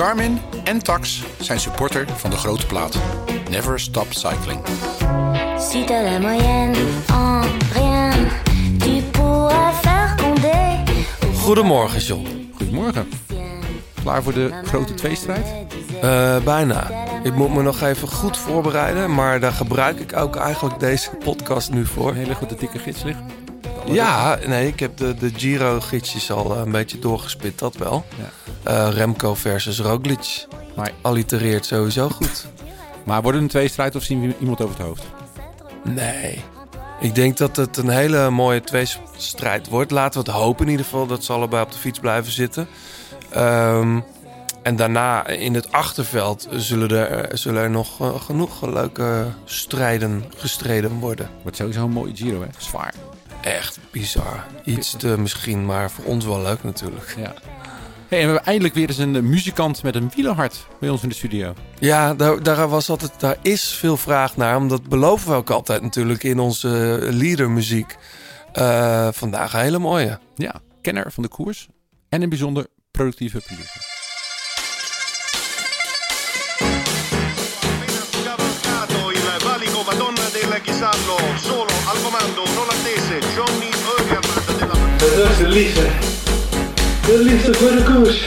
Garmin en Tax zijn supporter van de grote plaat. Never stop cycling. Si t'as la moyenne en rien, tu pourras faire Condé. Goedemorgen, John. Goedemorgen. Klaar voor de grote tweestrijd? Eh, bijna. Ik moet me nog even goed voorbereiden, maar daar gebruik ik ook eigenlijk deze podcast nu voor. Een hele goede dikke gids liggen? Ja, nee, ik heb de, de Giro-gidsjes al eh, een beetje doorgespit, dat wel. Ja. Eh, Remco versus Roglic. Maar, Allitereert sowieso goed. maar wordt het een tweestrijd of zien we iemand over het hoofd? Nee. Ik denk dat het een hele mooie tweestrijd wordt. Laten we het hopen in ieder geval dat ze allebei op de fiets blijven zitten. Ehm, en daarna in het achterveld zullen er, zullen er nog eh, genoeg leuke strijden gestreden worden. Wordt sowieso een mooie Giro, hè? Zwaar. Echt bizar. Iets te misschien, maar voor ons wel leuk natuurlijk. Ja. Hey, en we hebben eindelijk weer eens een eh, muzikant met een wielerhart bij ons in de studio. Ja, daar, daar, was altijd, daar is veel vraag naar. Omdat beloven we ook altijd natuurlijk in onze leadermuziek. Eh, vandaag een hele mooie. Ja, kenner van de koers en een bijzonder productieve producer. solo al comando, Della Dat is de liefde. De liefde voor de koers.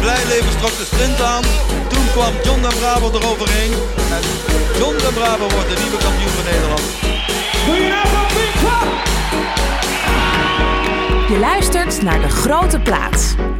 Blijleven trok de sprint aan. Toen kwam John den Braber eroverheen. En John den Braber wordt de nieuwe kampioen van Nederland. Je luistert naar De Grote Plaats.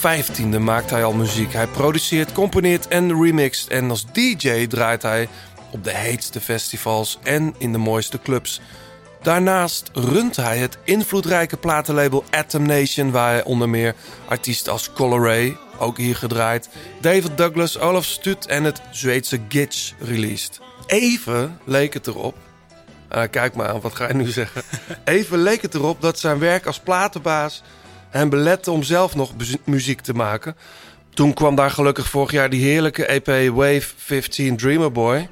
vijftiende maakt hij al muziek. Hij produceert, componeert en remixt. En als DJ draait hij op de heetste festivals en in de mooiste clubs. Daarnaast runt hij het invloedrijke platenlabel Atom Nation... waar hij onder meer artiesten als Coloray, ook hier gedraaid... David Douglas, Olaf Stut en het Zweedse Gitch released. Even leek het erop Ah, kijk maar aan, wat ga je nu zeggen? Even leek het erop dat zijn werk als platenbaas hem belette om zelf nog muziek te maken. Toen kwam daar gelukkig vorig jaar die heerlijke EP Wave 15 Dreamer Boy.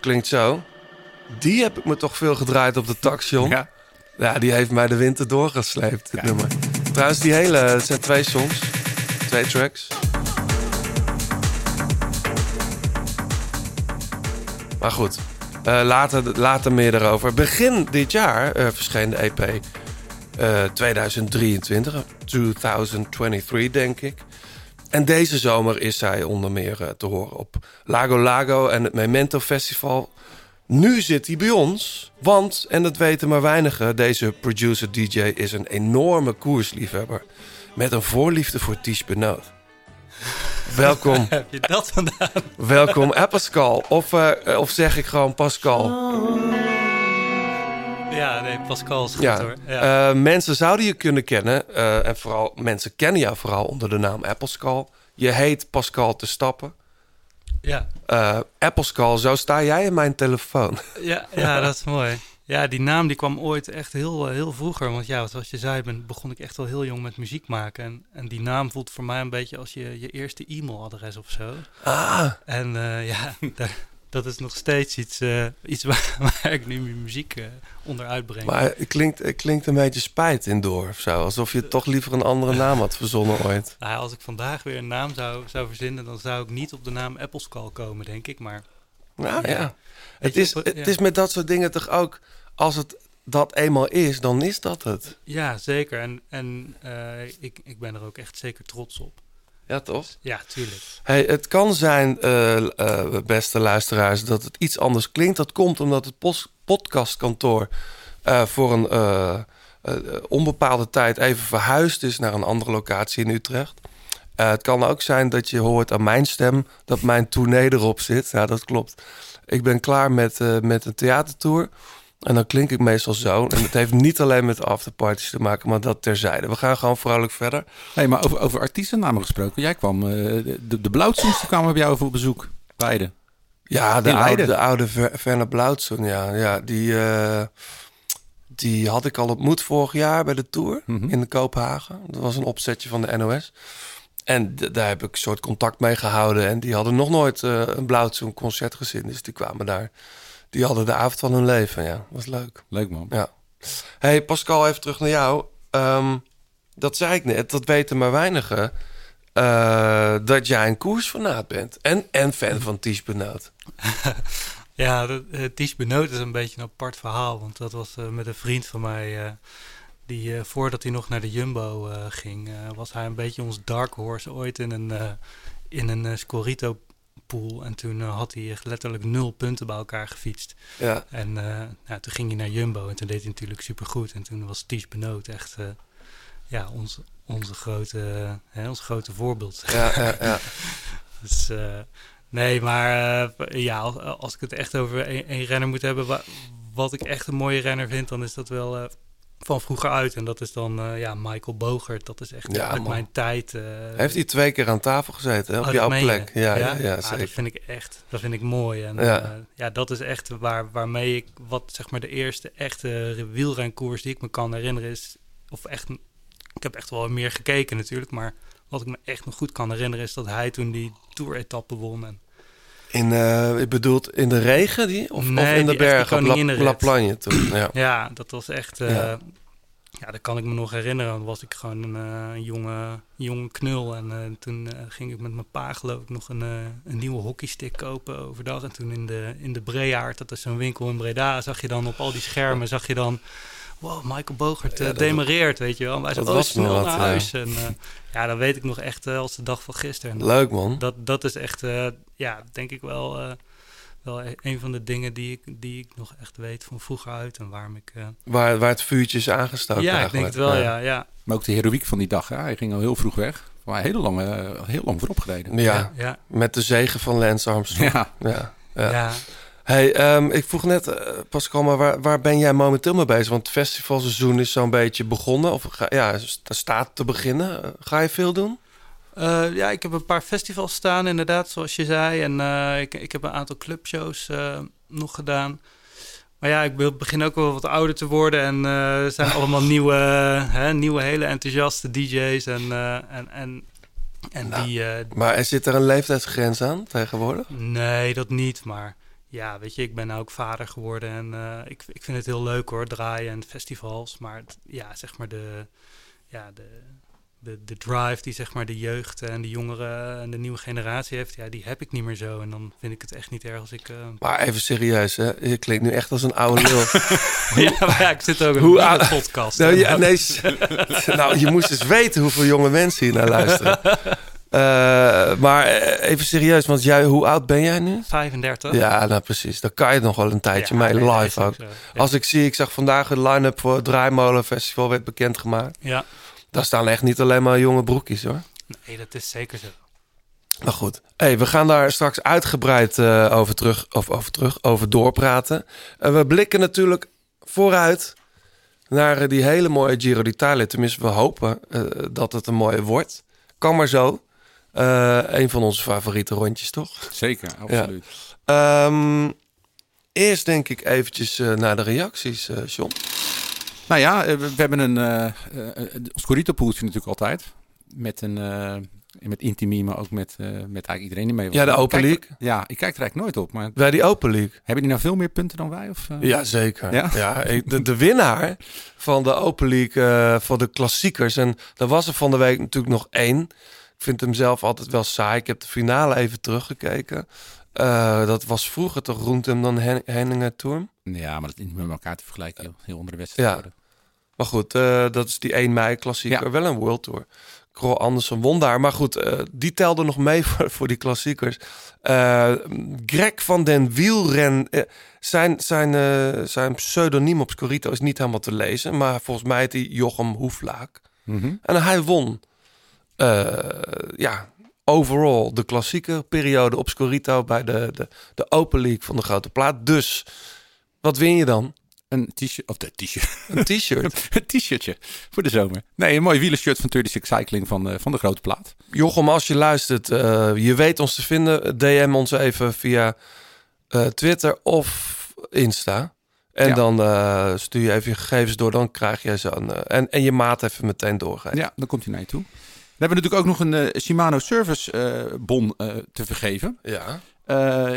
Klinkt zo. Die heb ik me toch veel gedraaid op de taxion. Ja. Ja, die heeft mij de winter doorgesleept, dit nummer. Trouwens, die hele, het zijn twee songs. Twee tracks. Maar goed, eh, later, later meer daarover. Begin dit jaar eh, verscheen de EP eh, 2023, 2023 denk ik. En deze zomer is zij onder meer eh, te horen op Lago Lago en het Memento Festival. Nu zit hij bij ons, want, en dat weten maar weinigen... deze producer-dj is een enorme koersliefhebber... met een voorliefde voor Ties Benoot. Welkom, Heb je dat vandaan? welkom, Pascal. Of, eh, of zeg ik gewoon Pascal? Ja, nee, Pascal is goed Ja, hoor. Ja. eh, mensen zouden je kunnen kennen. eh, en vooral mensen kennen jou vooral onder de naam Appelscal. Je heet Pascal te stappen. ja. Appelscal, zo sta jij in mijn telefoon. Ja, ja, dat is mooi. Ja, die naam die kwam ooit echt heel, heel vroeger. Want ja, zoals je zei, ben, begon ik echt wel heel jong met muziek maken. En, en die naam voelt voor mij een beetje als je, je eerste e-mailadres of zo. Ah, En ja, daar- dat is nog steeds iets, eh, iets waar, waar ik nu mijn muziek eh, onder uitbreng. maar het klinkt, het klinkt een beetje spijt in door of zo. Alsof je toch liever een andere naam had verzonnen ooit. Nou als ik vandaag weer een naam zou, zou verzinnen, dan zou ik niet op de naam Appleskull komen, denk ik. Maar Nou ja. Ja. Het, is, het ja. is met dat soort dingen toch ook... Als het dat eenmaal is, dan is dat het. ja, zeker. En, en eh, ik, ik ben er ook echt zeker trots op. Ja, toch? Ja, tuurlijk. Hey, het kan zijn, eh, eh, beste luisteraars, dat het iets anders klinkt. Dat komt omdat het podcastkantoor eh, voor een onbepaalde tijd even verhuisd is naar een andere locatie in Utrecht. Het kan ook zijn dat je hoort aan mijn stem dat mijn tournee erop zit. Ja, dat klopt. Ik ben klaar met, met een theatertour. En dan klink ik meestal zo. En het heeft niet alleen met afterparties te maken, maar dat terzijde. We gaan gewoon vrolijk verder. Hey, maar over, over artiestennamen gesproken. Jij kwam, eh, de, de Blauwtsoens kwamen bij jou op bezoek. Beide. Ja, de oude, de oude Ver- Werner Blauwtsoen, ja. ja die, eh, die had ik al ontmoet vorig jaar bij de Tour Mhm. in Kopenhagen. Dat was een opzetje van de NOS. En daar heb ik een soort contact mee gehouden. En die hadden nog nooit eh, een Blauwtsoen concert gezien. Dus die kwamen daar. Die hadden de avond van hun leven, ja. Was leuk. Leuk man. Ja. hey, Pascal, even terug naar jou. Ehm, dat zei ik net, dat weten maar weinigen. eh, dat jij een koersfanaat bent. En, en fan van Ties Benoot. Ja, eh, Ties Benoot is een beetje een apart verhaal. Want dat was eh, met een vriend van mij. eh, die eh, voordat hij nog naar de Jumbo eh, ging, eh, was hij een beetje ons dark horse ooit in een, eh, in een Scorito pool. En toen eh, had hij echt letterlijk nul punten bij elkaar gefietst. Ja. En eh, nou, toen ging hij naar Jumbo en toen deed hij natuurlijk supergoed. En toen was Ties Benoot echt eh, ja, ons, onze, grote, hè, ons grote voorbeeld. Ja, ja, ja. dus nee, maar ja, als, als ik het echt over één renner moet hebben, wa- wat ik echt een mooie renner vind, dan is dat wel van vroeger uit. En dat is dan eh, ja, Michael Bogert. Dat is echt Ja, uit man. mijn tijd. eh, Heeft hij twee keer aan tafel gezeten, hè, op Oh, jouw plek? Ja, ja, ja, Ah, zeker. dat vind ik echt, dat vind ik mooi. En Ja. ja, ja dat is echt waar, waarmee ik, wat zeg maar de eerste echte wielrenkoers die ik me kan herinneren is, of echt, ik heb echt wel meer gekeken natuurlijk, maar wat ik me echt nog goed kan herinneren is dat hij toen die Tour-etappe won. En In, eh, ik bedoel, in de regen die? Of, Nee, of in de bergen? Op La. La Plagne toen. Ja. ja, dat was echt, eh, Ja. ja. dat kan ik me nog herinneren. Dan was ik gewoon een, eh, jonge, jonge knul en toen ging ik met mijn pa geloof ik nog een, een nieuwe hockeystick kopen overdag. En toen in de, in de Breaard, dat is zo'n winkel in Breda, zag je dan op al die schermen, zag je dan... Wow, Michael Bogert eh Ja, demareert, weet je wel. En wij zeiden, oh, snel wat, naar ja. huis. En eh, ja, dat weet ik nog echt eh, als de dag van gisteren. En Leuk, man. Dat, dat is echt, eh, ja, denk ik wel, eh, wel e- een van de dingen die ik, die ik nog echt weet van vroeger uit. En waarom ik... eh, Waar, waar het vuurtje is aangestoken ja, ik denk het wel, ja. ja. Maar ook de heroïek van die dag. Hè? Hij ging al heel vroeg weg. Maar heel lang, heel lang voorop gereden. Ja, Ja. met de zegen van Lance Armstrong. Ja. ja. Hey, ehm, ik vroeg net, eh, Pascal, maar waar, waar ben jij momenteel mee bezig? Want het festivalseizoen is zo'n beetje begonnen. Of ga, ja, st- staat te beginnen. Eh, Ga je veel doen? Eh, ja, ik heb een paar festivals staan, inderdaad, zoals je zei. En ik, ik heb een aantal clubshows nog gedaan. Maar ja, ik be- begin ook wel wat ouder te worden. En er zijn allemaal nieuwe, hè, nieuwe, hele enthousiaste DJ's. En, en, en, en Nou, die... eh, Maar zit er een leeftijdsgrens aan tegenwoordig? Nee, dat niet. Maar ja, weet je, ik ben nou ook vader geworden. En eh, ik, ik vind het heel leuk hoor, draaien en festivals. Maar het- ja, zeg maar de, ja, de, de, de drive die zeg maar de jeugd en de jongeren en de nieuwe generatie heeft, ja, die heb ik niet meer zo. En dan vind ik het echt niet erg als ik... eh, Maar even serieus, hè? Je klinkt nu echt als een oude lul. ja, maar ja, ik zit ook in Hoe een podcast. nou, ja, nee, nou, je moest eens weten hoeveel jonge mensen hier naar luisteren. Eh, maar eh, even serieus, want jij, hoe oud ben jij nu? 35. Ja, nou precies. Dan kan je nog wel een tijdje Ja, mee nee, live ook. Als ik zie, ik zag vandaag de line-up voor het Draaimolen Festival werd bekendgemaakt. Ja, Daar staan echt niet alleen maar jonge broekjes hoor. nee, dat is zeker zo. Nou goed. Hey, we gaan daar straks uitgebreid eh, over terug, of over terug, over doorpraten. En we blikken natuurlijk vooruit naar die hele mooie Giro d'Italia. Tenminste, we hopen dat het een mooie wordt. Kan maar zo. Eh, een van onze favoriete rondjes, toch? Zeker, absoluut. Ehm, eerst denk ik eventjes eh, naar de reacties, eh John. Nou ja, we, we hebben een ons Corito-poeltje natuurlijk altijd. Met een... met Intimi, maar ook met, met eigenlijk iedereen die mee was. Ja, de Open kijk- League. Ja, ik kijk er eigenlijk nooit op. Maar Bij die Open League. hebben die nou veel meer punten dan wij? Of? Ja, zeker. Ja? Ja? de, de winnaar van de Open League voor de klassiekers. En daar was er van de week natuurlijk nog één. Ik vind hem zelf altijd wel saai. Ik heb de finale even teruggekeken. Eh, dat was vroeger toch Roentem dan Hen Henninger Tour. Ja, maar dat is niet met elkaar te vergelijken. Heel, heel andere wedstrijd Ja. worden. Maar goed, eh, dat is die 1 mei klassieker. Ja. Wel een World Tour. Krol Andersen won daar. Maar goed, eh, die telde nog mee voor, voor die klassiekers. Greg van den Wielren. eh, zijn, zijn, zijn pseudoniem op Scorito is niet helemaal te lezen. Maar volgens mij heet hij Jochem Hoeflaak. Mhm. En hij won. Eh, ja, overall de klassieke periode op Scorito bij de, de, de Open League van de Grote Plaat. Dus, wat win je dan? Een t-shirt, of de t-shirt, Een t-shirt. een t-shirtje voor de zomer. Nee, een mooi wielershirt van 36 Cycling van, de van de grote plaat. Jochem, als je luistert, eh, je weet ons te vinden. DM ons even via eh, Twitter of Insta. En Ja. dan eh, stuur je even je gegevens door. Dan krijg je zo'n... eh, en, en je maat even meteen doorgeven. Ja, dan komt hij naar je toe. We hebben natuurlijk ook nog een eh, Shimano Service eh, bon eh, te vergeven. Ja.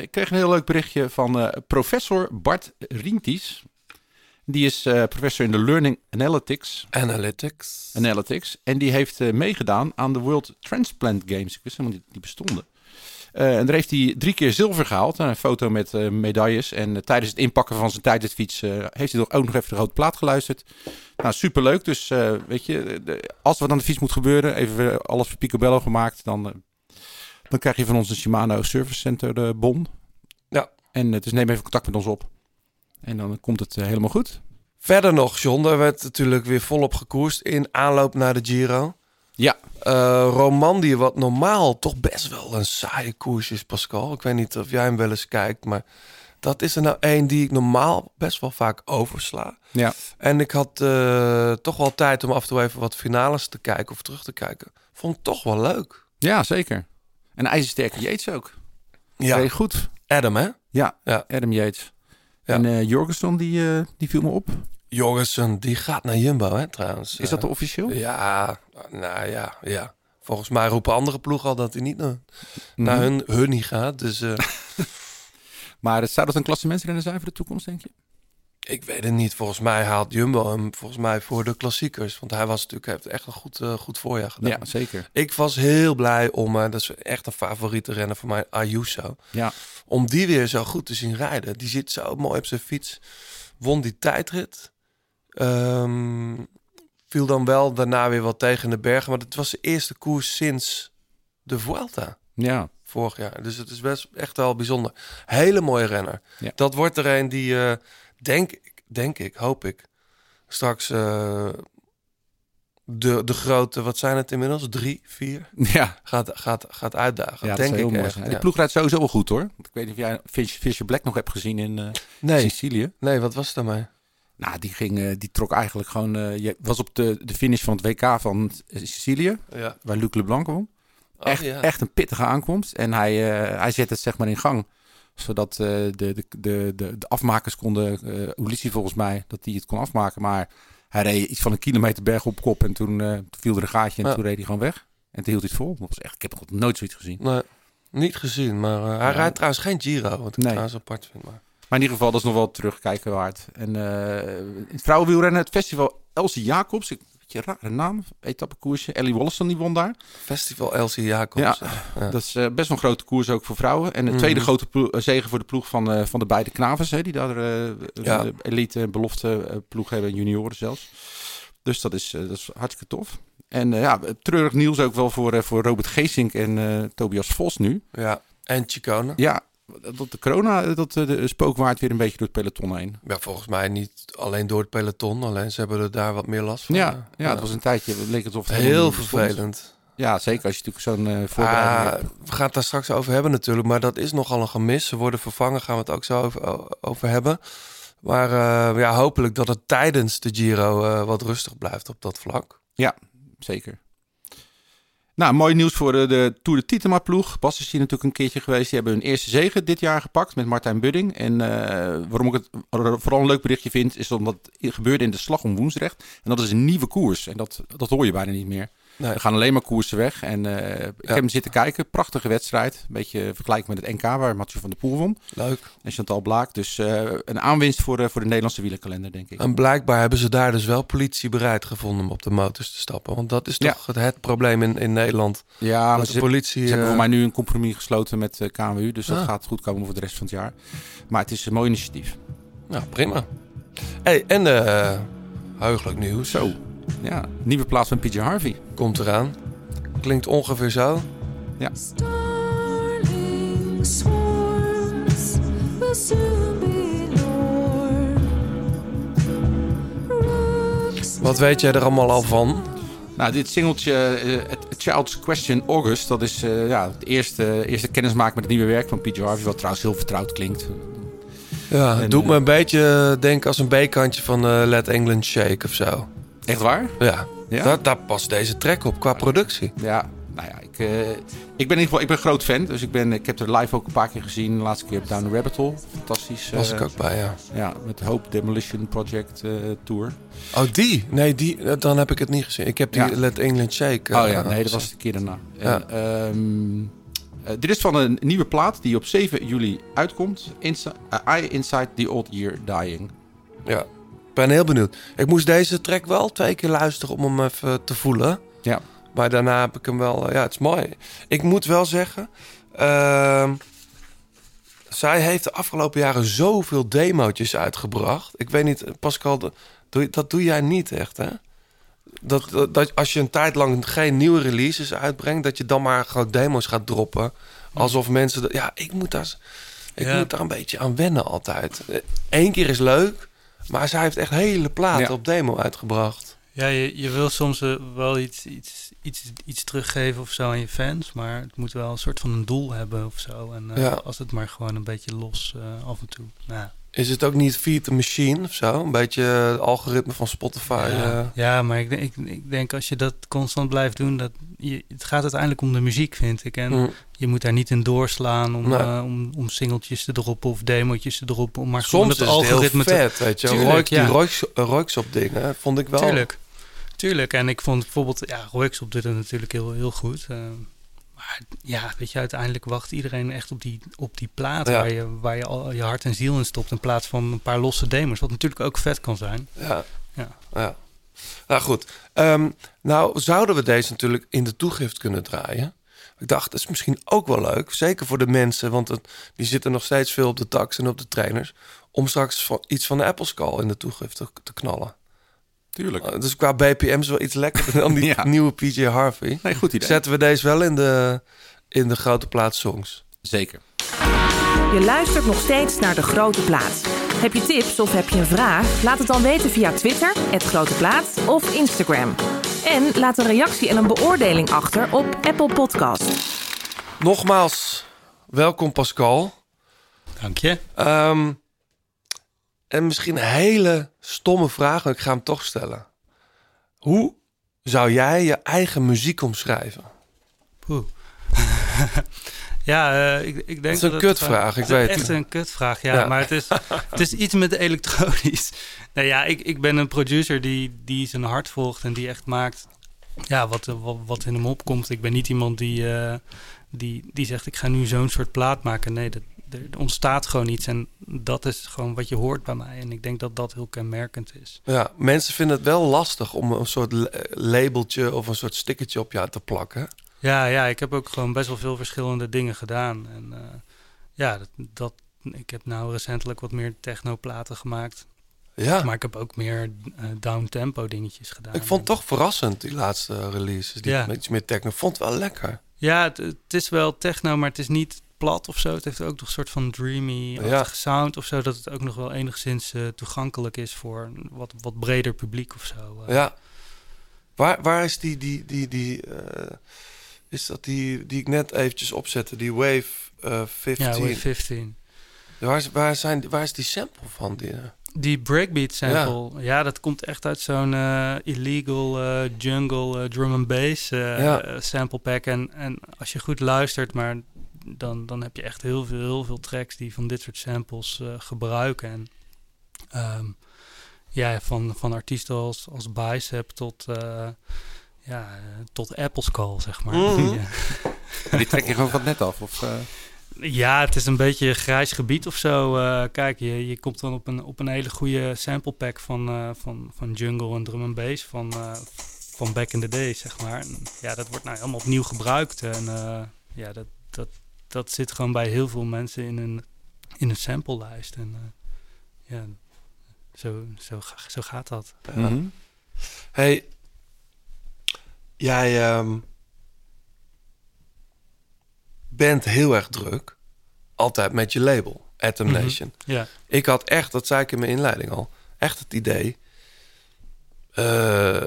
Ik kreeg een heel leuk berichtje van professor Bart Rienties. Die is professor in de Learning Analytics. Analytics. Analytics. En die heeft meegedaan aan de World Transplant Games. Ik wist helemaal niet dat die bestonden. Eh, en daar heeft hij drie keer zilver gehaald. Een foto met eh, medailles. En eh, tijdens het inpakken van zijn tijdritfiets heeft hij toch ook nog even de grote plaat geluisterd. Nou, superleuk. Dus weet je, de- als er wat aan de fiets moet gebeuren, even alles voor Picobello gemaakt, dan, dan krijg je van ons een Shimano Service Center eh, bon. Ja. En dus neem even contact met ons op. En dan komt het helemaal goed. Verder nog, John, er werd natuurlijk weer volop gekoerst in aanloop naar de Giro. Ja. Eh Romandie, wat normaal toch best wel een saaie koers is, Pascal. Ik weet niet of jij hem wel eens kijkt, maar dat is er nou één die ik normaal best wel vaak oversla. Ja. En ik had eh, toch wel tijd om af en toe even wat finales te kijken of terug te kijken. Vond ik toch wel leuk. Ja, zeker. En ijzersterke Yates ook. Ja. Heel goed. Adam, hè? Ja, Ja. Adam Yates. Ja. En eh Jorgensen, die, die viel me op. Jorgensen, die gaat naar Jumbo, hè, trouwens. Is dat officieel? Ja, nou ja, ja. Volgens mij roepen andere ploegen al dat hij niet naar, naar Mhm. hun, hun niet gaat. Dus eh, Maar zou dat een klassementsrenner zijn voor de toekomst, denk je? ik weet het niet. Volgens mij haalt Jumbo hem volgens mij voor de klassiekers. Want hij was natuurlijk, heeft echt een goed, eh, goed voorjaar gedaan. Ja, zeker. Ik was heel blij om, eh, dat is echt een favoriete renner voor mij, Ayuso. Ja. Om die weer zo goed te zien rijden. Die zit zo mooi op zijn fiets. Won die tijdrit. Ehm, viel dan wel daarna weer wat tegen de bergen. Maar het was de eerste koers sinds de Vuelta Ja. vorig jaar. Dus het is best echt wel bijzonder. Hele mooie renner. Ja. Dat wordt er een die, eh, denk, denk ik, hoop ik, straks eh, de, de grote, wat zijn het inmiddels? Drie, vier? Ja, Gaat, gaat, gaat uitdagen. ja denk ik echt, ja. Die ploeg rijdt sowieso wel goed, hoor. Ik weet niet of jij Fisher Black nog hebt gezien in eh, Nee, Sicilië. nee, wat was het daarmee? Nou, die, ging, eh, die trok eigenlijk gewoon... eh, je was op de, de finish van het WK van Sicilië, Ja. waar Luc Leblanc won. Oh, echt, ja. echt een pittige aankomst. En hij, eh, hij zet het zeg maar in gang. Zodat de, de, de, de, afmakers konden, uh, Ulissi volgens mij, dat hij het kon afmaken. Maar hij reed iets van een kilometer berg op kop. En toen, viel er een gaatje en Ja. toen reed hij gewoon weg. En toen hield hij het vol. Dat was echt, ik heb nog nooit zoiets gezien. Nee, niet gezien. Maar hij Ja. rijdt trouwens geen Giro. Wat ik Nee. trouwens apart vind. Maar... Maar in ieder geval, dat is nog wel terugkijken waard. En eh, in het vrouwenwielrennen, het festival Elsie Jacobs. Ik, beetje rare naam, etappekoersje. Ellie Wollaston die won daar. Festival Elsie Jacobs. Ja. Ja. Dat is eh, best wel een grote koers ook voor vrouwen. En de Mhm. tweede grote plo- eh, zege voor de ploeg van, eh, van de beide knavers. Hè, die daar eh, Ja. de elite en belofte eh, ploeg hebben. Junioren zelfs. Dus dat is, eh, dat is hartstikke tof. En eh, ja, treurig nieuws ook wel voor, eh, voor Robert Geesink en eh, Tobias Vos nu. ja. En Chicone. Ja, dat de corona, dat eh, de spookwaard weer een beetje door het peloton heen. Ja, volgens mij niet alleen door het peloton. Alleen ze hebben er daar wat meer last van. Ja, ja, het was een tijdje, het leek alsof het heel vervelend. Ja, zeker als je natuurlijk zo'n eh voorbereiding Ah, hebt. we gaan het daar straks over hebben natuurlijk. Maar dat is nogal een gemis. Ze worden vervangen, gaan we het ook zo over, over hebben. Maar eh, ja, hopelijk dat het tijdens de Giro wat rustig blijft op dat vlak. Zeker. Nou, mooi nieuws voor de, Tour de Titema ploeg. Bas is hier natuurlijk een keertje geweest. Die hebben hun eerste zege dit jaar gepakt met Martijn Budding. En eh, waarom ik het vooral een leuk berichtje vind, is omdat het gebeurde in de slag om Woensrecht. En dat is een nieuwe koers. En dat, dat hoor je bijna niet meer. Nee. Er gaan alleen maar koersen weg. En eh, ik heb hem zitten kijken. Prachtige wedstrijd. Een beetje vergelijkbaar met het NK waar Mathieu van der Poel won. Leuk. En Chantal Blaak. Dus eh, een aanwinst voor, de voor de Nederlandse wielerkalender, denk ik. En blijkbaar hebben ze daar dus wel politie bereid gevonden om op de motors te stappen. Want dat is Ja. toch het, het probleem in, in Nederland. Ja, maar dat ze, de politie... Ze hebben eh, voor mij nu een compromis gesloten met eh, KMU. Dus dat Ah. gaat goed komen voor de rest van het jaar. Maar het is een mooi initiatief. Nou, prima. Hey, en eh heugelijk nieuws. Zo. Ja, nieuwe plaats van PJ Harvey. Komt eraan. Klinkt ongeveer zo. Starling swarms will soon be norm. Rooks Wat weet jij er allemaal al van? Nou, dit singeltje, eh, Child's Question August, dat is eh, ja, het eerste, eerste kennismaken met het nieuwe werk van PJ Harvey. Wat trouwens heel vertrouwd klinkt. Ja, het En, doet eh, me een beetje denken als een B-kantje van eh, Let England Shake of zo. Echt waar? Ja, Ja? Daar, daar past deze track op qua productie. Ja. nou ja, ik, eh, ik ben in ieder geval ik ben een groot fan. Dus ik, ben, ik heb er live ook een paar keer gezien. De laatste keer op Down the Rabbit Hole. Fantastisch. Was eh, ik ook bij, ja. Ja, met Hope Demolition Project eh, Tour. Oh, die? Nee, die, eh, dan heb ik het niet gezien. Ik heb die Ja. Let England Shake. oh eh, ja, nee, dat was de keer daarna. Ja. Eh, dit is van een nieuwe plaat die op 7 juli uitkomt. Insi eh, I Inside the Old Year Dying. Ja, ben heel benieuwd. Ik moest deze track wel twee keer luisteren om hem even te voelen. Ja. Maar daarna heb ik hem wel... eh, Ja, het is mooi. Ik moet wel zeggen... ehm, zij heeft de afgelopen jaren zoveel demootjes uitgebracht. Ik weet niet, Pascal, dat doe, dat doe jij niet echt, hè? Dat, dat, dat als je een tijd lang geen nieuwe releases uitbrengt... dat je dan maar gewoon demo's gaat droppen. Alsof mensen... dat- ja, ik moet daar... Ik Ja. moet daar een beetje aan wennen altijd. Eén keer is leuk, maar zij heeft echt hele platen Ja. op demo uitgebracht. Ja, je, je wil soms eh, wel iets, iets, iets, iets teruggeven of zo aan je fans, maar het moet wel een soort van een doel hebben of zo. En eh, Ja. als het maar gewoon een beetje los eh, af en toe. Nou, Is het ook niet Feed the Machine of zo? Een beetje het algoritme van Spotify. ja, eh. ja, maar ik, denk- ik, ik denk als je dat constant blijft doen, dat je, het gaat uiteindelijk om de muziek, vind ik. En Mm. je moet daar niet in doorslaan om, Nee. eh, om, om singeltjes te droppen of demootjes te droppen. Om maar gewoon Soms is het het heel algoritme te- vet, weet je. Tuurlijk, Roik, die ja. Roiks- Roiks op dingen vond ik wel. Tuurlijk. Tuurlijk. En ik vond bijvoorbeeld, ja, Royksop doet het natuurlijk heel, heel goed. eh, ja, weet je, uiteindelijk wacht iedereen echt op die, op die plaat Ja. waar, je, waar je al je hart en ziel in stopt. In plaats van een paar losse demos. Wat natuurlijk ook vet kan zijn. Ja. Ja. ja. Nou goed. Ehm, nou zouden we deze natuurlijk in de toegift kunnen draaien. Ik dacht, dat is misschien ook wel leuk. Zeker voor de mensen, want het, die zitten nog steeds veel op de tax en op de trainers. Om straks van, iets van de Apple Skull in de toegift te, te knallen. Tuurlijk. Uh, dus qua BPM's wel iets lekkerder dan die Ja. nieuwe PJ Harvey. Nee, goed idee. Zetten we deze wel in de, in de grote plaats songs. Zeker. Je luistert nog steeds naar De Grote Plaat. Heb je tips of heb je een vraag? Laat het dan weten via Twitter, het Grote Plaat of Instagram. En laat een reactie en een beoordeling achter op Apple Podcast. Nogmaals, welkom Pascal. Dank je. Ehm, en misschien een hele stomme vraag, maar ik ga hem toch stellen. Hoe zou jij je eigen muziek omschrijven? Poeh. ja, eh, ik, ik denk is een het kutvraag, ik het is weet echt het. een kutvraag, ja. Ja. Maar het is, het is iets met elektronisch. nou ja, ik, ik ben een producer die, die zijn hart volgt en die echt maakt ja, wat, wat, wat in hem opkomt. Ik ben niet iemand die, eh, die, die zegt ik ga nu zo'n soort plaat maken. Nee, dat, er ontstaat gewoon iets en dat is gewoon wat je hoort bij mij. En ik denk dat dat heel kenmerkend is. Ja, mensen vinden het wel lastig om een soort la- labeltje of een soort stickertje op jou te plakken. Ja, ja, ik heb ook gewoon best wel veel verschillende dingen gedaan. En eh, ja, dat, dat, ik heb nou recentelijk wat meer technoplaten gemaakt. Ja, Maar ik heb ook meer eh down-tempo dingetjes gedaan. ik vond het toch verrassend, die laatste releases. Die Ja. iets meer techno. Vond het wel lekker. Ja, het, het is wel techno, maar het is niet plat of zo. Het heeft ook nog een soort van dreamy Ja. sound of zo. Dat het ook nog wel enigszins eh, toegankelijk is voor een wat, wat breder publiek of zo. eh. Ja. Waar, waar is die, die, die, die eh, is dat die, die ik net eventjes opzette, die Wave eh 15? ja, Wave 15. Waar, is, waar, zijn, waar is die sample van? Die? Die breakbeat sample, ja. dat komt echt uit zo'n illegal jungle drum and bass Ja. sample pack. En, en als je goed luistert, maar dan, dan heb je echt heel veel, heel veel tracks die van dit soort samples eh, gebruiken. En ehm, ja, van, van artiesten als, als Bicep tot, eh, ja, tot Apple Skull, zeg maar. Mhm. Ja. Die trek je gewoon van net af. Of, eh, Ja, het is een beetje een grijs gebied of zo. Eh, kijk, je, je komt dan op een, op een hele goede sample pack van, eh, van, van jungle en drum and bass van, eh, van back in the day, zeg maar. En, ja, dat wordt nou helemaal opnieuw gebruikt. En eh, ja, dat, dat, dat zit gewoon bij heel veel mensen in een, in een samplelijst. En eh, ja, zo, zo, zo gaat dat. mhm. Hey, jij ehm, bent heel erg druk. Altijd met je label, Atom Mhm. Nation. Ja. Ik had echt, dat zei ik in mijn inleiding al, echt het idee... eh,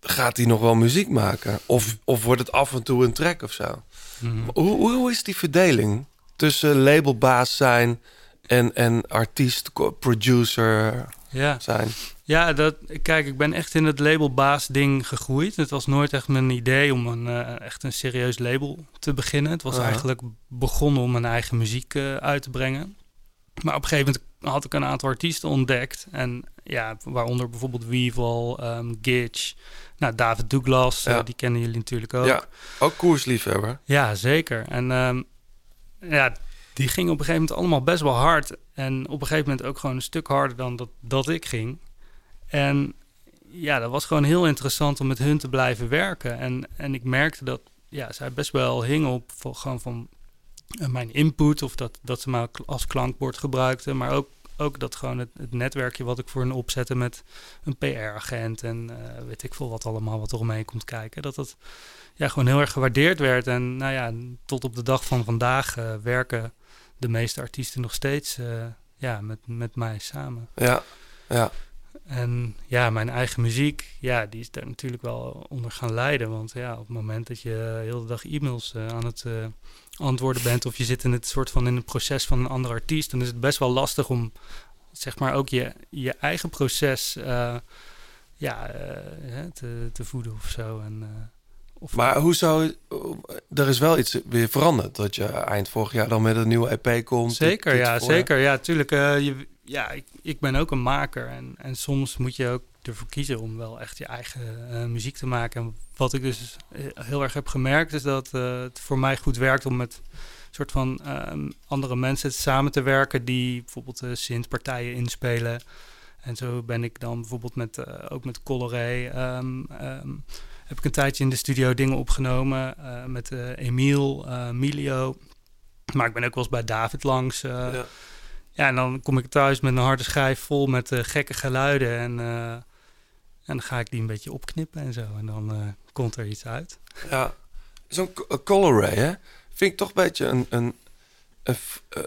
gaat hij nog wel muziek maken? Of, of wordt het af en toe een track of zo? Mhm. Hoe, hoe, hoe is die verdeling tussen labelbaas zijn en, en artiest, producer Ja. zijn? Ja, dat, kijk, ik ben echt in het labelbaas ding gegroeid. Het was nooit echt mijn idee om een, eh, echt een serieus label te beginnen. Het was Aha. eigenlijk begonnen om mijn eigen muziek eh, uit te brengen. Maar op een gegeven moment had ik een aantal artiesten ontdekt. En ja, waaronder bijvoorbeeld Weevil, ehm Gitch, nou, David Douglas, eh, die kennen jullie natuurlijk ook. Ja, ook koersliefhebber. Ja, zeker. En ehm, ja, die gingen op een gegeven moment allemaal best wel hard. En op een gegeven moment ook gewoon een stuk harder dan dat, dat ik ging. En ja, dat was gewoon heel interessant om met hun te blijven werken. En, en ik merkte dat ja, zij best wel hingen op voor, gewoon van eh, mijn input. Of dat, dat ze me als klankbord gebruikten. Maar ook, ook dat gewoon het, het netwerkje wat ik voor hen opzette met een PR-agent. En eh, weet ik veel wat allemaal wat er omheen komt kijken. Dat dat ja, gewoon heel erg gewaardeerd werd. En nou ja, tot op de dag van vandaag eh, werken de meeste artiesten nog steeds eh, ja, met, met mij samen. Ja, ja. En ja, mijn eigen muziek, ja, die is daar natuurlijk wel onder gaan lijden. Want ja, op het moment dat je heel de dag e-mails aan het antwoorden bent... of je zit in het soort van in het proces van een andere artiest... dan is het best wel lastig om, zeg maar, ook je, je eigen proces eh, ja, eh, te, te voeden of zo. En, eh, of, Maar hoe zou... Er is wel iets weer veranderd. Dat je eind vorig jaar dan met een nieuwe EP komt. Zeker, Dit- dit ja, zeker. Ja, tuurlijk. je, ja, ik, ik ben ook een maker. En, en soms moet je ook ervoor kiezen om wel echt je eigen eh, muziek te maken. En wat ik dus eh, heel erg heb gemerkt, is dat eh, het voor mij goed werkt om met soort van ehm, andere mensen samen te werken die bijvoorbeeld synthpartijen inspelen. En zo ben ik dan bijvoorbeeld met, ook met Coloré ehm, ehm, heb ik een tijdje in de studio dingen opgenomen met eh Emiel, Milio. Maar ik ben ook wel eens bij David langs. Ja. ja, en dan kom ik thuis met een harde schijf vol met gekke geluiden. En, en dan ga ik die een beetje opknippen en zo. En dan eh, komt er iets uit. Ja, zo'n co- een Colorway, hè? Vind ik toch een beetje een... een, eh,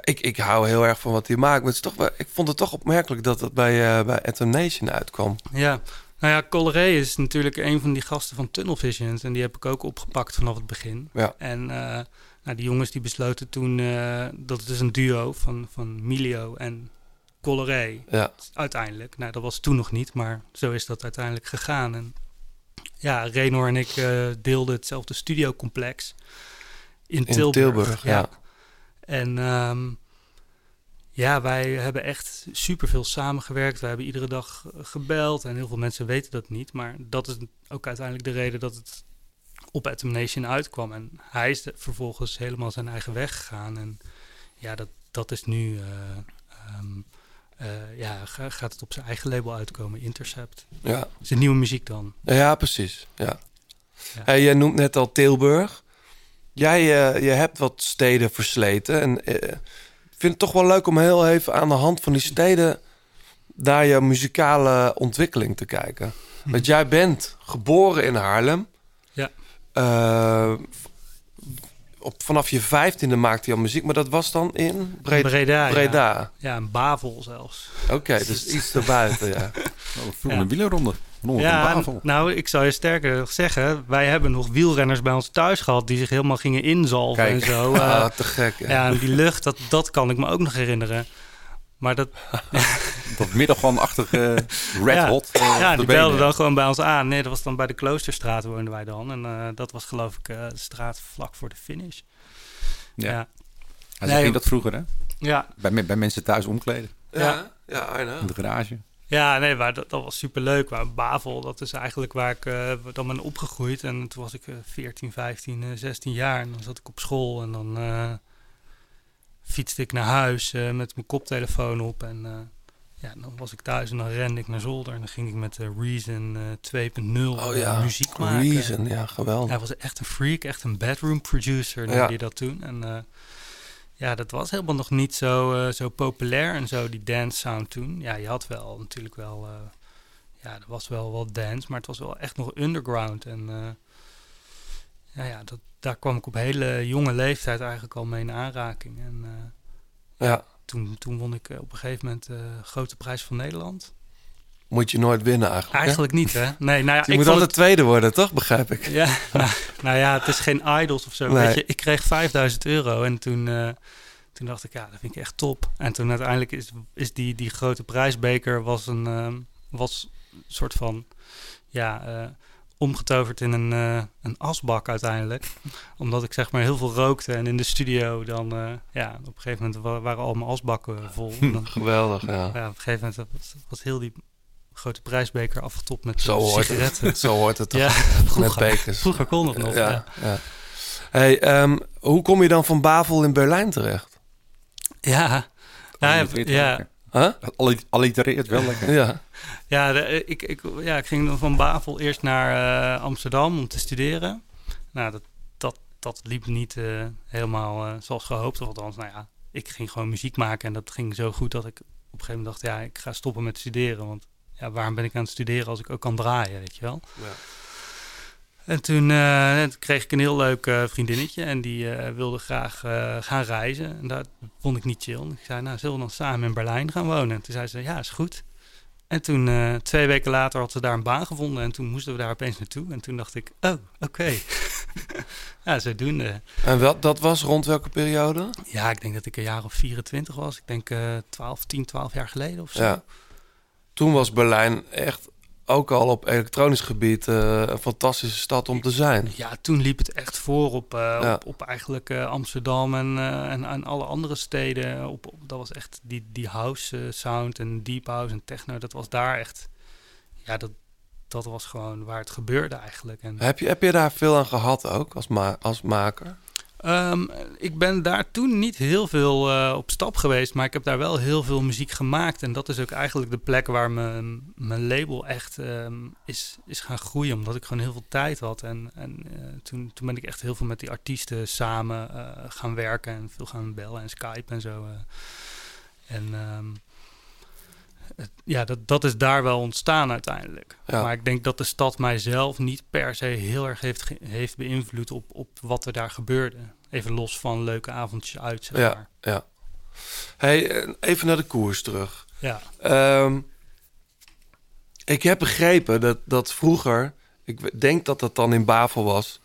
ik, ik hou heel erg van wat hij maakt. Maar het is toch wel, ik vond het toch opmerkelijk dat het bij, eh bij Atom Nation uitkwam. Ja, nou ja, Coloré is natuurlijk een van die gasten van Tunnel Visions. En die heb ik ook opgepakt vanaf het begin. Ja. En eh, nou, die jongens die besloten toen eh, dat het is een duo van, van Milio en Coloré. Ja. Uiteindelijk. Nou, dat was toen nog niet, maar zo is dat uiteindelijk gegaan. En ja, Renor en ik eh, deelden hetzelfde studiocomplex in, In Tilburg. Tilburg, ja. En ehm, ja, wij hebben echt superveel samengewerkt. We hebben iedere dag gebeld en heel veel mensen weten dat niet. Maar dat is ook uiteindelijk de reden dat het op Atom Nation uitkwam. En hij is vervolgens helemaal zijn eigen weg gegaan. En ja, dat, dat is nu... eh, ehm, eh, ja, ga- gaat het op zijn eigen label uitkomen, Intercept. Ja. Is een nieuwe muziek dan. Ja, precies. Ja. Hey, jij noemt net al Tilburg. Jij eh, je hebt wat steden versleten. En eh, ik vind het toch wel leuk om heel even aan de hand van die steden... naar je muzikale ontwikkeling te kijken. Want jij bent geboren in Haarlem. Ja. Op, vanaf je vijftiende maakte je al muziek. Maar dat was dan in Bre- Breda. ja. Breda. Ja, een Bavel zelfs. Oké, dus iets erbuiten, ja. vroeger een wielerronde. Ronde ja, van Bavel. nou, ik zou je sterker zeggen, wij hebben nog wielrenners bij ons thuis gehad die zich helemaal gingen inzalven Kijk. en zo. Ah, Eh, te gek, ja. Ja, en die lucht, dat, dat kan ik me ook nog herinneren. Maar dat... Dat middelganachtige red ja. hot. eh, ja, die de belden dan gewoon bij ons aan. Nee, dat was dan bij de Kloosterstraat woonden wij dan. En eh, dat was geloof ik eh, de straat vlak voor de finish. Ja. ja. Zo ging dat vroeger, hè? Ja. Bij, bij mensen thuis omkleden. Ja, ja, I know. In de garage. Ja, nee, maar dat, dat was superleuk. Maar Bavel, dat is eigenlijk waar ik eh, dan ben opgegroeid. En toen was ik eh, 14, 15, eh, 16 jaar. En dan zat ik op school en dan eh, fietste ik naar huis eh, met mijn koptelefoon op. En eh, ja, dan was ik thuis en dan rende ik naar zolder. En dan ging ik met de Reason eh 2.0 Oh ja, muziek maken. Reason, ja, geweldig. Hij was echt een freak, echt een bedroom producer noemde Ja. hij dat toen. En ja, dat was helemaal nog niet zo, zo populair en zo, die dance sound toen. Ja, je had wel natuurlijk wel, ja, er was wel wat dance, maar het was wel echt nog underground. En ja, ja dat, daar kwam ik op hele jonge leeftijd eigenlijk al mee in aanraking. En eh, Ja. toen, toen won ik eh, op een gegeven moment de grote prijs van Nederland. Moet je nooit winnen eigenlijk. hè? Eigenlijk niet, hè? Nee, nou ja, je ik moet altijd tweede worden, toch? Begrijp ik. Ja, nou, nou ja, het is geen idols of zo. Nee. Weet je, ik kreeg 5000 euro en toen, eh, toen dacht ik, ja, dat vind ik echt top. En toen uiteindelijk is, is die, die grote prijsbeker was een, was een soort van, ja, eh, omgetoverd in een, eh, een asbak uiteindelijk. Omdat ik zeg maar heel veel rookte en in de studio dan, eh, ja, op een gegeven moment wa- waren al mijn asbakken vol. Dan, Geweldig, ja. ja, op een gegeven moment was, was heel die grote prijsbeker afgetopt met Zo hoort sigaretten. het. Zo hoort het toch? Ja, Met vroeger, bekers. vroeger kon dat nog. Ja, ja. ja. Hey, ehm, hoe kom je dan van Bavel in Berlijn terecht? Ja, ja, ja. Huh? Allitereert wel lekker. Ja. ja, de- ik, ik, ja, ik ging dan van Bavel eerst naar eh, Amsterdam om te studeren. Nou, dat, dat, dat liep niet eh, helemaal eh, zoals gehoopt. Of althans, nou ja, ik ging gewoon muziek maken en dat ging zo goed dat ik op een gegeven moment dacht, ja, ik ga stoppen met studeren. Want ja, waarom ben ik aan het studeren als ik ook kan draaien, weet je wel? Ja. En toen, eh, toen kreeg ik een heel leuk eh, vriendinnetje en die eh, wilde graag eh, gaan reizen. En dat vond ik niet chill. En ik zei, nou, zullen we dan samen in Berlijn gaan wonen? En toen zei ze, ja, is goed. En toen, eh, twee weken later, had ze daar een baan gevonden. En toen moesten we daar opeens naartoe. En toen dacht ik, oh, oké. ja, zodoende. En wel, dat was rond welke periode? Ja, ik denk dat ik een jaar of 24 was. Ik denk eh 12, 10, 12 jaar geleden of zo. Ja. Toen was Berlijn echt ook al op elektronisch gebied eh, een fantastische stad om te zijn. Ja, toen liep het echt voor op, eh, Ja. op, op eigenlijk eh, Amsterdam en, en, en alle andere steden. Op, op- dat was echt die, die house sound en deep house en techno. Dat was daar echt... Ja, dat, dat was gewoon waar het gebeurde eigenlijk. En, Heb je, heb je daar veel aan gehad ook als, ma als maker? Ehm, ik ben daar toen niet heel veel eh, op stap geweest, maar ik heb daar wel heel veel muziek gemaakt. En dat is ook eigenlijk de plek waar mijn, label echt ehm, is, is gaan groeien, omdat ik gewoon heel veel tijd had. En, en eh, toen, toen ben ik echt heel veel met die artiesten samen eh, gaan werken en veel gaan bellen en Skype en zo. En ehm, ja, dat, dat is daar wel ontstaan uiteindelijk. Ja. Maar ik denk dat de stad mijzelf niet per se heel erg heeft, heeft beïnvloed op, op wat er daar gebeurde. Even los van leuke avondjes uit, zeg maar. Ja, ja. Hey, even naar de koers terug. Ja. Ehm, ik heb begrepen dat, dat vroeger, ik denk dat dat dan in Bavel was,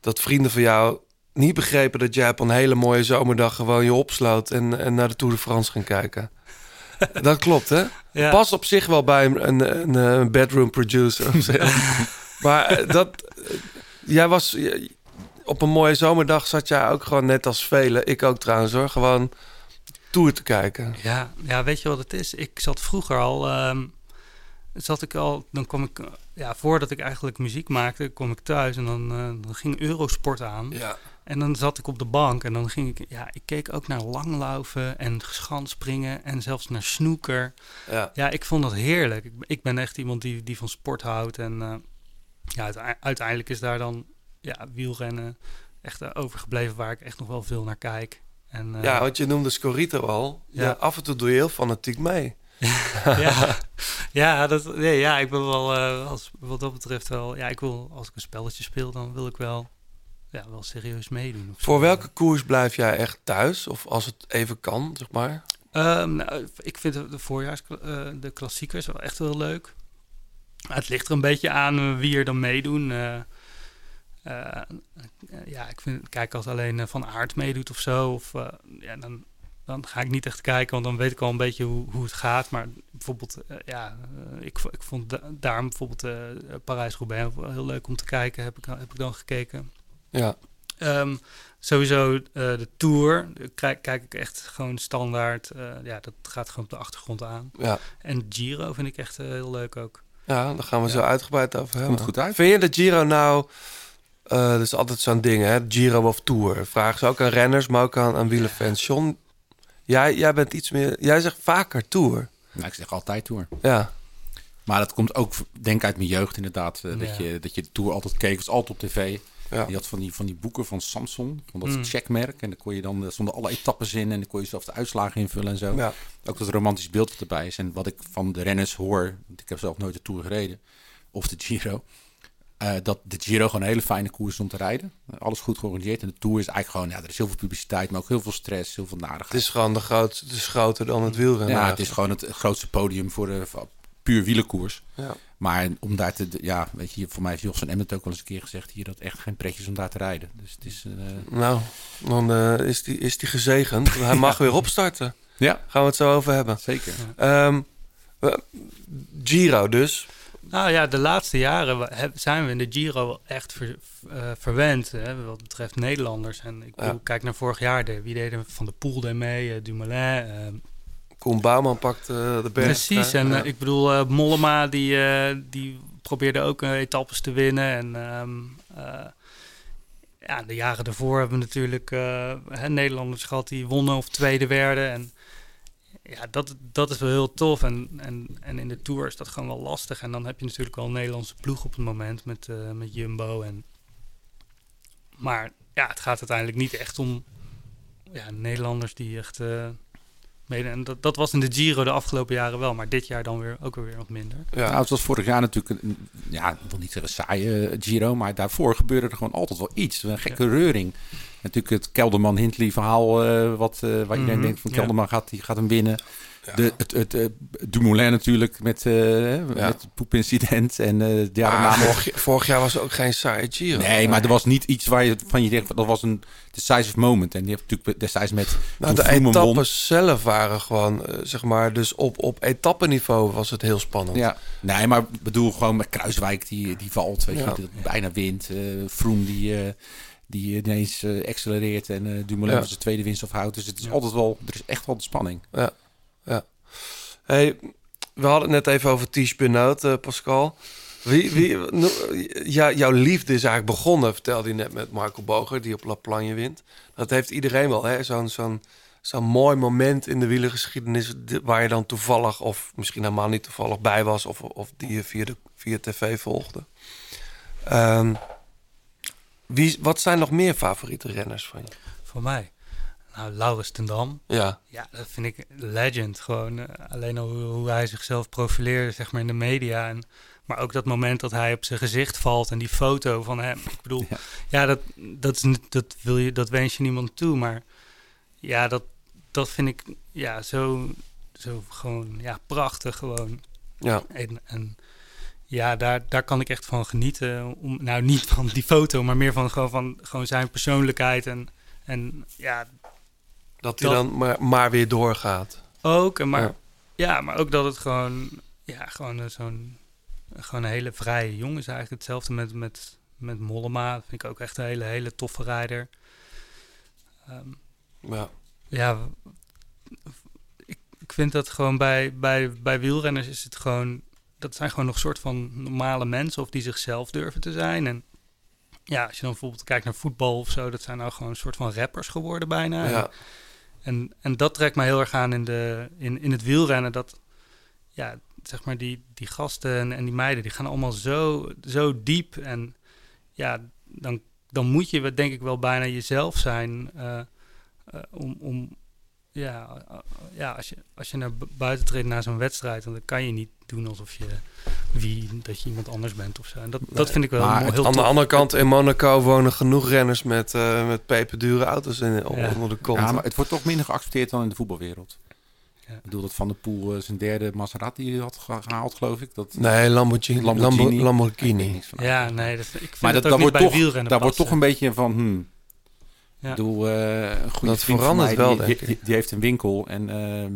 dat vrienden van jou niet begrepen dat jij op een hele mooie zomerdag gewoon je opsloot en, en naar de Tour de France ging kijken. dat klopt, hè? Ja. Past op zich wel bij een, een, een, een bedroom producer. maar eh, dat, eh, jij was op een mooie zomerdag zat jij ook gewoon net als velen, ik ook trouwens hoor, gewoon Tour te kijken. Ja, ja, weet je wat het is? Ik zat vroeger al. ehm, zat ik al. Dan kwam ik. eh, Ja, voordat ik eigenlijk muziek maakte, kwam ik thuis en dan, eh, dan ging Eurosport aan. Ja. En dan zat ik op de bank en dan ging ik. Ja, ik keek ook naar langlaufen en schansspringen en zelfs naar snoeker. Ja. Ja, ik vond dat heerlijk. Ik, ik ben echt iemand die, die van sport houdt. En eh, ja, uitei- uiteindelijk is daar dan ja, wielrennen echt eh, overgebleven waar ik echt nog wel veel naar kijk. En, eh, Ja, want je noemde Scorito al. Ja. Ja. af en toe doe je heel fanatiek mee. ja, ja, dat, nee, ja, ik ben wel, als, wat dat betreft wel, ja, ik wil, als ik een spelletje speel, dan wil ik wel, ja, wel serieus meedoen. Voor welke koers blijf jij echt thuis? Of als het even kan, zeg maar? Ehm, nou, ik vind de, voorjaars, eh, de klassiekers wel echt heel leuk. Het ligt er een beetje aan eh, wie er dan meedoen. eh. Ja, ik vind, kijk, als alleen Van Aert meedoet of zo, of, ja, dan, dan ga ik niet echt kijken, want dan weet ik al een beetje hoe, hoe het gaat. Maar bijvoorbeeld, ja, ik, ik vond da- daarom bijvoorbeeld Parijs-Roubaix heel leuk om te kijken, heb ik, heb ik dan gekeken. Ja. Ehm, sowieso eh, de Tour, kijk, kijk ik echt gewoon standaard. eh, ja, dat gaat gewoon op de achtergrond aan. Ja. En Giro vind ik echt eh, heel leuk ook. Ja, daar gaan we zo uitgebreid over hebben. goed uit. Vind je de Giro nou... eh dat is altijd zo'n ding, hè? Giro of Tour. Vragen ze ook aan renners, maar ook aan, aan wielerfans. John, jij, jij bent iets meer... Jij zegt vaker Tour. Nou, ik zeg altijd Tour. Ja. Maar dat komt ook, denk ik, uit mijn jeugd inderdaad. dat, Ja. je, dat je de Tour altijd keek. was altijd op tv. Ja. Die had van die, van die boeken van Samsung. Van dat Mm. checkmerk. En dan kon je dan, er stonden alle etappes in. En dan kon je zelf de uitslagen invullen en zo. Ja. Ook dat romantisch beeld dat erbij is. En wat ik van de renners hoor. Want ik heb zelf nooit de Tour gereden. Of de Giro. eh, dat de Giro gewoon een hele fijne koers is om te rijden. Alles goed georganiseerd. En de Tour is eigenlijk gewoon... Ja, er is heel veel publiciteit. Maar ook heel veel stress. Heel veel narigheid. Het is gewoon de grootste... Het is groter dan het wielrennen. Ja, het is gewoon het grootste podium voor de voor puur wielenkoers. Ja. Maar om daar te, ja, weet je, voor mij heeft Jos van Emmet ook wel eens een keer gezegd hier dat echt geen pretjes om daar te rijden. Dus het is. eh, Nou, dan eh, is, die, is die gezegend. Hij mag weer opstarten. Ja. Gaan we het zo over hebben. Zeker. Ehm, we- Giro dus. Nou ja, de laatste jaren zijn we in de Giro echt ver- eh, verwend. Hè, wat betreft Nederlanders. En ik Ja. kijk naar vorig jaar. De, wie deed er van de Poel deed mee? eh, Dumoulin. Koen Bouwman pakt eh, de berg. Precies, en eh, ik bedoel, eh, Mollema die, die probeerde ook etappes te winnen. En ehm, eh, ja, de jaren daarvoor hebben we natuurlijk hè, Nederlanders gehad die wonnen of tweede werden. En ja, dat, dat is wel heel tof. En, en, en in de Tour is dat gewoon wel lastig. En dan heb je natuurlijk wel een Nederlandse ploeg op het moment met, met Jumbo. En, maar ja, het gaat uiteindelijk niet echt om ja, Nederlanders die echt... mede. En dat, dat was in de Giro de afgelopen jaren wel, maar dit jaar dan weer ook weer wat minder. Ja. Nou, het was vorig jaar natuurlijk een, ja, ik wil niet zeggen saaie eh, Giro, maar daarvoor gebeurde er gewoon altijd wel iets. Een gekke reuring. Natuurlijk het Kelderman-Hindley verhaal, eh, wat, eh, waar iedereen Mhm, denkt van ja. Kelderman gaat, die gaat hem winnen. De, het, het, eh, Dumoulin natuurlijk met, eh, met het poepincident en de Ah, nog. vorig, vorig jaar was het ook geen saaie Giro. Nee, maar er was niet iets waar je van je denkt, dat was een decisive moment. En die heeft natuurlijk destijds met Nou, de won- etappes zelf waren gewoon, zeg maar, dus op, op etappeniveau was het heel spannend. Ja, nee, maar ik bedoel gewoon met Kruiswijk die, die valt, weet je, Ja. die bijna wint. eh Froome die, die ineens accelereert en eh Dumoulin Ja. de tweede winst of houdt. Dus het is Ja. altijd wel, er is echt wel de spanning. Ja. Hey, we hadden het net even over Ties Benoot, eh, Pascal. Wie, wie, ja, jouw liefde is eigenlijk begonnen, vertelde je net met Marco Boger, die op La Plagne wint. Dat heeft iedereen wel? Zo'n mooi moment in de wielergeschiedenis waar je dan toevallig, of misschien helemaal niet toevallig bij was, of, of die je via, de, via tv volgde. Ehm, wie, wat zijn nog meer favoriete renners van je? Voor mij. Nou, Laurens ten Dam. Ja, Ja, dat vind ik legend. Gewoon eh, alleen al hoe, hoe hij zichzelf profileerde, zeg maar, in de media. En, maar ook dat moment dat hij op zijn gezicht valt en die foto van hem. Ik bedoel, Ja. ja, dat, dat, is, niet- dat, wil je, dat wens je niemand toe. Maar ja, dat, dat vind ik ja, zo, zo gewoon ja, prachtig gewoon. ja. En, en ja, daar, daar kan ik echt van genieten. Om, nou, niet van die foto, maar meer van gewoon, van, gewoon zijn persoonlijkheid. En, en ja, Dat hij Dat- dan maar, maar weer doorgaat. ook. En maar, Ja. ja. maar ook dat het gewoon, ja, gewoon eh, zo'n gewoon een hele vrije jongen is eigenlijk. Hetzelfde met, met, met Mollema. Dat vind ik ook echt een hele, hele toffe rijder. Ehm, Ja. ja, ik, ik vind dat gewoon bij, bij, bij wielrenners is het gewoon... Dat zijn gewoon nog soort van normale mensen of die zichzelf durven te zijn. En ja, als je dan bijvoorbeeld kijkt naar voetbal of zo... dat zijn nou gewoon een soort van rappers geworden bijna. Ja. En, en dat trekt mij heel erg aan in, de, in, in het wielrennen. Dat, ja, zeg maar, die, die gasten en, en die meiden, die gaan allemaal zo, zo diep. En ja, dan, dan moet je denk ik wel bijna jezelf zijn. eh, eh, om, om, ja, ja als, je, als je naar bu- buiten treedt na zo'n wedstrijd, dan kan je niet doen alsof je wie, dat je iemand anders bent of zo. En dat, dat vind ik wel maar heel Aan de andere kant, in Monaco wonen genoeg renners met, eh met peperdure auto's in, Ja. onder de kont. Ja, maar het wordt toch minder geaccepteerd dan in de voetbalwereld. Ja. Ik bedoel dat Van der Poel eh, zijn derde Maserati had ge- gehaald, geloof ik. Dat, Nee, Lamborghini. Lamborghini. Lamborghini. Ja, nee, dat, ik vind Maar dat, dat, ook dat niet wordt bij toch, wielrennen daar wordt toch een beetje van... Hmm, Ja. Ik bedoel, eh, een goede Dat vriend verandert mij, wel, die, die, heeft een winkel en ehm,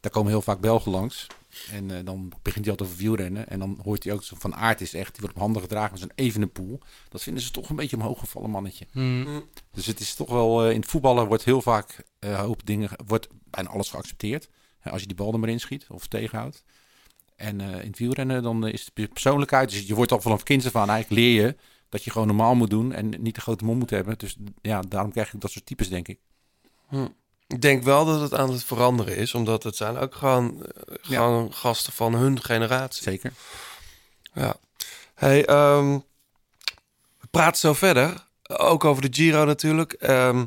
daar komen heel vaak Belgen langs. En eh, dan begint hij altijd over wielrennen. En dan hoort hij ook zo van aard is echt. Die wordt op handen gedragen met zo'n evenepoel. Dat vinden ze toch een beetje omhoog gevallen mannetje. Hmm. Dus het is toch wel... eh, in het voetballen wordt heel vaak eh, hoop dingen... Wordt bijna alles geaccepteerd. Hè, als je die bal er maar in schiet of tegenhoudt. En eh, in het wielrennen dan is het je persoonlijkheid. Dus je wordt al vanaf kinds af aan eigenlijk leer je... Dat je gewoon normaal moet doen en niet de grote mond moet hebben. Dus ja, daarom krijg ik dat soort types, denk ik. Ik denk wel dat het aan het veranderen is, omdat het zijn ook gewoon, eh, Ja. gewoon gasten van hun generatie. Zeker. Ja. Hey, ehm, we praten zo verder. Ook over de Giro natuurlijk. Ehm,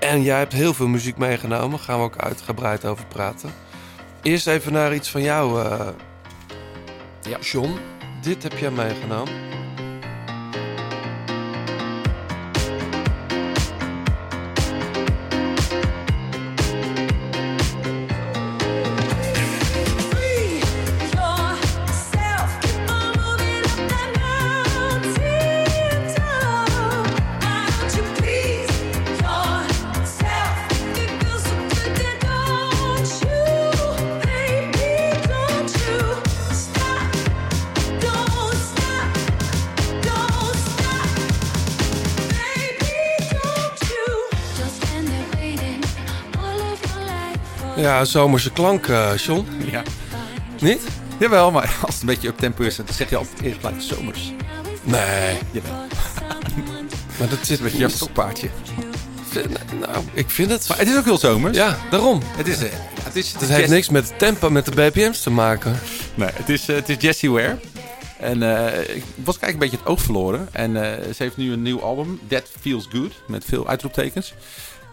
en jij hebt heel veel muziek meegenomen. Gaan we ook uitgebreid over praten. Eerst even naar iets van jou, eh Ja. John. Dit heb jij meegenomen. Ja, zomerse klank, eh John. Ja. Niet? Jawel, maar als het een beetje op tempo is, dan zeg je altijd eerst gelijk zomers. Nee. Jawel. Maar dat zit Een beetje jouw stokpaardje. Nou, ik vind het... Maar het is ook heel zomers. Ja, daarom. Het is... eh, het is, het heeft niks met het tempo, met de BPM's te maken. Nee, het is, eh, het is Jessie Ware. En ik was eigenlijk een beetje het oog verloren. En ze heeft nu een nieuw album, That Feels Good, met veel uitroeptekens.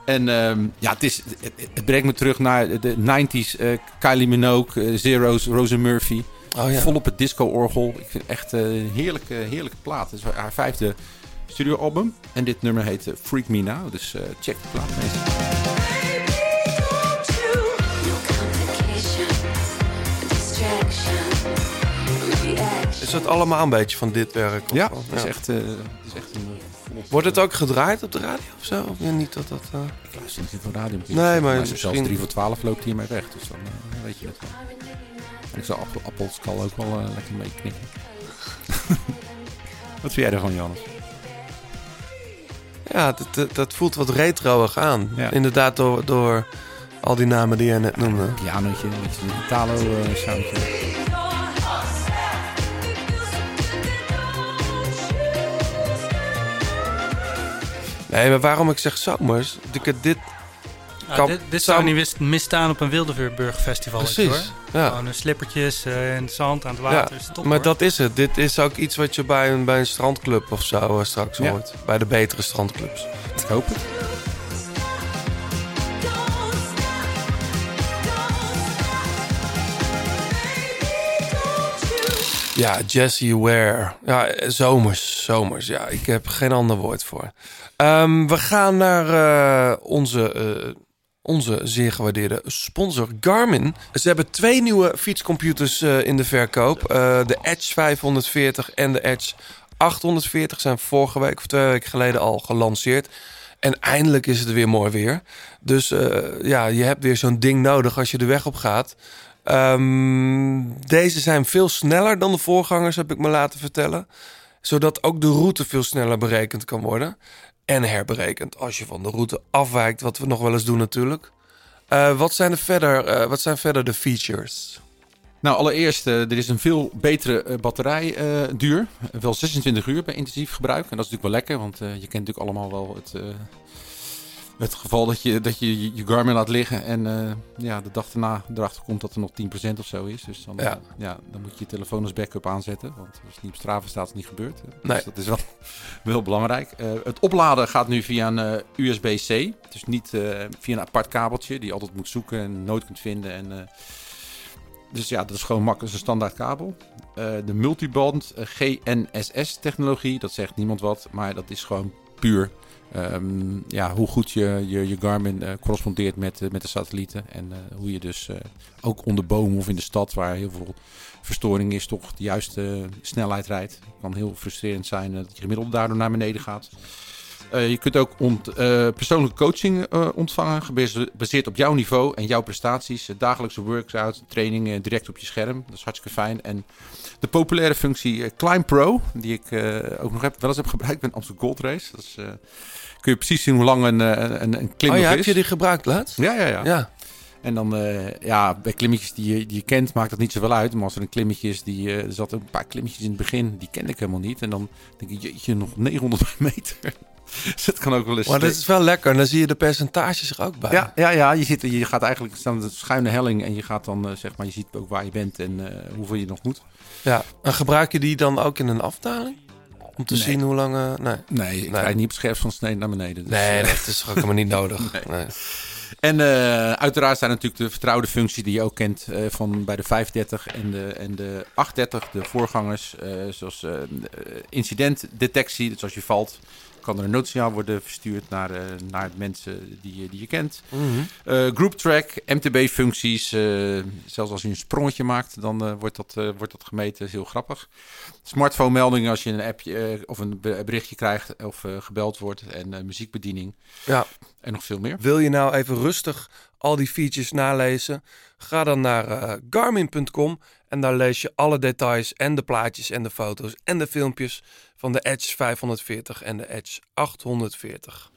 En ehm, ja, het, is, het, het brengt me terug naar de 90s. eh, Kylie Minogue, eh, Zero's, Rosa Murphy. Oh ja. Vol op het disco-orgel. Ik vind het echt eh, een heerlijke, heerlijke plaat. Het is haar vijfde studioalbum. En dit nummer heet Freak Me Now. Dus eh, check de plaat mee. Is dat allemaal een beetje van dit werk? Ja, het is echt, eh, het is echt een... eh, Wordt het ook gedraaid op de radio of zo? Of ja, niet dat dat... eh, Ik luister niet voor radio. Nee, maar zelfs misschien- 3 voor 12 loopt hiermee weg. Dus dan eh, weet je het wel. En ik zou appel, appelskal ook wel eh, lekker mee knikken. Wat vind jij ervan, Jannes? Ja, dat, dat, dat voelt wat retroig aan. Ja. Inderdaad, door, door al die namen die jij net noemde. Pianootje, een beetje een Italo-soundje. Nee, maar waarom ik zeg zomers? Ik, dit Ja, dit, dit zou niet mis- misstaan op een Wildeburg festival. Precies, Hoor. ja. Gewoon eh, slippertjes eh, in het zand, aan het water. is top, maar hoor. dat is het. Dit is ook iets wat je bij een, bij een strandclub of zo eh, straks Ja. hoort. Bij de betere strandclubs. Ik hoop het. Ja, Jessie Ware. Ja, eh, zomers, zomers. Ja, ik heb geen ander woord voor. Ehm, we gaan naar eh, onze, eh, onze zeer gewaardeerde sponsor Garmin. Ze hebben twee nieuwe fietscomputers eh, in de verkoop. De Edge 540 en de Edge 840 zijn vorige week of twee weken geleden al gelanceerd. En eindelijk is het weer mooi weer. Dus ja, je hebt weer zo'n ding nodig als je de weg op gaat. Ehm, deze zijn veel sneller dan de voorgangers, heb ik me laten vertellen. Zodat ook de route veel sneller berekend kan worden. En herberekend als je van de route afwijkt, wat we nog wel eens doen natuurlijk. Eh, wat, zijn er verder, eh, wat zijn verder de features? Nou, allereerst, eh, er is een veel betere batterijduur. wel 26 uur bij intensief gebruik. En dat is natuurlijk wel lekker, want je kent natuurlijk allemaal wel het, het geval dat je, dat je je- Garmin laat liggen. En eh, ja, de dag daarna erachter komt dat er nog 10% of zo is. Dus dan, Ja. ja. ja, dan moet je je telefoon als backup aanzetten. Want als het niet op Strava staat, is het niet gebeurd. hè. Nee. Dus dat is wel, wel belangrijk. Eh, het opladen gaat nu via een eh, USB-C. Dus niet eh, via een apart kabeltje die je altijd moet zoeken en nooit kunt vinden. En, eh, dus ja, dat is gewoon makkelijk, een standaard kabel. Eh, de multiband eh, GNSS-technologie, dat zegt niemand wat, maar dat is gewoon puur ehm, ja, hoe goed je, je, je Garmin eh, correspondeert met, eh, met de satellieten. En eh, hoe je dus ook onder bomen of in de stad, waar heel veel verstoring is, toch de juiste snelheid rijdt. Het kan heel frustrerend zijn dat je gemiddelde daardoor naar beneden gaat. Je kunt ook ont, persoonlijke coaching ontvangen, gebaseerd op jouw niveau en jouw prestaties. Dagelijkse workouts, trainingen direct op je scherm. Dat is hartstikke fijn. En de populaire functie Climb Pro, die ik ook nog heb, wel eens heb gebruikt bij een Amsterdam Gold Race. Dat is, kun je precies zien hoe lang een, eh, een, een klim Oh ja, heb je die gebruikt laatst? Ja, ja, ja. Ja. En dan, eh, ja, bij klimmetjes die je, die je kent, maakt dat niet zoveel uit. Maar als er een klimmetje is, die, eh, er zat een paar klimmetjes in het begin, die kende ik helemaal niet. En dan denk ik, jeetje, nog 900 meter. dus dat kan ook wel eens... Maar dat is wel lekker. En dan zie je de percentages er ook bij. Ja, ja, ja je, zit, je gaat eigenlijk staan de schuine helling en je gaat dan, zeg maar, je ziet ook waar je bent en hoeveel je nog moet. Ja. En gebruik je die dan ook in een afdaling? Om te Nee. zien hoe lang... eh, nee. Nee, ik Nee. rijd niet op scherp van snee naar beneden. Dus, Nee, eh, dat is ook helemaal niet nodig. Nee. En eh, uiteraard zijn natuurlijk de vertrouwde functies die je ook kent van bij de 530 en de, en de 830, de voorgangers. zoals incidentdetectie, dus als je valt, kan er een noodsignaal worden verstuurd naar, eh, naar mensen die, je- die je kent. Eh, group track, MTB-functies. eh, zelfs als je een sprongetje maakt, dan eh, wordt, dat, eh, wordt dat gemeten. Dat is heel grappig. Smartphone meldingen als je een appje eh, of een be- berichtje krijgt of eh, gebeld wordt. En eh, muziekbediening. Ja. En nog veel meer. Wil je nou even rustig al die features nalezen? Ga dan naar eh, garmin.com en daar lees je alle details en de plaatjes en de foto's en de filmpjes van de Edge 540 en de Edge 840.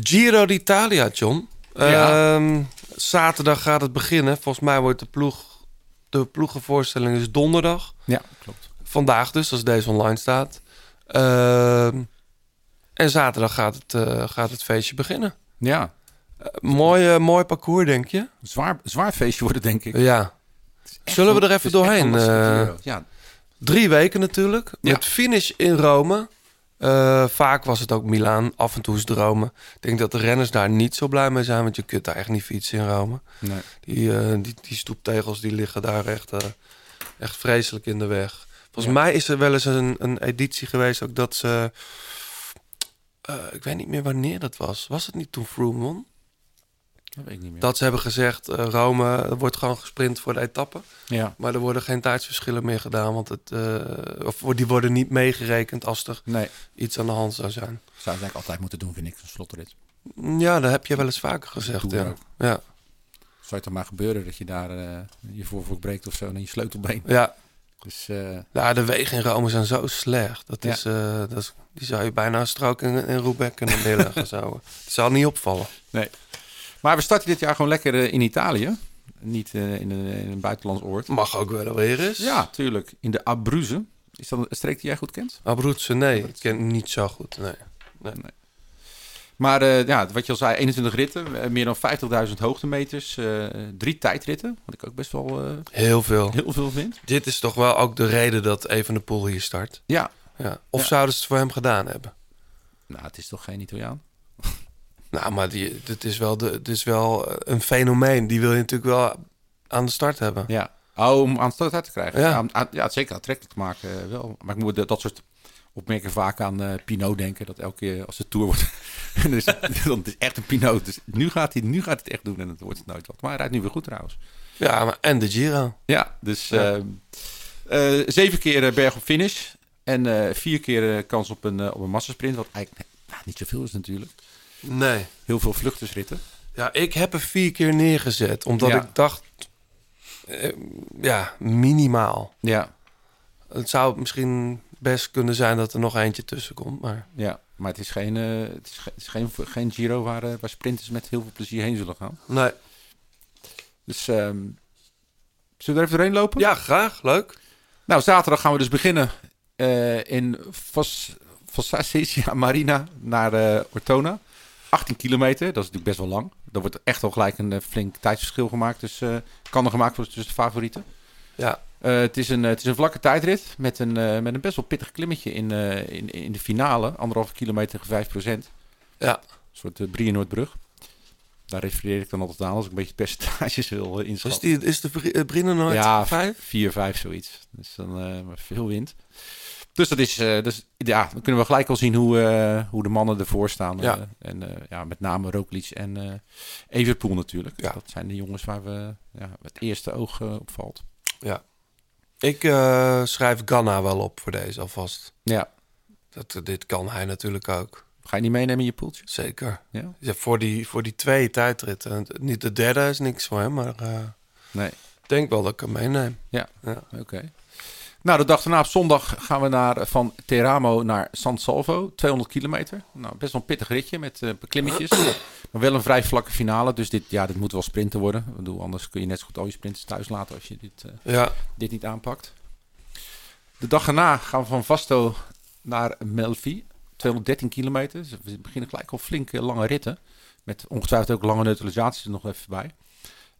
Giro d'Italia, John. Ja. Ehm, Zaterdag gaat het beginnen. Volgens mij wordt de ploeg... De ploegenvoorstelling is donderdag. Ja, klopt. Vandaag dus, als deze online staat. Ehm, en zaterdag gaat het, eh, gaat het feestje beginnen. Ja, mooi, eh, mooi parcours, denk je? zwaar, zwaar feestje worden, denk ik. Ja. Echt Zullen we er even doorheen? eh, ja, Drie weken natuurlijk. Ja. Met finish in Rome. Eh, vaak was het ook Milaan. Af en toe is het Rome. Ik denk dat de renners daar niet zo blij mee zijn. Want je kunt daar echt niet fietsen in Rome. nee. Die, eh, die, die stoeptegels die liggen daar echt, eh, echt vreselijk in de weg. Volgens Ja. mij is er wel eens een, een editie geweest ook dat ze... eh, ik weet niet meer wanneer dat was. Was het niet toen Froome won? Dat weet ik niet meer. Dat ze hebben gezegd, eh, Rome er wordt gewoon gesprint voor de etappe. ja. Maar er worden geen tijdsverschillen meer gedaan. Want het, eh, of die worden niet meegerekend als er Nee, iets aan de hand zou zijn. zou het eigenlijk altijd moeten doen, vind ik, zo'n slotrit. Ja, dat heb je wel eens vaker gezegd. Ja. ook. Ja. Zou het dan maar gebeuren dat je daar eh, je voorvoet breekt of zo en je sleutelbeen. Ja. Dus eh, ja, de wegen in Rome zijn zo slecht. Dat Ja. is, eh, dat is, die zou je bijna een strook in, in Roubaix kunnen neerleggen. zo. Het zal niet opvallen. Maar we starten dit jaar gewoon lekker eh, in Italië. Niet eh, in, een, in een buitenlands oord. Mag ook wel weer eens. Ja, tuurlijk. In de Abruzzen. Is dat een streek die jij goed kent? Abruzzo, nee. Ik ken niet zo goed. Nee. Maar eh, ja, wat je al zei, 21 ritten, meer dan 50.000 hoogtemeters, drie tijdritten, wat ik ook best wel Heel veel. heel veel vind. Dit is toch wel ook de reden dat Even de Poel hier start. Ja, Ja. Of Ja. zouden ze het voor hem gedaan hebben? nou, het is toch geen Italiaan? Nou, maar die, dit, is wel de, dit is wel een fenomeen. Die wil je natuurlijk wel aan de start hebben. Ja. Oh, om aan het start uit te krijgen. Ja. Ja, zeker aantrekkelijk te maken, eh, wel. Maar ik moet dat- dat soort opmerkingen vaak aan eh Pinot denken. Dat elke keer als de Tour wordt, dan is het, dan is echt een Pinot. Dus nu gaat, hij, nu gaat hij het echt doen en het wordt het nooit wat. Maar hij rijdt nu weer goed trouwens. Ja, maar, en de Giro. Ja, dus Ja. eh, eh, zeven keer eh, berg op finish. En eh, vier keer eh, kans op een, eh, op een massasprint. Wat eigenlijk nou, niet zoveel is natuurlijk. Nee. Heel veel vluchtersritten. Ja, ik heb er vier keer neergezet. Omdat Ja. ik dacht... eh, ja, minimaal. Ja, Het zou misschien best kunnen zijn dat er nog eentje tussen komt. Maar ja. maar het is geen, eh, het is, ge- het is geen, geen Giro waar, eh, waar sprinters met heel veel plezier heen zullen gaan. nee. Dus ehm, zullen we er even doorheen lopen? Ja, graag. Leuk. Nou, zaterdag gaan we dus beginnen in Fossacesia Marina naar Ortona. 18 kilometer, dat is natuurlijk best wel lang. Er wordt echt al gelijk een eh, flink tijdsverschil gemaakt. Dus eh, kan er gemaakt worden tussen de favorieten. Ja. Eh, het, is een, het is een vlakke tijdrit met een, met een best wel pittig klimmetje in, in, in de finale. Anderhalve kilometer tegen 5 procent. Ja. Een soort uh, Brienoordbrug. Daar refereer ik dan altijd aan als ik een beetje percentages wil eh, inschatten. Dus die, is de Bri- Brine nooit Ja, vijf? 4, 5 zoiets. Dus dan veel wind. Dus dat is, eh, dus, ja, dan kunnen we gelijk al zien hoe, eh, hoe de mannen ervoor staan. Ja. Eh, en eh, ja, met name Roglic en Everpool natuurlijk. Ja. Dat zijn de jongens waar we ja, het eerste oog op valt. Ja. Ik schrijf Ganna wel op voor deze alvast. Ja. Dat, dit kan hij natuurlijk ook. Ga je niet meenemen in je poeltje? Zeker. Ja? Ja, voor, die, voor die twee tijdritten. Niet de derde is niks voor hem, maar Nee. ik denk wel dat ik hem meeneem. Ja. Ja. Oké. Nou, de dag daarna op zondag gaan we naar, van Teramo naar San Salvo. 200 kilometer. Nou, best wel een pittig ritje met eh beklimmetjes. maar wel een vrij vlakke finale. Dus dit, ja, dit moet wel sprinten worden. Ik bedoel, anders kun je net zo goed al je sprinters thuis laten als je dit, eh, Ja. dit niet aanpakt. De dag erna gaan we van Vasto naar Melfi. 213 kilometer. Dus we beginnen gelijk al flinke lange ritten. Met ongetwijfeld ook lange neutralisaties er nog even bij.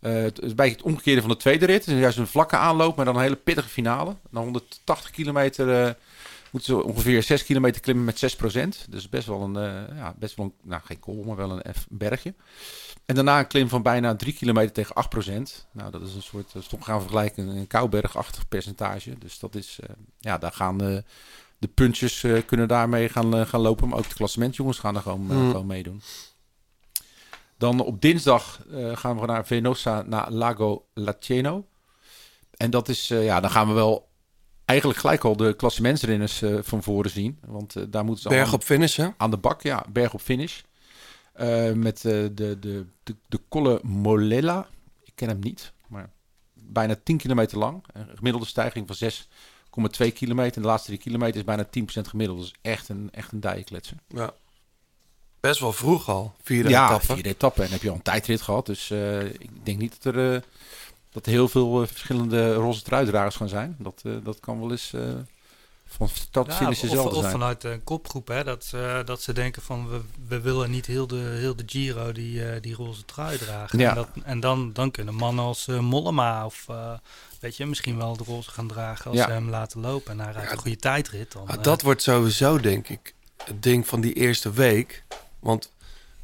Eh, het is bij het omgekeerde van de tweede rit. Het is juist een vlakke aanloop, maar dan een hele pittige finale. Na 180 kilometer eh, moeten ze ongeveer 6 kilometer klimmen met 6% Dus best wel een, eh, ja, best wel een, nou geen kool, maar wel een een bergje. En daarna een klim van bijna 3 kilometer tegen 8% Nou, dat is een soort, dat is toch gaan vergelijken, een koubergachtig percentage. Dus dat is, ja, daar gaan eh, de puntjes kunnen daarmee gaan, gaan lopen. Maar ook de klassementjongens gaan er gewoon, Mm. gewoon meedoen. Dan op dinsdag eh, gaan we naar Venosa, naar Lago Laceno. En dat is, eh, ja, dan gaan we wel eigenlijk gelijk al de klassementsrenners eh, van voren zien. Want daar moeten ze Berg op finish, hè? aan de bak, ja, berg op finish. Met de, de, de, de Colle Molella. Ik ken hem niet, maar bijna 10 kilometer lang. Een gemiddelde stijging van 6,2 kilometer. En de laatste 3 kilometer is bijna 10% gemiddeld. Dus echt een, echt een dijenkletser. Ja. Best wel vroeg al, vierde ja, etappe. vierde etappe. En heb je al een tijdrit gehad. Dus eh, ik denk niet dat er, eh, dat er heel veel eh, verschillende roze truidragers gaan zijn. Dat, eh, dat kan wel eens eh, van start Ja, finish of, dezelfde of zijn. vanuit een kopgroep, hè, dat, ze- dat ze denken van we, we willen niet heel de, heel de Giro die, eh, die roze trui dragen. Ja. En, dat, en dan, dan kunnen mannen als eh, Mollema of eh, weet je, misschien wel de roze gaan dragen als Ja. ze hem laten lopen. En hij rijdt een goede tijdrit. Dan, Ah, eh, dat wordt sowieso, denk ik, het ding van die eerste week. Want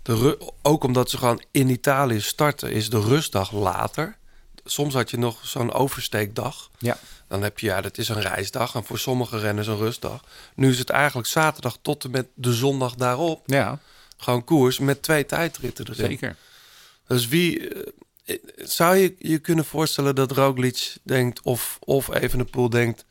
de ook omdat ze gewoon in Italië starten, is de rustdag later. Soms had je nog zo'n oversteekdag. Ja. Dan heb je, ja, dat is een reisdag. En voor sommige renners een rustdag. Nu is het eigenlijk zaterdag tot en met de zondag daarop. Ja, Gewoon koers met twee tijdritten erin. zeker. Dus wie... eh, zou je je kunnen voorstellen dat Roglic denkt... of, of Evenepoel denkt...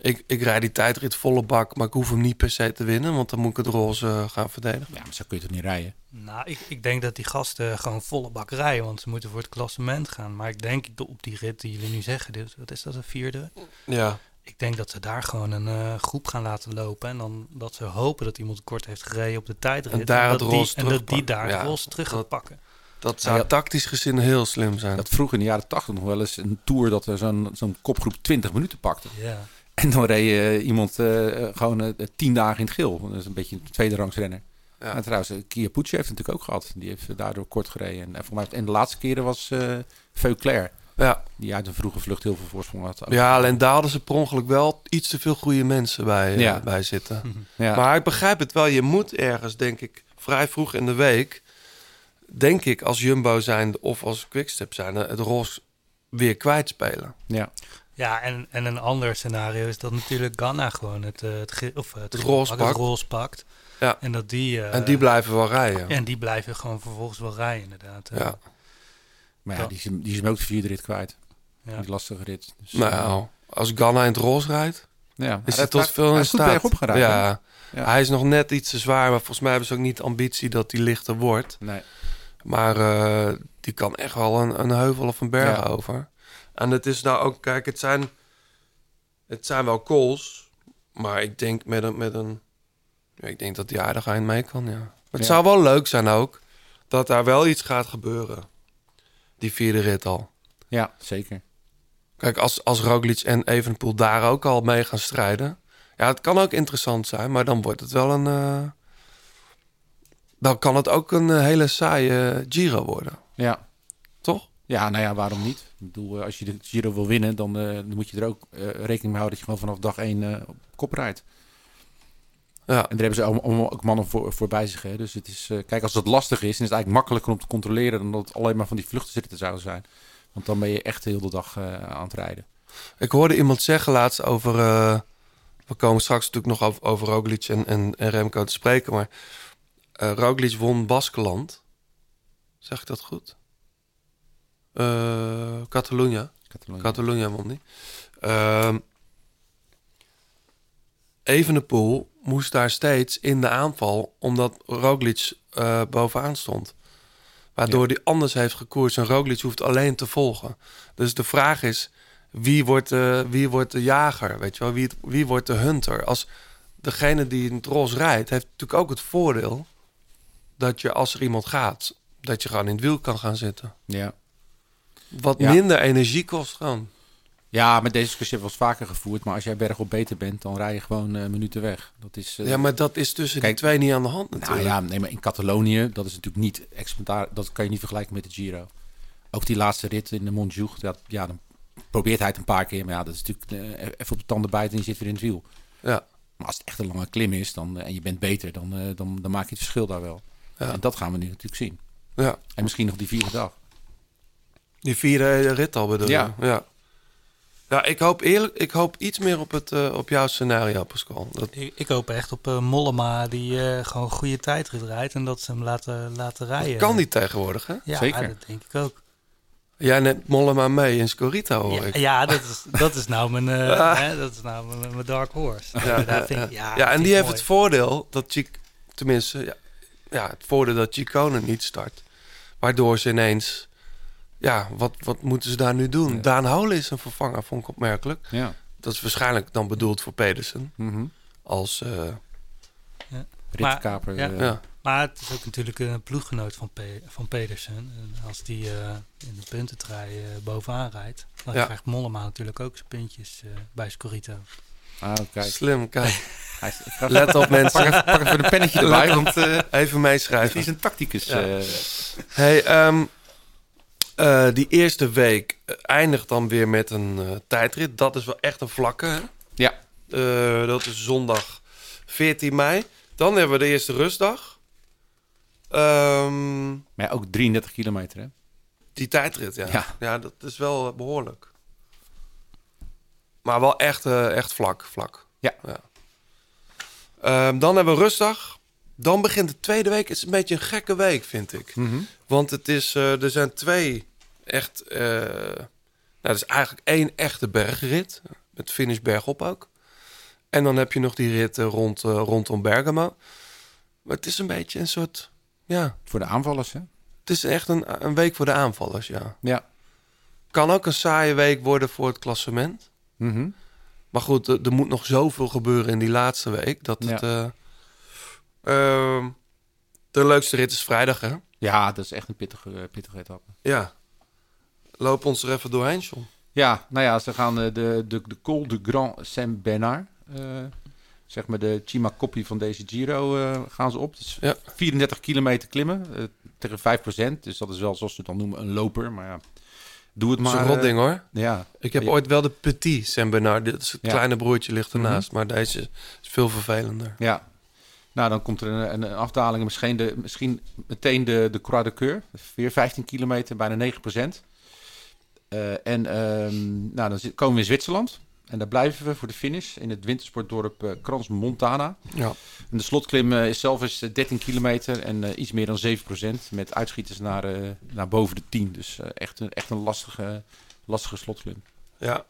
Ik, ik rijd die tijdrit volle bak, maar ik hoef hem niet per se te winnen... want dan moet ik het roze eh, gaan verdedigen. Ja, maar zo kun je toch niet rijden? Nou, ik, ik denk dat die gasten gewoon volle bak rijden, want ze moeten voor het klassement gaan. Maar ik denk dat op die rit die jullie nu zeggen, dit, wat is dat, een vierde? Ja, Ik denk dat ze daar gewoon een eh, groep gaan laten lopen. En dan dat ze hopen dat iemand kort heeft gereden op de tijdrit. En daar het dat die, roze En dat die terugpakken. daar Ja, het roze terug gaat pakken. dat zou Ja. tactisch gezien heel slim zijn. Dat vroeg in de jaren tachtig nog wel eens een tour dat er zo'n zo'n kopgroep 20 minuten pakte. Ja. En dan reed eh, iemand eh, gewoon eh, tien dagen in het geel. Dat is een beetje een tweede rangs renner. Ja. En trouwens, Kia Pucci heeft het natuurlijk ook gehad. Die heeft daardoor kort gereden. En, voor mij, en de laatste keren was eh Veuclair. Ja. Die uit een vroege vlucht heel veel voorsprong had. ja, alleen daar hadden ze per ongeluk wel iets te veel goede mensen bij, Ja. bij zitten. Ja. Maar ik begrijp het wel. Je moet ergens, denk ik, vrij vroeg in de week... denk ik als Jumbo zijn of als Quickstep zijn... het roze weer kwijtspelen. ja. Ja, en, en een ander scenario is dat natuurlijk Ghana gewoon het, eh, het, of, eh, het, Het pakt, het pakt. roze pakt. Ja. En dat die... eh, en die blijven wel rijden. En die blijven gewoon vervolgens wel rijden, inderdaad. Ja. Maar ja, die die is hem ook de vierde rit kwijt. Ja. Die lastige rit. Dus, Nou, als Ghana in het roze rijdt... ja. is hij tot veel hij in is goed staat. geraakt. hè? Ja. Ja. hij is nog net iets te zwaar... maar volgens mij hebben ze ook niet de ambitie dat hij lichter wordt. Nee. Maar eh, die kan echt wel een, een heuvel of een berg Ja. over. En het is nou ook, kijk, het zijn, het zijn wel calls, maar ik denk met een, met een, ja, ik denk dat die aardig eind mee kan, ja. Het Ja. zou wel leuk zijn ook dat daar wel iets gaat gebeuren. Die vierde rit al. Ja, zeker. Kijk, als, als Roglic en Evenepoel daar ook al mee gaan strijden. Ja, het kan ook interessant zijn, maar dan wordt het wel een... eh, dan kan het ook een eh, hele saaie Giro worden, Ja. Ja, nou ja, waarom niet? Ik bedoel, eh, als je de Giro wil winnen, dan, eh, dan moet je er ook eh, rekening mee houden dat je gewoon vanaf dag één eh, op kop rijdt. Ja. En daar hebben ze allemaal, ook mannen voor, voor bij zich. Hè? Dus het is, kijk, als het lastig is, dan is het eigenlijk makkelijker om te controleren dan dat het alleen maar van die vluchten zitten zouden zijn. Want dan ben je echt de hele dag aan het rijden. Ik hoorde iemand zeggen laatst over... we komen straks natuurlijk nog over, over Roglic en, en, en Remco te spreken... maar Roglic won Baskeland. Zeg ik dat goed? Eh Catalunya. Catalonië. Catalunya won die. Ehm Evenepoel moest daar steeds in de aanval... omdat Roglic eh, bovenaan stond. Waardoor hij anders heeft gekoerst. En Roglic hoeft alleen te volgen. Dus de vraag is... wie wordt de, wie wordt de jager? Weet je wel? Wie, wie wordt de hunter? Als degene die in het roze rijdt... heeft natuurlijk ook het voordeel... dat je als er iemand gaat... dat je gewoon in het wiel kan gaan zitten. Ja. Wat Ja. minder energie kost gewoon. ja, met deze discussie eens vaker gevoerd. Maar als jij bergop beter bent, dan rij je gewoon eh, minuten weg. Dat is, eh, Ja, maar dat is tussen Kijk, die twee niet aan de hand Nou natuurlijk. ja, nee, maar in Catalonië, dat is natuurlijk niet exemplaar. Dat kan je niet vergelijken met de Giro. Ook die laatste rit in de Montjuïc, dat, ja, dan probeert hij het een paar keer. Maar ja, dat is natuurlijk eh, even op de tanden bijten en je zit weer in het wiel. Ja. Maar als het echt een lange klim is dan, en je bent beter, dan, dan, dan maak je het verschil daar wel. Ja. En dat gaan we nu natuurlijk zien. Ja. En misschien nog die vierde dag. Die vierde rit al bedoel je? Ja. ja. Ja, ik hoop eerlijk, ik hoop iets meer op, het, eh, op jouw scenario, Pascal. Dat, Ik, ik hoop echt op eh, Mollema die eh, gewoon een goede tijdrit rijdt en dat ze hem laten, laten rijden. kan niet tegenwoordig, hè? Ja, Zeker. dat denk ik ook. Jij neemt Mollema mee in Scorito, hoor Ja, ik. ja, dat, is, dat is nou mijn, eh, hè, dat is nou mijn, mijn dark horse. Ja, ja, vind ik- ja. ja, Ja, en die heeft mooi. het voordeel dat Chic, tenminste, ja, ja, het voordeel dat Chicone niet start. Waardoor ze ineens, ja, wat, wat moeten ze daar nu doen? Ja. Daan Hole is een vervanger, vond ik opmerkelijk. Ja. Dat is waarschijnlijk dan bedoeld voor Pedersen. Mhm. Als, eh, Ritkaper. ja. eh, ja. Maar het is ook natuurlijk een ploeggenoot van, Pe- van Pedersen. En als die eh, in de puntentrui eh, bovenaan rijdt, dan Ja. krijgt Mollema natuurlijk ook zijn puntjes eh, bij Scorito. Ah, kijk. Slim, kijk. Hij Let op mensen. Pak even, pak even een pennetje erbij, want eh Even hij meeschrijven. is een tacticus. Ja. eh. Hey, ehm, eh, die eerste week eh, eindigt dan weer met een eh, tijdrit. Dat is wel echt een vlakke. Hè? ja, dat is zondag 14 mei. Dan hebben we de eerste rustdag. Ehm, maar ja, ook 33 kilometer, hè? die tijdrit, ja. Ja. ja. dat is wel eh, behoorlijk. Maar wel echt, echt vlak, vlak. Ja. Ehm, dan hebben we rustdag. Dan begint de tweede week. Het is een beetje een gekke week, vind ik. Mhm. Want het is, eh, er zijn twee echt... eh nou, er is eigenlijk één echte bergrit. Met finish bergop ook. En dan heb je nog die rit rond, eh, rondom Bergamo. Maar het is een beetje een soort... Ja, Voor de aanvallers, hè? het is echt een, een week voor de aanvallers, ja. Ja. Kan ook een saaie week worden voor het klassement. Mhm. Maar goed, er, er moet nog zoveel gebeuren in die laatste week. Dat het... eh, ehm, de leukste rit is vrijdag, hè? Ja, dat is echt een pittige, eh, pittige etappe. Ja. Loop ons er even doorheen, John. Ja, nou ja, ze gaan eh, de, de, de Col de Grand Saint-Bernard, eh, zeg maar de Cima Coppi van deze Giro, gaan ze op. Dus Ja. 34 kilometer klimmen tegen 5%. Dus dat is wel, zoals ze het dan noemen, een loper. Maar ja, doe het Dat is maar. een rot ding, hoor. Ja. Ik heb Ja. ooit wel de Petit Saint-Bernard. Dit is het Ja. kleine broertje ligt ernaast. Mhm. Maar deze is veel vervelender. Ja. Nou, dan komt er een, een, een afdaling. Misschien, de, misschien meteen de, de Croix de Coeur. Weer 15 kilometer, bijna 9% Eh, en ehm, nou, dan zit- komen we in Zwitserland. En daar blijven we voor de finish in het wintersportdorp eh Crans Montana. Ja. En de slotklim eh, is zelf eh, 13 kilometer en iets meer dan 7% Met uitschieters naar, naar boven de 10. Dus echt, een, echt een lastige, lastige slotklim. Ja.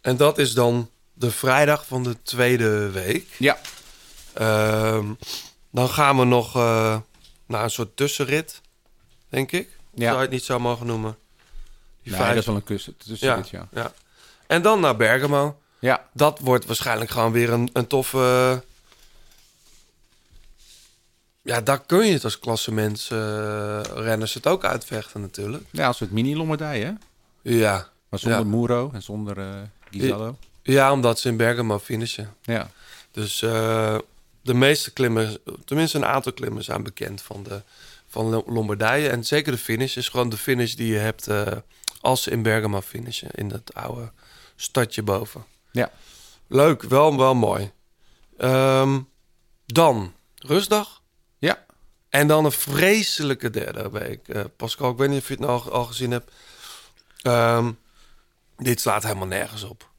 En dat is dan de vrijdag van de tweede week. Ja. Ehm, dan gaan we nog eh, naar een soort tussenrit, denk ik. Ja. Zou je het niet zo mogen noemen? Die Nee, vijf- dat is wel een kussen. tussenrit, ja. ja. En dan naar Bergamo. Ja. Dat wordt waarschijnlijk gewoon weer een, een toffe... Ja, daar kun je het als klassementsrenners het ook uitvechten natuurlijk. Ja, een soort mini-Lombardij, hè? Ja. Maar zonder Ja. Muro en zonder Ghisallo. Ja, omdat ze in Bergamo finishen. Ja. Dus eh, de meeste klimmers, tenminste een aantal klimmers zijn bekend van, de, van Lo- Lombardije. En zeker de finish is gewoon de finish die je hebt eh, als ze in Bergamo finishen. In dat oude stadje boven. Ja. Leuk, wel, wel mooi. Ehm, dan rustdag. Ja. En dan een vreselijke derde week. Eh, Pascal, ik weet niet of je het nou al, al gezien hebt. Ehm, dit slaat helemaal nergens op.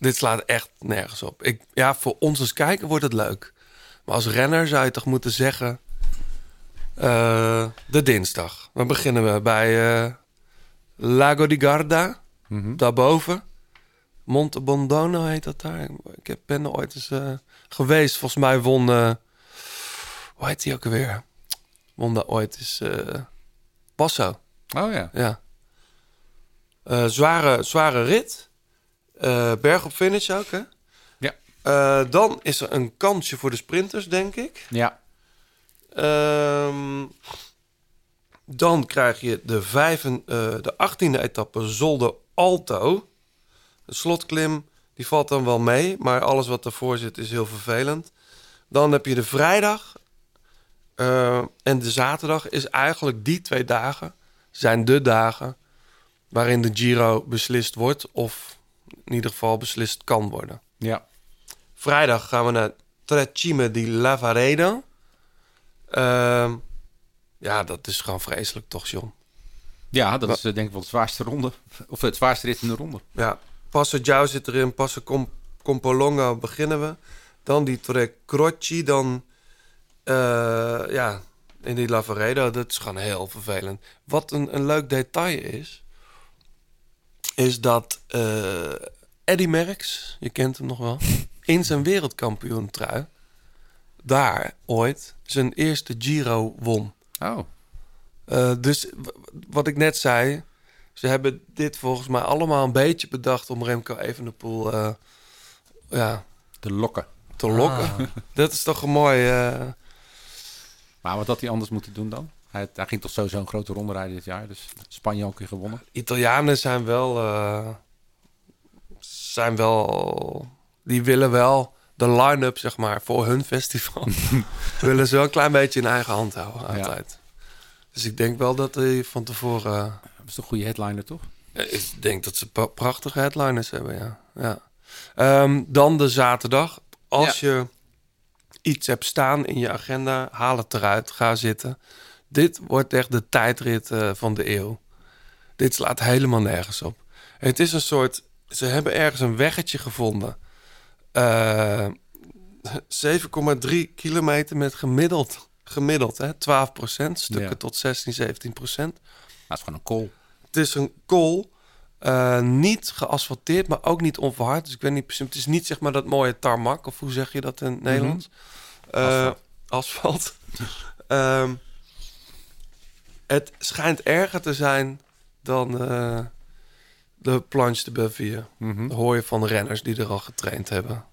Dit slaat echt nergens op. Ik, ja, voor ons als kijker wordt het leuk. Maar als renner zou je toch moeten zeggen... eh, de dinsdag. Dan beginnen we bij eh, Lago di Garda. Mhm. Daarboven. Monte Bondono heet dat daar. Ik heb- ben er ooit eens eh, geweest. Volgens mij won... hoe heet die ook alweer? Won daar ooit eens... Passo. Oh ja. Ja. Zware, zware rit. Eh, berg op finish ook, hè? Ja. Eh, dan is er een kansje voor de sprinters, denk ik. Ja. Ehm, dan krijg je de, vijven, eh, de 18e etappe Zolde Alto. De slotklim, die valt dan wel mee. Maar alles wat ervoor zit is heel vervelend. Dan heb je de vrijdag. en de zaterdag is eigenlijk die twee dagen... zijn de dagen waarin de Giro beslist wordt... of in ieder geval beslist kan worden. Ja. Vrijdag gaan we naar Trecime di Lavaredo. Ehm, ja, dat is gewoon vreselijk toch, John? Ja, dat is eh, denk ik wel de zwaarste ronde. Of het zwaarste rit in de ronde. Ja, Passo Giao zit erin, Passo Com beginnen we. Dan die Tre Croci, dan eh, ja, in die Lavaredo. Dat is gewoon heel vervelend. Wat een, een leuk detail is, is dat eh Eddy Merckx, je kent hem nog wel, in zijn wereldkampioen trui, daar ooit zijn eerste Giro won. Oh. Eh, dus w- wat ik net zei, ze hebben dit volgens mij allemaal een beetje bedacht om Remco Evenepoel eh, ja, Te lokken. te lokken. Ah. Dat is toch een mooi, eh, Maar wat had hij anders moeten doen dan? Hij, hij ging toch sowieso een grote ronde rijden dit jaar. Dus Spanje ook een keer gewonnen. Italianen zijn wel, eh, zijn wel, die willen wel de line-up zeg maar voor hun festival willen ze wel een klein beetje in eigen hand houden altijd. Dus ik denk wel dat hij van tevoren. eh, Dat is een goede headliner, toch? ik denk dat ze prachtige headliners hebben, ja. ja. Ehm, dan de zaterdag. Als je iets hebt staan in je agenda, haal het eruit, ga zitten. Dit wordt echt de tijdrit eh, van de eeuw. Dit slaat helemaal nergens op. Het is een soort. Ze hebben ergens een weggetje gevonden. Eh 7,3 kilometer met gemiddeld, gemiddeld hè, 12% stukken Ja. tot 16, 17 procent. Dat is gewoon een kool. Het is een kool, eh, niet geasfalteerd, maar ook niet onverhard. Dus ik weet niet precies, het is niet zeg maar dat mooie tarmac, of hoe zeg je dat in het Nederlands? Eh, Asfalt. asfalt. Ehm, het schijnt erger te zijn dan de planche de. Mhm. Dat hoor je van de renners die er al getraind hebben.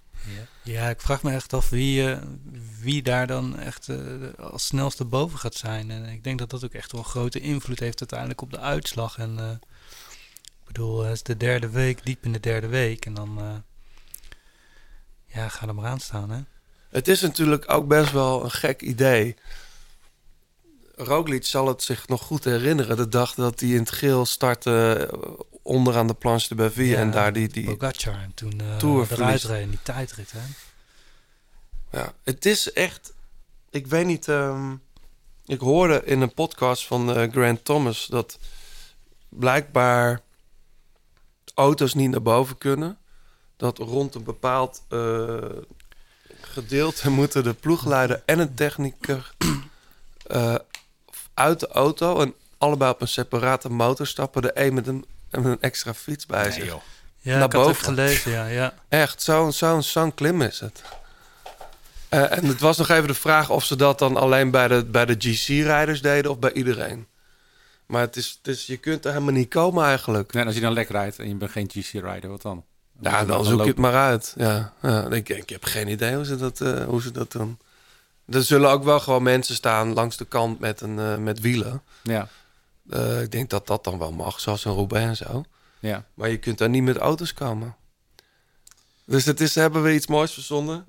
Ja, ik vraag me echt af wie, eh, wie daar dan echt eh, als snelste boven gaat zijn. En ik denk dat dat ook echt wel een grote invloed heeft uiteindelijk op de uitslag. En eh, ik bedoel, het is de derde week, diep in de derde week. En dan, ja, ga er maar aan staan, hè. Het is natuurlijk ook best wel een gek idee. Roglic zal het zich nog goed herinneren. De dag dat hij in het geel startte onderaan de planche de. Ja, en daar die, die Pogacar en toen Tour eruit reed die tijdrit, hè. Ja, het is echt. Ik weet niet. ehm, ik hoorde in een podcast van eh, Grant Thomas dat blijkbaar auto's niet naar boven kunnen. Dat rond een bepaald eh, gedeelte moeten de ploegleider en een technicus eh, uit de auto en allebei op een separate motor stappen. De een met een, een extra fiets bij zich. Ja, naar ik had boven. het gelezen, ja, ja. Echt, zo'n zo'n zo'n klim is het. Eh, en het was nog even de vraag of ze dat dan alleen bij de, bij de GC-rijders deden of bij iedereen. Maar het is, het is, je kunt er helemaal niet komen eigenlijk. Nee, en als je dan lek rijdt en je bent geen GC-rider, wat dan? Ja, dan zoek je het maar uit. Ja, ja ik, ik heb geen idee hoe ze dat, eh, hoe ze dat doen. Er zullen ook wel gewoon mensen staan langs de kant met, een, eh, met wielen. Ja. Eh, ik denk dat dat dan wel mag, zoals een Roubaix en zo. Ja. Maar je kunt daar niet met auto's komen. Dus het is, hebben we iets moois verzonnen.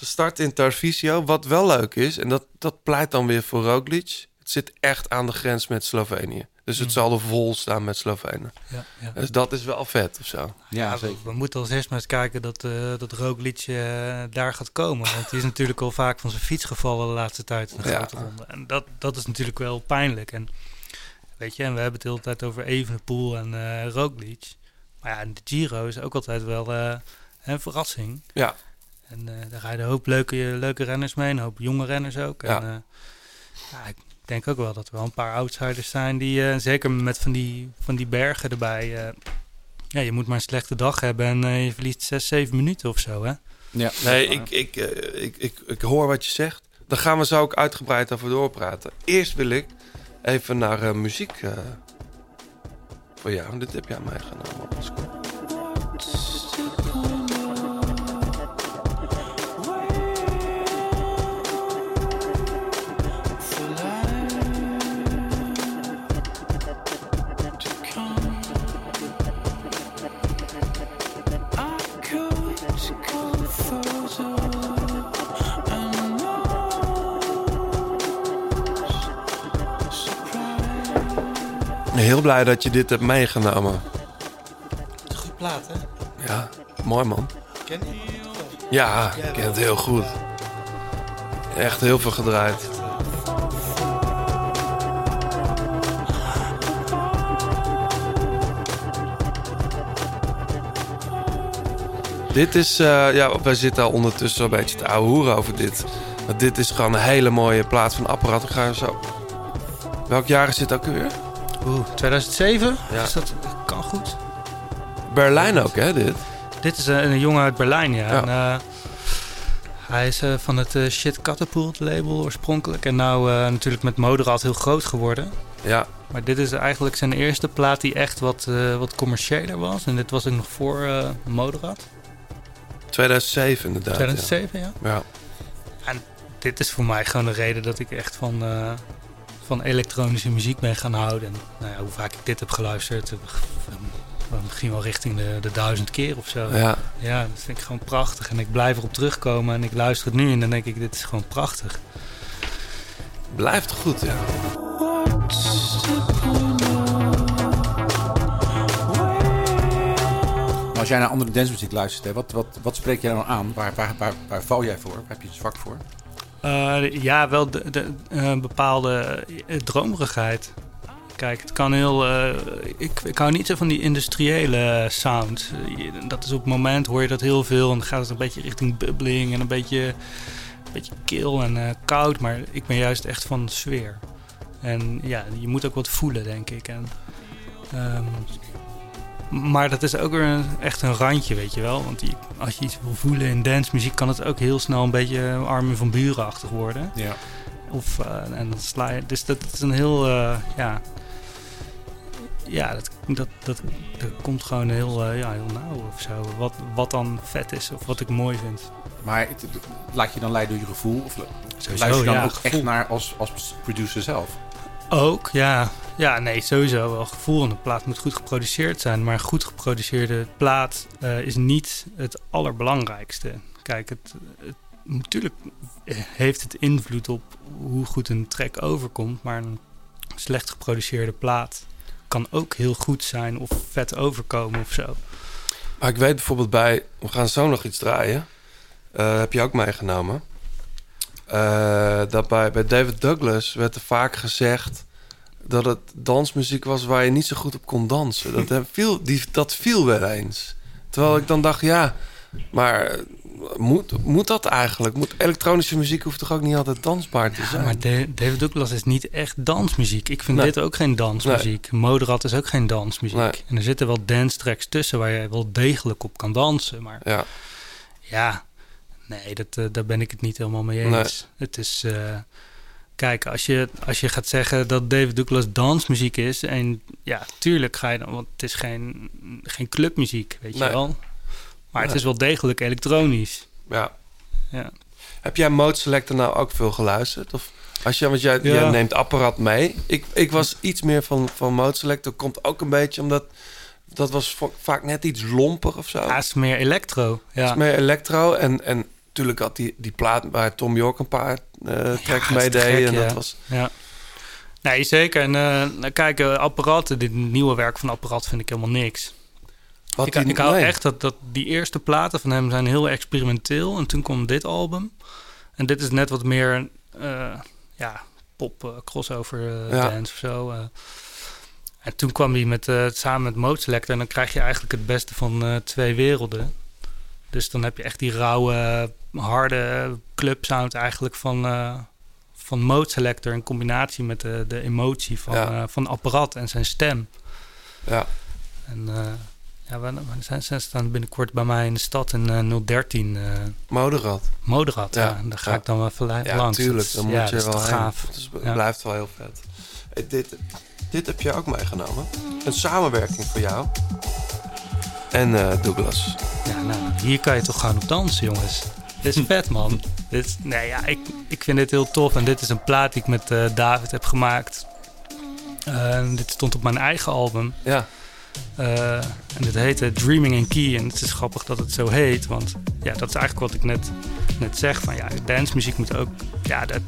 Starten in Tarvisio, wat wel leuk is. En dat, dat pleit dan weer voor Roglic. Het zit echt aan de grens met Slovenië. Dus het Mm. zal er vol staan met Slovenen. Ja, ja. Dus dat is wel vet of zo. Ja, we, we moeten als eerst maar eens kijken dat, eh dat Roglic eh, daar gaat komen. Want die is natuurlijk al vaak van zijn fiets gevallen de laatste tijd in de Ja. grote ronde. En dat, dat is natuurlijk wel pijnlijk. En weet je, en we hebben het de hele tijd over Evenepoel en eh Roglic. Maar ja, de Giro is ook altijd wel eh, een verrassing. Ja. En eh, daar rijden een hoop leuke, leuke renners mee, een hoop jonge renners ook. Ja. En, eh, ja, ik denk ook wel dat er wel een paar outsiders zijn die, eh, zeker met van die, van die bergen erbij, eh, ja, je moet maar een slechte dag hebben en eh, je verliest 6, 7 minuten of zo, hè? Ja. Nee, ik, ik, eh, ik, ik, ik hoor wat je zegt. Daar gaan we zo ook uitgebreid over doorpraten. Eerst wil ik even naar eh, muziek eh, voor jou. Dit heb jij meegenomen. Pascal. Heel blij dat je dit hebt meegenomen. Goed plaat, hè? Ja, mooi man. Ken je Ja, ik ken het heel goed. Echt heel veel gedraaid. Dit is, eh, ja, wij zitten al ondertussen een beetje te ouwe hoeren over dit. Maar dit is gewoon een hele mooie plaats van apparaat. Ik ga zo. Welk jaar is dit ook weer? Oeh, 2007? Ja. Is dat, kan goed. Berlijn ook, hè, dit? Dit is een, een jongen uit Berlijn, ja. Ja. En, eh, hij is eh, van het eh, Shit Catapult label oorspronkelijk. En nou natuurlijk met Moderat heel groot geworden. Ja. Maar dit is eigenlijk zijn eerste plaat die echt wat, wat commerciëler was. En dit was ook nog voor Moderat. 2007 inderdaad. 2007, ja. ja. En dit is voor mij gewoon de reden dat ik echt van, van elektronische muziek ben gaan houden. En nou ja, hoe vaak ik dit heb geluisterd, eh, misschien wel richting de, de duizend keer of zo. Ja. ja, dat vind ik gewoon prachtig. En ik blijf erop terugkomen en ik luister het nu en dan denk ik, dit is gewoon prachtig. Blijft goed, ja. Als jij naar andere dancemuziek luistert, hè, wat, wat, wat spreek je dan aan? Waar, waar, waar, waar val jij voor? Waar heb je een zwak voor? Eh, ja, wel de, de, eh, bepaalde eh, dromerigheid. Kijk, het kan heel. eh, ik, ik hou niet zo van die industriële sound. Dat is op het moment hoor je dat heel veel en dan gaat het een beetje richting bubbling en een beetje, een beetje kil en koud. Maar ik ben juist echt van sfeer. En ja, je moet ook wat voelen, denk ik. En, ehm, maar dat is ook weer een- echt een randje, weet je wel. Want die, als je iets wil voelen in dancemuziek, kan het ook heel snel een beetje Armin van Burenachtig worden. Ja. Of, eh, en dan sla je... Dus dat, is een heel, eh, ja... Ja, dat, dat, dat, dat komt gewoon heel, eh, ja, heel nauw of zo. Wat, wat dan vet is of wat ik mooi vind. Maar het- laat je dan leiden door je gevoel? Of Sowieso, luister je dan ja, ook gevoel. echt naar als, als producer zelf? Ook, ja. Ja, nee, sowieso wel gevoel. En de plaat moet goed geproduceerd zijn. Maar een goed geproduceerde plaat eh, is niet het allerbelangrijkste. Kijk, het, het, natuurlijk heeft het invloed op hoe goed een track overkomt. Maar een slecht geproduceerde plaat kan ook heel goed zijn of vet overkomen of zo. Maar ik weet bijvoorbeeld bij... We gaan zo nog iets draaien. Eh, heb je ook meegenomen. Eh, dat bij, bij David Douglas werd er vaak gezegd... dat het dansmuziek was waar je niet zo goed op kon dansen. Dat, heb- viel, die, dat viel wel eens. Terwijl ik dan dacht, ja... Maar eh, moet, moet dat eigenlijk? Moet, elektronische muziek hoeft toch ook niet altijd dansbaar te Ja, zijn? maar Da- David Douglas is niet echt dansmuziek. Ik vind Nee. dit ook geen dansmuziek. Moderat is ook geen dansmuziek. Nee. En er zitten wel dance tracks tussen waar je wel degelijk op kan dansen. Maar Ja. ja, nee, dat, eh, daar ben ik het niet helemaal mee Nee. eens. Het is... eh, kijk, als je, als je gaat zeggen dat David Douglas dansmuziek is... en ja, tuurlijk ga je dan... want het is geen, geen clubmuziek, weet Nee. je wel. Maar het is wel degelijk elektronisch. Ja. Ja. Heb jij Mode Selector nou ook veel geluisterd? Of als je, want jij, Ja. jij neemt apparaat mee. Ik, ik was iets meer van, van Mode Selector. Komt ook een beetje omdat dat was va- vaak net iets lomper of zo. Ja, het is meer elektro. Ja. Het is meer electro. En, en natuurlijk had die, die plaat waar Tom York een paar eh tracks Ja, mee deed. gek, En ja. dat was... Ja. Nee, zeker. En eh, nou, kijk, eh, apparaten, dit nieuwe werk van apparaat vind ik helemaal niks. Wat ik, die- ik hou nee. echt dat, dat die eerste platen van hem zijn heel experimenteel. En toen kwam dit album. En dit is net wat meer, eh, ja, pop eh, crossover eh, Ja. dance of zo. eh. En toen kwam hij met, eh, samen met Mode Selector. En dan krijg je eigenlijk het beste van eh, twee werelden. Dus dan heb je echt die rauwe, harde club sound eigenlijk van, eh, van Mode Selector... in combinatie met de, de emotie van, Ja. eh, van apparaat en zijn stem. Ja. En eh, ja, we, zijn, zijn staan binnenkort bij mij in de stad in eh 013. eh Moderat. Moderat, ja. Ja, En daar ga ja. ik dan wel even li- Ja, langs. tuurlijk. Dan ja, moet je dat wel gaaf. Het is- blijft wel heel vet. Dit, dit heb je ook meegenomen. Een samenwerking voor jou. En eh, Douglas. Ja, nou, hier kan je toch gewoon op dansen, jongens. Dit is vet, man. dit is, nee, ja, ik, ik vind dit heel tof. En dit is een plaat die ik met eh, David heb gemaakt. Eh, dit stond op mijn eigen album. Ja. Eh, en dit heette Dreaming in Key. En het is grappig dat het zo heet. Want ja, dat is eigenlijk wat ik net, net zeg. Van ja, dancemuziek moet ook... Ja, dat,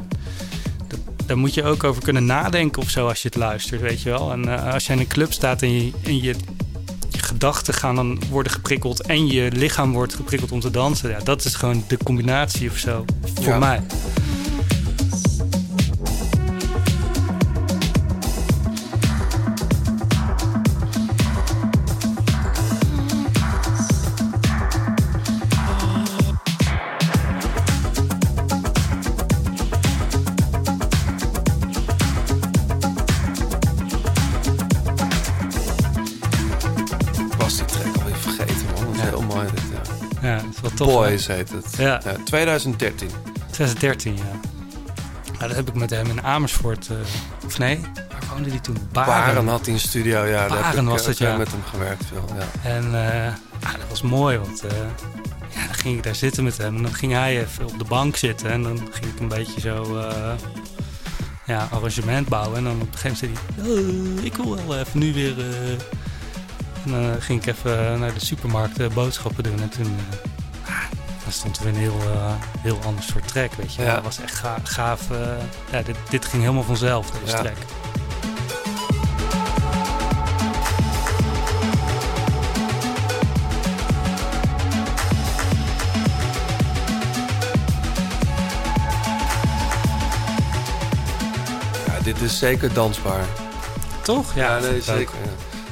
dat, daar moet je ook over kunnen nadenken of zo als je het luistert, weet je wel. En eh, als je in een club staat en je, en je gedachten gaan dan worden geprikkeld... en je lichaam wordt geprikkeld om te dansen. Ja, dat is gewoon de combinatie of zo, voor Ja. mij. Heet het. Ja. 2013. 2013, ja. ja. Dat heb ik met hem in Amersfoort... eh, of nee, waar woonde hij toen? Baren had hij een studio, ja. daar heb Baren ik, was eh, veel ja. met hem gewerkt veel, ja. En eh, ah, dat was mooi, want ja, dan ging ik daar zitten met hem. En dan ging hij even op de bank zitten. En dan ging ik een beetje zo ja, arrangement bouwen. En dan op een gegeven moment zei hij... "Oh, ik wil wel even nu weer... eh." En dan ging ik even naar de supermarkt boodschappen doen. En toen... dan stond er weer een heel, eh, heel ander soort track, weet je. Ja. Dat was echt ga- gaaf. eh, ja, dit, dit ging helemaal vanzelf, deze Ja. track. Ja, dit is zeker dansbaar. Toch? Ja, nee, zeker.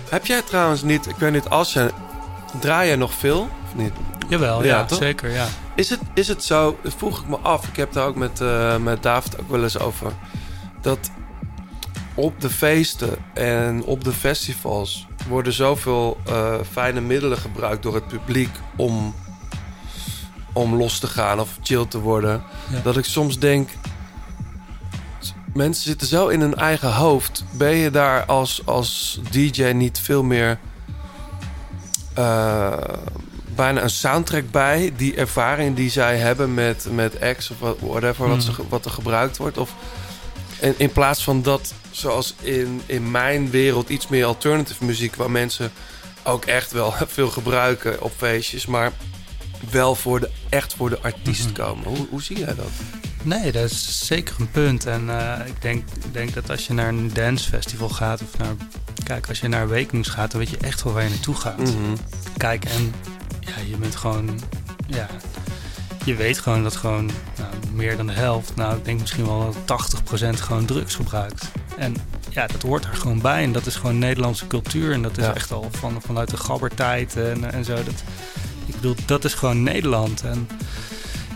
Heb jij trouwens niet, ik weet niet, als je... Draai jij nog veel? Of niet? Jawel, ja, toch? zeker, ja. Is het, is het zo, dat vroeg ik me af, ik heb daar ook met, eh, met David ook wel eens over, dat op de feesten en op de festivals worden zoveel eh, fijne middelen gebruikt door het publiek om, om los te gaan of chill te worden. Ja. Dat ik soms denk, mensen zitten zo in hun eigen hoofd. Ben je daar als, als DJ niet veel meer eh, bijna een soundtrack bij? Die ervaring die zij hebben met, met X of whatever, wat, Hmm. ze, ge- wat er gebruikt wordt? Of in, in plaats van dat, zoals in, in mijn wereld, iets meer alternative muziek, waar mensen ook echt wel veel gebruiken op feestjes, maar wel voor de, echt voor de artiest komen. Hoe, hoe zie jij dat? Nee, dat is zeker een punt. En eh, ik, denk, denk dat als je naar een dancefestival gaat of naar. Kijk, als je naar Awakenings gaat, dan weet je echt wel waar je naartoe gaat. Mhm. Kijk, en ja, je bent gewoon. Ja, je weet gewoon dat gewoon nou, meer dan de helft, nou ik denk misschien wel 80% gewoon drugs gebruikt. En ja, dat hoort er gewoon bij. En dat is gewoon Nederlandse cultuur. En dat is Ja. echt al van, vanuit de gabbertijd en, en zo. Dat, ik bedoel, dat is gewoon Nederland. En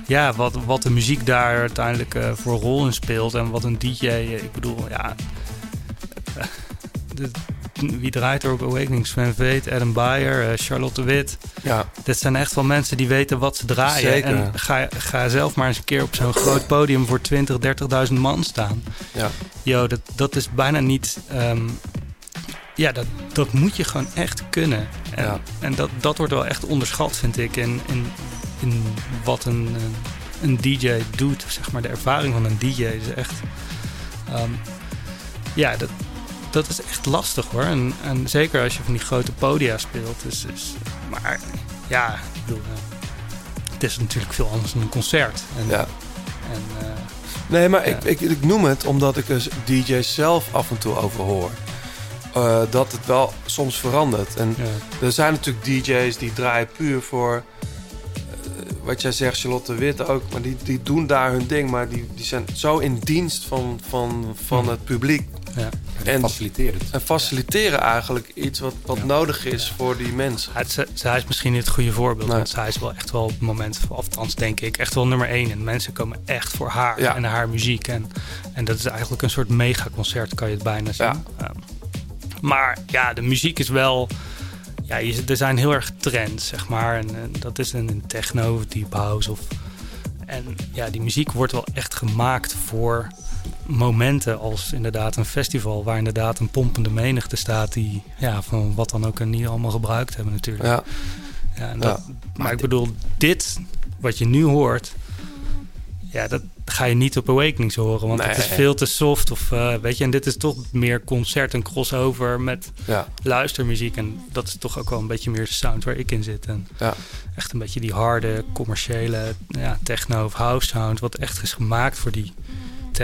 ja, wat, wat de muziek daar uiteindelijk eh, voor rol in speelt. En wat een DJ, ik bedoel, ja. de- wie draait er op Awakening? Sven Veet, Adam Beyer, eh, Charlotte Wit. Ja. Dit zijn echt wel mensen die weten wat ze draaien. Zeker. En ga, ga zelf maar eens een keer op zo'n groot podium voor 20, 30.000 man staan. Ja. Yo, dat, dat is bijna niet... ehm, ja, dat, dat moet je gewoon echt kunnen. En, Ja. en dat, dat wordt wel echt onderschat, vind ik, in, in, in wat een, een DJ doet. Zeg maar, de ervaring van een DJ is echt... ehm, ja, dat, dat is echt lastig hoor. En, en zeker als je van die grote podia speelt. Dus, dus, maar ja, ik bedoel, eh, het is natuurlijk veel anders dan een concert. En, Ja. en, eh, Nee, maar ik, ik, ik noem het omdat ik dus DJ's zelf af en toe over hoor. Eh, dat het wel soms verandert. En ja. er zijn natuurlijk DJ's die draaien puur voor... wat jij zegt, Charlotte Wit ook. Maar die, die doen daar hun ding. Maar die, die zijn zo in dienst van, van, van Hm. het publiek. Ja. En, Faciliteert het. en faciliteren eigenlijk iets wat, wat nodig is voor die mensen. Zij is misschien niet het goede voorbeeld. Nee. Want zij is wel echt wel op het moment, althans denk ik, echt wel nummer één. En mensen komen echt voor haar en haar muziek. En, en dat is eigenlijk een soort megaconcert, kan je het bijna zien. Ja. Ehm, maar ja, de muziek is wel... Ja, je, er zijn heel erg trends, zeg maar. En, en dat is een, een techno of deep house. Of, en ja, die muziek wordt wel echt gemaakt voor momenten als inderdaad een festival... waar inderdaad een pompende menigte staat... die ja, van wat dan ook en niet allemaal gebruikt hebben natuurlijk. Ja, Ja, en Ja. dat, maar ik bedoel, dit wat je nu hoort, ja, dat ga je niet op Awakenings horen, want het is veel te soft. Of, eh, weet je, en dit is toch meer concert en crossover met ja, luistermuziek. En dat is toch ook wel een beetje meer de sound waar ik in zit. En ja. echt een beetje die harde, commerciële ja, techno of house sound, wat echt is gemaakt voor die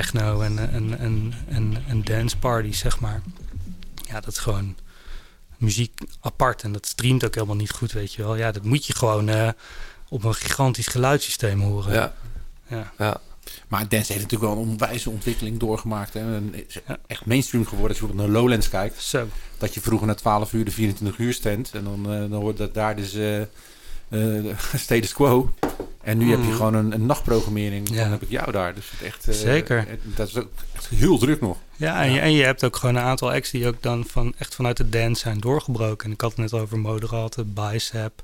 techno en, en, en, en, en dance parties, zeg maar. Ja, dat is gewoon muziek apart en dat streamt ook helemaal niet goed, weet je wel. Ja, dat moet je gewoon eh, op een gigantisch geluidssysteem horen. ja, Ja. ja. Maar dance heeft natuurlijk wel een onwijze ontwikkeling doorgemaakt. Hè. En is Ja. echt mainstream geworden als je bijvoorbeeld naar Lowlands kijkt. Zo. Dat je vroeger na 12 uur de 24 uur stand. En dan, eh, dan hoort dat daar dus eh, status quo. En nu heb je Mhm. gewoon een, een nachtprogrammering. Ja. Dan heb ik jou daar. Dus het echt, eh, Zeker. het- dat is ook echt heel druk nog. Ja, en, Je, en je hebt ook gewoon een aantal acts die ook dan van, echt vanuit de dance zijn doorgebroken. En ik had het net over Moderaten, Bicep,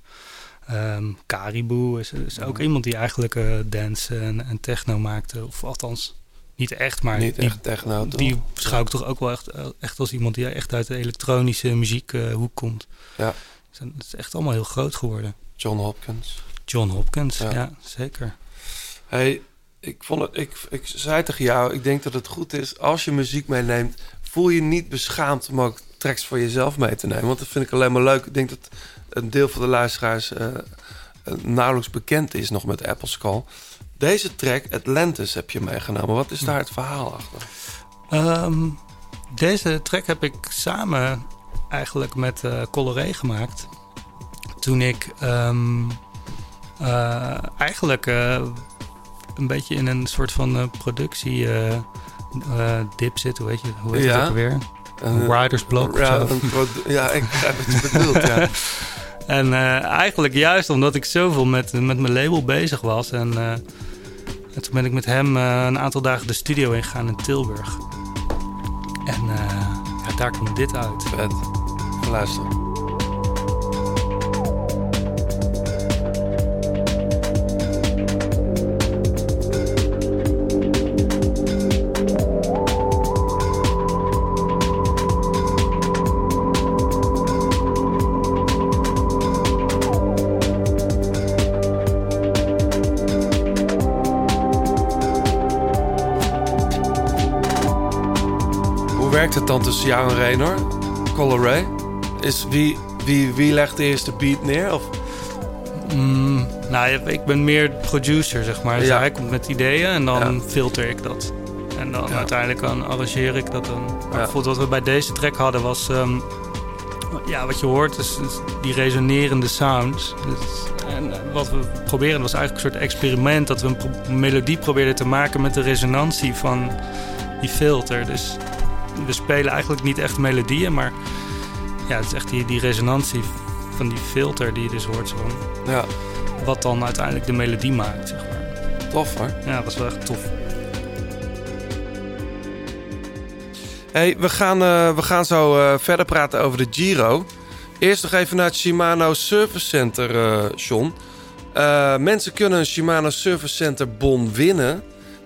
ehm Caribou is, is ook iemand die eigenlijk eh, dance en, en techno maakte. Of althans, niet echt, maar Niet die, echt techno, toch? die beschouw ik toch ook wel echt, echt als iemand die echt uit de elektronische muziekhoek komt. Ja. Dus Het is echt allemaal heel groot geworden. John Hopkins. John Hopkins, Ja. ja, zeker. Hey, ik, vond het, ik, ik zei tegen jou, ik denk dat het goed is als je muziek meeneemt, voel je niet beschaamd om ook tracks voor jezelf mee te nemen. Want dat vind ik alleen maar leuk. Ik denk dat een deel van de luisteraars eh, eh, nauwelijks bekend is nog met Apple Skull. Deze track, Atlantis, heb je meegenomen. Wat is daar het verhaal achter? Ehm, deze track heb ik samen eigenlijk met eh Coloré gemaakt. Toen ik ehm, eh, eigenlijk eh, een beetje in een soort van eh, productie dip zit. Hoe, weet je, hoe heet Ja. het ook weer? Writer's block Ja, ja, ik begrijp wat je bedoelt. Ja. En eigenlijk juist omdat ik zoveel met, met mijn label bezig was. En, en toen ben ik met hem een aantal dagen de studio ingegaan in Tilburg. En ja, daar kwam dit uit. Vet. Luister. Het dan tussen jou en Raynor? Color Ray? Is wie, wie, wie legt de eerste beat neer? Of? Mm, nou, ja, ik ben meer producer, zeg maar. Dus Ja. hij komt met ideeën en dan Ja. filter ik dat. En dan Ja. uiteindelijk dan arrangeer ik dat dan. Bijvoorbeeld wat we bij deze track hadden was... ehm, ja, wat je hoort is, is die resonerende sounds. Dus, en eh, wat we proberen was eigenlijk een soort experiment... dat we een pro- melodie probeerden te maken met de resonantie van die filter. Dus we spelen eigenlijk niet echt melodieën, maar... Ja, het is echt die, die resonantie van die filter die je dus hoort. Zo van, Ja, wat dan uiteindelijk de melodie maakt, zeg maar. tof hoor. Ja, dat was wel echt tof. Hey, we gaan, eh, we gaan zo eh, verder praten over de Giro. Eerst nog even naar het Shimano Service Center, eh John. Mensen kunnen een Shimano Service Center bon winnen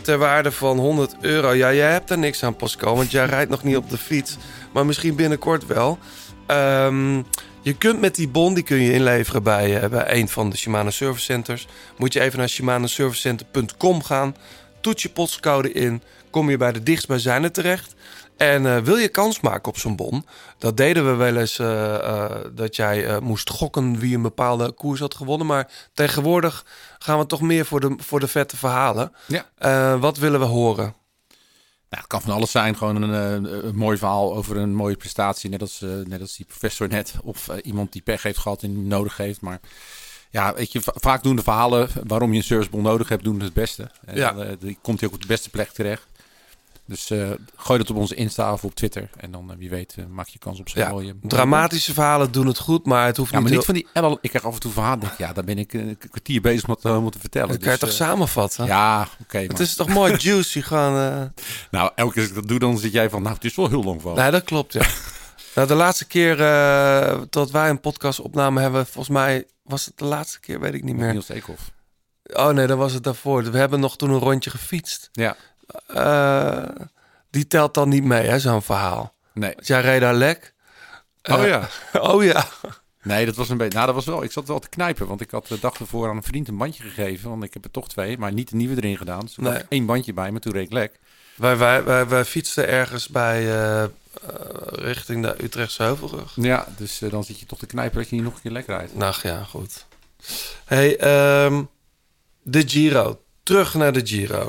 ter waarde van 100 euro. Ja, jij hebt er niks aan, Pascal, want jij rijdt nog niet op de fiets. Maar misschien binnenkort wel. Ehm, je kunt met die bon, die kun je inleveren bij, eh, bij een van de Shimano Service Centers. Moet je even naar shimanoservicecenter.com gaan. Toets je postcode in. Kom je bij de dichtstbijzijnde terecht. En eh, wil je kans maken op zo'n bon? Dat deden we wel eens eh, eh, dat jij moest gokken wie een bepaalde koers had gewonnen. Maar tegenwoordig gaan we toch meer voor de, voor de vette verhalen. Ja. Wat willen we horen? Nou, het kan van alles zijn. Gewoon een, een mooi verhaal over een mooie prestatie. Net als, net als die professor net. Of iemand die pech heeft gehad en nodig heeft. Maar ja, weet je, va- vaak doen de verhalen waarom je een servicebon nodig hebt, doen het beste. En Ja. dan, die komt hij ook op de beste plek terecht. Dus eh, gooi dat op onze Insta of op Twitter. En dan, eh, wie weet, eh, maak je kans op zo'n Ja, mooie... dramatische verhalen doen het goed, maar het hoeft Ja, maar niet... niet van die. Ik krijg af en toe verhalen. Ja, daar ben ik een kwartier bezig om helemaal te vertellen. Dat kan je Dus, toch samenvatten? Ja, oké. Het is toch mooi juicy gewoon... eh, Nou, elke keer als ik dat doe, dan zit jij van... Nou, het is wel heel lang van. Nee, dat klopt, ja. nou, de laatste keer dat wij een podcast opnamen hebben... Volgens mij was het de laatste keer, weet ik niet meer. Niels Eekhoff. Oh nee, dan was het daarvoor. We hebben nog toen een rondje gefietst. Ja. Eh, die telt dan niet mee, hè, zo'n verhaal. Nee. Want jij reed daar lek. Oh Eh, ja. oh ja. Nee, dat was een beetje. Nou, dat was wel. Ik zat wel te knijpen, want ik had de dag ervoor aan een vriend een bandje gegeven, want ik heb er toch twee, maar niet de nieuwe erin gedaan. Dus Nee. één bandje bij, maar toen reed ik lek. Wij, wij, wij, wij fietsten ergens bij... eh, richting de Utrechtse Heuvelrug. Ja, dus dan zit je toch te knijpen dat je niet nog een keer lek rijdt. Nou ja, goed. Hey, ehm, de Giro. Terug naar de Giro.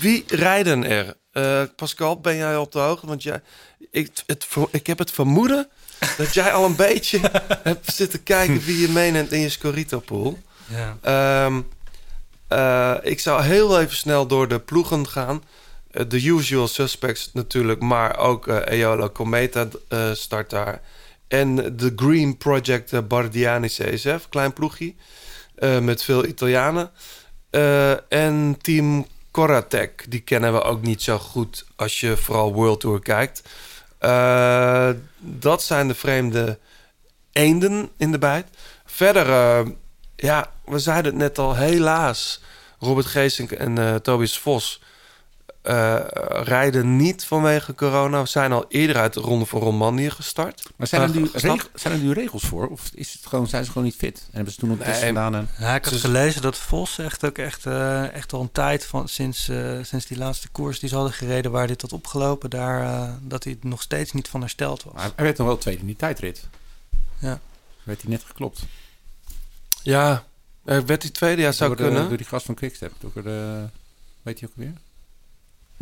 Wie rijden er? Eh, Pascal, ben jij op de hoogte? Want jij, ik, het, ik heb het vermoeden dat jij al een beetje hebt zitten kijken wie je meeneemt in je Scorito-pool. Ja. Ehm, eh, ik zou heel even snel door de ploegen gaan. Eh, De usual suspects natuurlijk, maar ook eh Eola Cometa start daar. En de Green Project Bardiani CSF, klein ploegje. met veel Italianen. En Team Coratec, die kennen we ook niet zo goed als je vooral World Tour kijkt. Eh, dat zijn de vreemde eenden in de bijt. Verder, eh, ja, we zeiden het net al, helaas. Robert Geesink en eh, Tobias Vos eh, rijden niet vanwege corona. We zijn al eerder uit de Ronde van Romandie gestart. Maar zijn er, nu gestapt. reg- zijn er nu regels voor? Of is het gewoon, zijn ze gewoon niet fit? En hebben ze toen nog test Nee, gedaan? En... Ja, ik had Dus- gelezen dat Vos echt ook echt, eh, echt al een tijd van sinds, eh, sinds die laatste koers die ze hadden gereden waar dit had opgelopen, daar eh, dat hij nog steeds niet van hersteld was. Maar hij werd nog wel tweede in die tijdrit. Ja. Werd hij net geklopt. Ja, werd die tweede? Ja, zou door, de- kunnen. door die gast van Quickstep. Door de, weet je ook weer?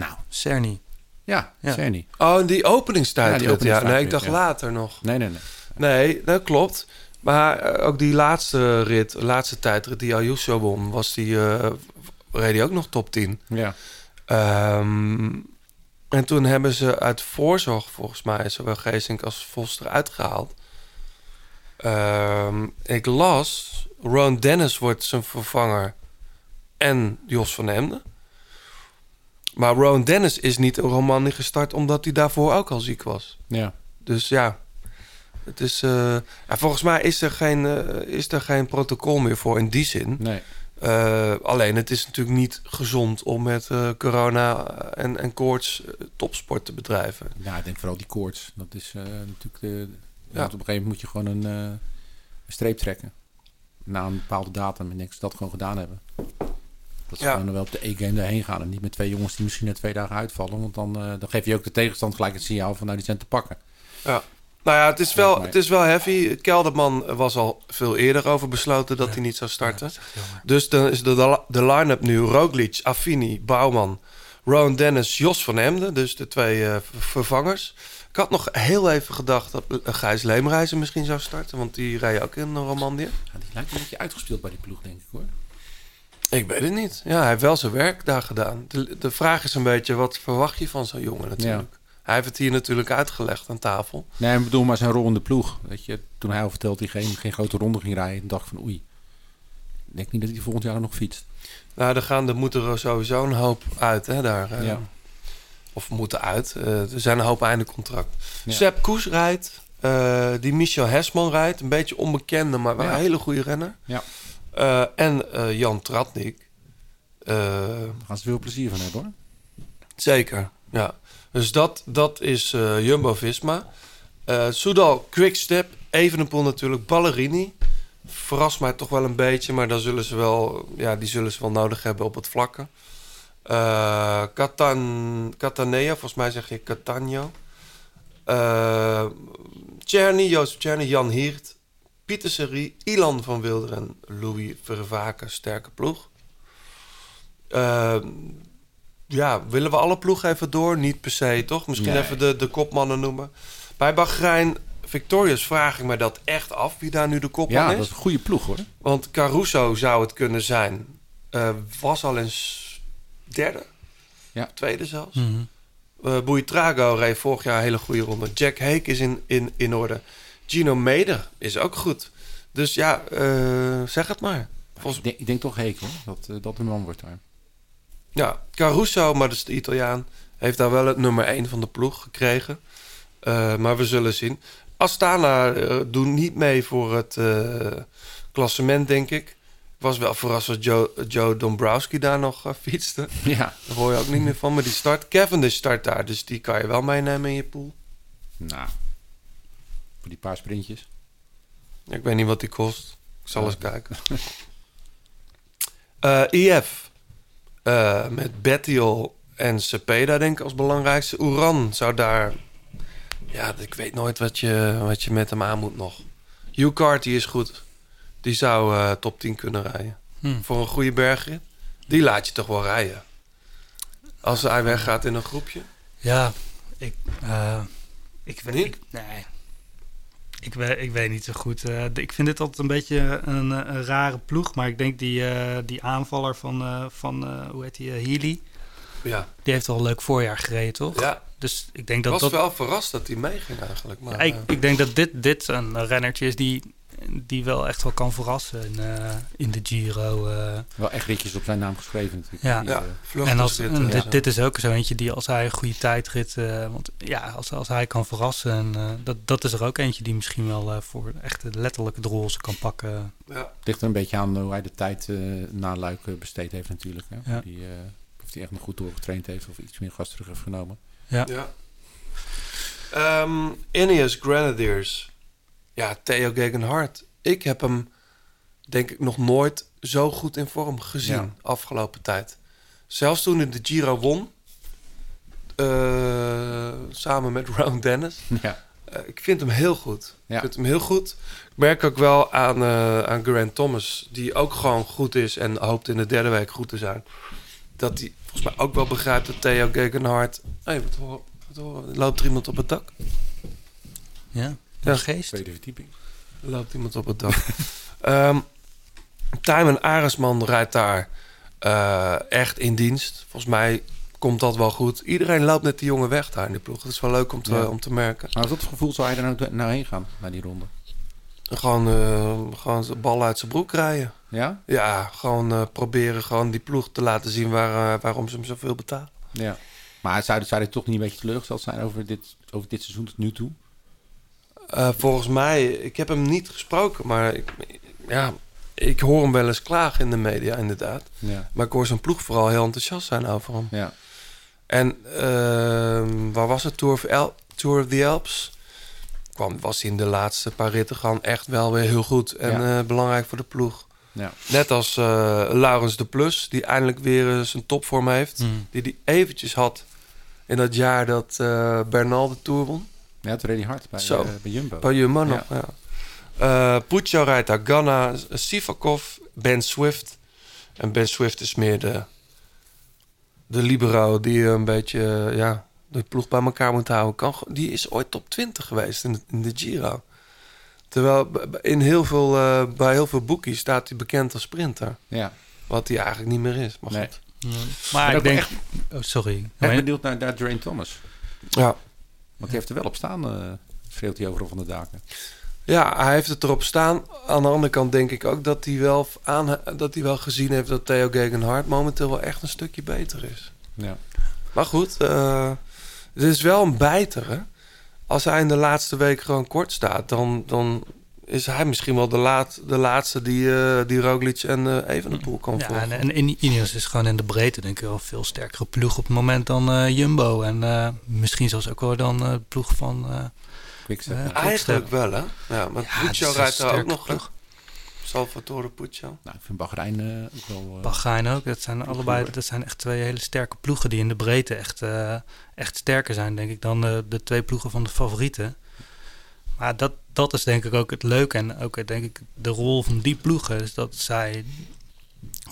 Nou, Cerny. ja, Ja. Cerny. Oh, die openingstijd. Ja, die ja, openingstijd, nee, ik dacht ja. later nog. Nee, nee, nee. Nee, dat klopt. Maar eh, ook die laatste rit, laatste tijdrit die Ayuso won, was die, eh, reed hij ook nog top 10. Ja. Ehm, en toen hebben ze uit voorzorg, volgens mij, zowel Geesink als Vos eruit gehaald. Ehm, ik las, Ron Dennis wordt zijn vervanger en Jos van Emden. Maar Ron Dennis is niet in Romandie gestart omdat hij daarvoor ook al ziek was. Ja. Dus ja, het is, ja, volgens mij is er, geen, eh, is er geen protocol meer voor in die zin. Nee. Eh, alleen het is natuurlijk niet gezond om met corona en, en koorts topsport te bedrijven. Ja, ik denk vooral die koorts. Dat is natuurlijk de... Ja. want op een gegeven moment moet je gewoon een, een streep trekken. Na een bepaalde datum. En ze dat gewoon gedaan hebben. Dat ze Ja. gewoon wel op de E-game daarheen gaan. En niet met twee jongens die misschien na twee dagen uitvallen. Want dan, eh, dan geef je ook de tegenstand gelijk het signaal van nou die zijn te pakken. Ja. Nou ja, het is wel, het is wel heavy. Kelderman was al veel eerder over besloten dat hij niet zou starten. dus dan is de, de line-up nu Roglic, Affini, Bouwman, Rowan Dennis, Jos van Emden. Dus de twee eh, vervangers. Ik had nog heel even gedacht dat eh, Gijs Leemreizen misschien zou starten. Want die rijdt ook in Romandie. Ja, die lijkt een beetje uitgespeeld bij die ploeg, denk ik hoor. Ik weet het niet. Ja, hij heeft wel zijn werk daar gedaan. De, de vraag is een beetje, wat verwacht je van zo'n jongen natuurlijk? Hij heeft het hier natuurlijk uitgelegd aan tafel. Nee, ik bedoel maar zijn rol in de ploeg. Weet je, toen hij al vertelde dat hij geen, geen grote ronde ging rijden, dacht ik van oei. Ik denk niet dat hij volgend jaar nog fietst. Nou, er, gaan, er moet er sowieso een hoop uit, hè, daar. eh. Ja. Of moeten uit. Eh, er zijn een hoop einde contract. Ja. Sepp Koes rijdt. eh, die Michel Hesman rijdt. Een beetje onbekende, maar wel Ja. een hele goede renner. Ja. Eh, en eh, Jan Tratnik. Eh, Daar gaan ze veel plezier van hebben hoor. Zeker, ja. Dus dat, dat is Jumbo-Visma. Soudal, Quickstep, Evenepoel natuurlijk, Ballerini. Verrast mij toch wel een beetje, maar dan zullen ze wel, ja, die zullen ze wel nodig hebben op het vlakke. Eh Catan, Catanea, volgens mij zeg je Catania. Czerny, Jozef Czerny, Jan Hiert, Pieter Serie, Ilan van Wilderen, Louis Vervaken, sterke ploeg. Eh, ja, willen we alle ploegen even door? Niet per se, toch? Misschien Nee. even de, de kopmannen noemen. Bij Bahrein Victorious vraag ik me dat echt af, wie daar nu de kopman Ja, is. dat is een goede ploeg hoor. Want Caruso zou het kunnen zijn. Eh, was al eens derde. Ja. Tweede zelfs. Eh Buitrago reed vorig jaar een hele goede ronde. Jack Hake is in, in, in orde. Gino Meder is ook goed. Dus ja, eh, zeg het maar. Volgens, Ik denk, ik denk toch hoor, dat, eh, dat de man wordt daar. ja, Caruso, maar dat is de Italiaan, heeft daar wel het nummer 1 van de ploeg gekregen. Eh, maar we zullen zien. Astana doet niet mee voor het klassement, denk ik. Was wel verrast als Joe, Joe Dombrowski daar nog eh, fietste. Ja. Daar hoor je ook niet meer van, maar die start. Cavendish start daar, dus die kan je wel meenemen in je pool. Nou, voor die paar sprintjes. Ik weet niet wat die kost. Ik zal Ja. eens kijken. Eh IF. Eh, met Bettiol en Cepeda denk ik als belangrijkste. Oeran zou daar... Ja, ik weet nooit wat je, wat je met hem aan moet nog. Hugh Carty is goed. Die zou eh, top 10 kunnen rijden. Hm. Voor een goede bergrit. Die laat je toch wel rijden. Als hij weggaat in een groepje. Ja, ik, eh, ik weet Niet? ik, nee. Ik weet, ik weet niet zo goed. Eh, ik vind dit altijd een beetje een, eh, een rare ploeg. Maar ik denk die, eh, die aanvaller van, van hoe heet die, Healy. Ja, Die heeft al een leuk voorjaar gereden, toch? ja. Dus ik denk dat was dat... wel verrast dat hij meeging eigenlijk. Maar, Ja, ik, ik denk dat dit, dit een rennertje is die, die wel echt wel kan verrassen in, eh, in de Giro. eh. Wel echt ritjes op zijn naam geschreven natuurlijk. Ja. Die, ja, eh, En als, dit, en dit, dit is ook zo eentje die als hij een goede tijdrit... eh, want ja, als, als hij kan verrassen... En, eh, dat, dat is er ook eentje die misschien wel eh, voor echt letterlijk de roze kan pakken. ja. Het ligt er een beetje aan hoe hij de tijd eh na Luik besteed heeft natuurlijk. Hè? Ja. Die, eh, Of hij echt nog goed doorgetraind heeft of iets meer gas terug heeft genomen. Ja. Ja. Ehm, Ineos Grenadiers. Ja, Theo Gegenhardt. Ik heb hem, denk ik, nog nooit zo goed in vorm gezien Ja. afgelopen tijd. Zelfs toen hij de Giro won, eh, samen met Ron Dennis. Ja. Eh, ik vind hem heel goed. Ja. Ik vind hem heel goed. Ik merk ook wel aan, eh aan Grant Thomas, die ook gewoon goed is en hoopt in de derde week goed te zijn. Dat hij volgens mij ook wel begrijpt dat Theo Gegenhardt... Hé, wat hoor, wat hoor, loopt er iemand op het dak? Ja, Ja. geest. Tweede verdieping. Er loopt iemand op het dak. Ehm Tijmen Aresman rijdt daar eh, echt in dienst. Volgens mij komt dat wel goed. Iedereen loopt net die jongen weg daar in de ploeg. Dat is wel leuk om te, Ja. om te merken. Maar wat gevoel zou hij er nou, nou heen gaan, naar die ronde? Gewoon, eh, gewoon de bal uit zijn broek rijden. Ja? Ja, gewoon eh, proberen gewoon die ploeg te laten zien waar, waarom ze hem zoveel betalen. Ja. Maar zou, zou hij toch niet een beetje teleurgesteld zijn over dit, over dit seizoen tot nu toe? Eh, volgens mij, ik heb hem niet gesproken, maar ik, ja, ik hoor hem wel eens klagen in de media, inderdaad. Ja. Maar ik hoor zijn ploeg vooral heel enthousiast zijn over hem. Ja. En ehm, waar was het? Tour of, El- Tour of the Alps? Kwam, was hij in de laatste paar ritten gewoon echt wel weer heel goed. En Ja. eh, belangrijk voor de ploeg. Ja. Net als eh Laurens de Plus, die eindelijk weer zijn topvorm heeft. Mm. Die die eventjes had in dat jaar dat Bernal de Tour won. Ja, reed hij hard bij, Zo. eh, bij Jumbo. Bij Jumbo Ja. nog, ja. Eh, Puccio rijdt daar Ganna, Sivakov, Ben Swift. En Ben Swift is meer de, de libero die een beetje eh, ja, de ploeg bij elkaar moet houden. Kan, die is ooit top 20 geweest in de, in de Giro. Terwijl in heel veel, eh, bij heel veel boekies staat hij bekend als sprinter. Ja. Wat hij eigenlijk niet meer is. Maar Nee. goed. Maar ik denk... echt- Oh, sorry. Echt benieuwd naar, naar Drain Thomas. Ja. Die heeft er wel op staan, schreeuwt hij overal van de daken. Ja, hij heeft het erop staan. Aan de andere kant denk ik ook dat hij wel, aan, dat hij wel gezien heeft dat Theo Gegenhardt momenteel wel echt een stukje beter is. Ja. Maar goed, eh het is wel een bijter. Hè? Als hij in de laatste week gewoon kort staat, dan, dan is hij misschien wel de, laat, de laatste die, eh die Roglic en eh Evenepoel kan Ja, volgen. en, en Ineos is gewoon in de breedte denk ik wel een veel sterkere ploeg op het moment dan eh, Jumbo. En eh, misschien zelfs ook wel dan eh, de ploeg van eh Quickstep. Eigenlijk wel, hè? Ja, maar Ja, Puccio rijdt daar ook sterke nog. ploeg. Salvatore Puccio. Nou, ik vind Bahrein ook wel... Bahrein ook. Dat zijn allebei dat zijn echt twee hele sterke ploegen die in de breedte echt, eh, echt sterker zijn, denk ik, dan eh, de twee ploegen van de favorieten. Maar dat, dat is denk ik ook het leuke en ook eh, denk ik de rol van die ploegen is dat zij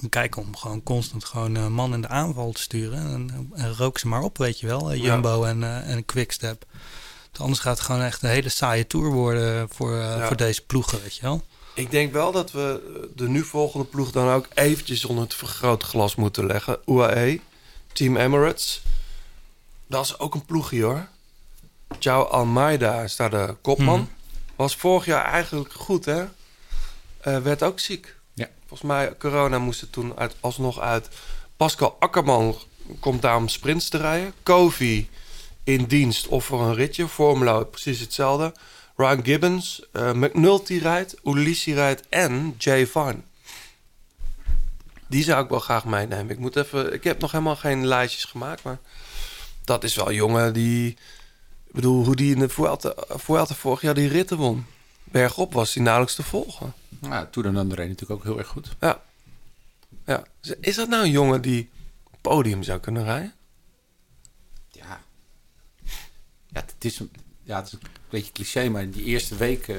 kijken om gewoon constant gewoon een man in de aanval te sturen en, en rook ze maar op, weet je wel, eh, Ja. Jumbo en, eh, en Quickstep. Want Anders gaat het gewoon echt een hele saaie tour worden voor, eh, Ja. voor deze ploegen, weet je wel. Ik denk wel dat we eh, de nu volgende ploeg dan ook eventjes onder het vergrootglas moeten leggen. UAE, Team Emirates. Dat is ook een ploegje hoor. João Almeida is daar de kopman. Mhm. Was vorig jaar eigenlijk goed hè. Eh, werd ook ziek. Ja. Volgens mij, corona moest er toen uit, alsnog uit. Pascal Akkerman komt daar om sprints te rijden. Kovi in dienst of voor een ritje. Formula precies hetzelfde. Ryan Gibbons, eh, McNulty rijdt, Ulissi rijdt en Jay Vine. Die zou ik wel graag meenemen. Ik, moet even, ik heb nog helemaal geen lijstjes gemaakt, maar dat is wel een jongen die... Ik bedoel, hoe die in de Vuelta, Vuelta vorig jaar die ritten won. Bergop was die nauwelijks te volgen. Nou, Tour de André natuurlijk ook heel erg goed. Ja. ja. Is dat nou een jongen die podium zou kunnen rijden? Ja. Ja, het is, een- ja, het is een beetje cliché, maar in die eerste week eh,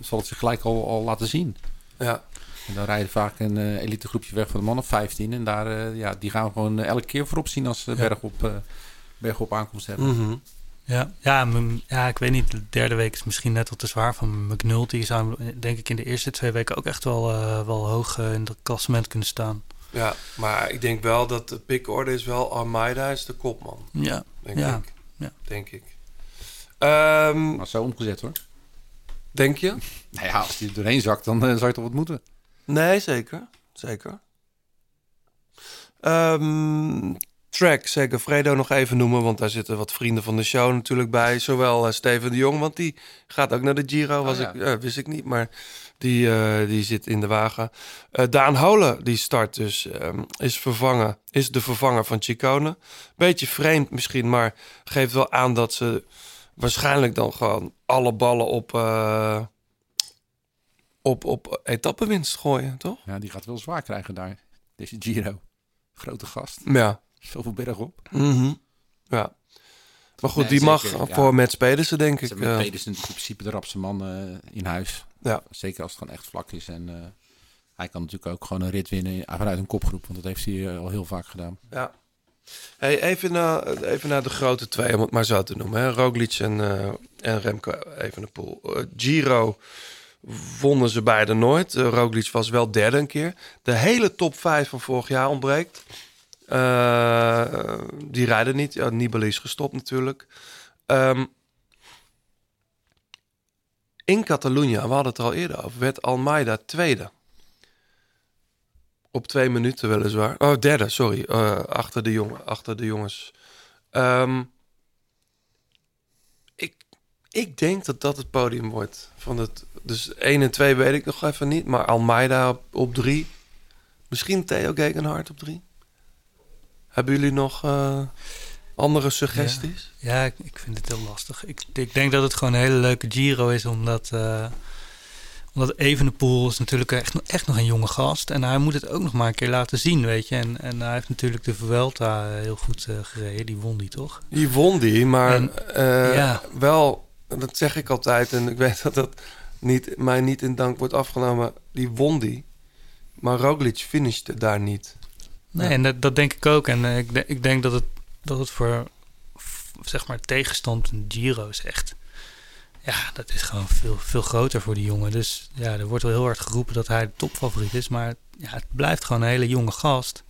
zal het zich gelijk al, al laten zien. Ja. En dan rijden vaak een eh elite groepje weg van de man of 15. En daar, eh, ja, die gaan we gewoon elke keer voorop zien als ze Ja. bergop, bergop aankomst hebben. Mhm. Ja, ja, m- ja, ik weet niet. De derde week is misschien net wat te zwaar van McNulty. Zou denk ik in de eerste twee weken ook echt wel, eh, wel hoog eh, in het klassement kunnen staan. Ja, maar ik denk wel dat de pickorde is wel Almeida is de kopman. Ja, Denk ja. ik. Ja. Denk ik. Ehm, Maar zo omgezet hoor. denk je? Nou ja, als die er doorheen zakt, dan eh, zou je toch wat moeten. Nee, zeker. Zeker. Ehm, track Segafredo nog even noemen, want daar zitten wat vrienden van de show natuurlijk bij. Zowel eh, Steven de Jong, want die gaat ook naar de Giro, was ja. ik, eh, wist ik niet, maar die, eh, die zit in de wagen. Eh, Daan Holen, die start dus, ehm, is, vervangen, is de vervanger van Chicone. Beetje vreemd misschien, maar geeft wel aan dat ze waarschijnlijk dan gewoon alle ballen op, eh op, op etappenwinst gooien, toch? Ja, die gaat wel zwaar krijgen daar. Deze Giro. Grote gast. Ja. Zoveel berg op. Mhm. Ja. Maar goed, Nee, die mag ja. voor Mats Pedersen, denk ik. eh. Pedersen in principe de rapste man eh, in huis. Ja. Zeker als het gewoon echt vlak is. En eh, hij kan natuurlijk ook gewoon een rit winnen vanuit een kopgroep. Want dat heeft hij eh, al heel vaak gedaan. Ja. Hey, even, naar, even naar de grote twee, om het maar zo te noemen. Hè. Roglic en, eh, en Remco Evenepoel. Giro wonnen ze beide nooit. Eh, Roglic was wel derde een keer. De hele top 5 van vorig jaar ontbreekt. Eh, die rijden niet. Ja, Nibali is gestopt natuurlijk. Ehm, in Catalunya, we hadden het er al eerder over, werd Almeida tweede. Op twee minuten weliswaar. Oh, derde, sorry. Eh, achter, de jongen, achter de jongens. Ehm, ik, ik denk dat dat het podium wordt. Van het, dus 1 en 2 weet ik nog even niet. Maar Almeida op, op drie. Misschien Theo Gegenhardt op drie. Hebben jullie nog eh, andere suggesties? Ja, ik, ik vind het heel lastig. Ik, ik denk dat het gewoon een hele leuke Giro is, omdat, eh omdat Evenepoel is natuurlijk echt, nog- echt nog een jonge gast. En hij moet het ook nog maar een keer laten zien, weet je. En, en hij heeft natuurlijk de Vuelta eh, heel goed eh, gereden. Die won die, toch? Die won die, maar En, ja. wel, dat zeg ik altijd. En ik weet dat dat niet, mij niet in dank wordt afgenomen. Die won die. Maar Roglic finishte daar niet. Nee, en dat, dat denk ik ook. En eh, ik, de- ik denk dat het, dat het voor zeg maar tegenstand Giro is echt. Ja, dat is gewoon veel, veel groter voor die jongen. Dus ja, er wordt wel heel hard geroepen dat hij de topfavoriet is. Maar ja, het blijft gewoon een hele jonge gast.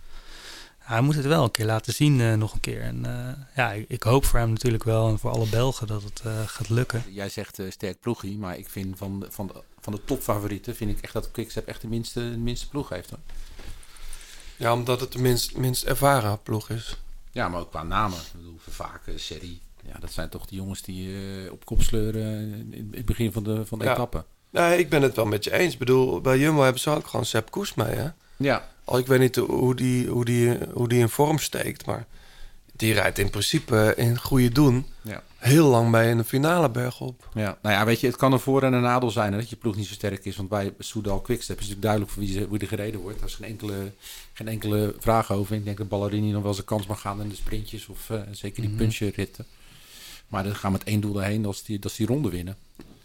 Hij moet het wel een keer laten zien, eh, nog een keer. En eh, ja, ik, ik hoop voor hem natuurlijk wel en voor alle Belgen dat het gaat lukken. Jij zegt sterk ploegie, maar ik vind van, de- van, de, van de topfavorieten vind ik echt dat Quickstep echt de minste, de minste ploeg heeft. Hoor. Ja, omdat het de minst, minst ervaren ploeg is. Ja, maar ook qua namen. Ik bedoel, Vervaken, Serie. Ja, dat zijn toch de jongens die eh, op kop sleuren in het begin van de, van de Ja. etappe. Nee, ik ben het wel met je eens. Ik bedoel, bij Jumbo hebben ze ook gewoon Sepp Koes mee, hè? Ja. Al ik weet niet hoe die, hoe, die, hoe die in vorm steekt, maar die rijdt in principe in goede doen Ja. Heel lang mee in de finale bergop. Ja, nou ja, weet je, het kan een voor- en een nadeel zijn hè, dat je ploeg niet zo sterk is. Want bij Soudal Quickstep is natuurlijk duidelijk voor wie, ze, er gereden wordt. Daar is geen enkele, geen enkele vraag over. Ik denk dat Ballerini nog wel zijn kans mag gaan in de sprintjes of eh, zeker die punchritten. Maar dan gaan we met één doel erheen, dat is die, dat is die ronde winnen.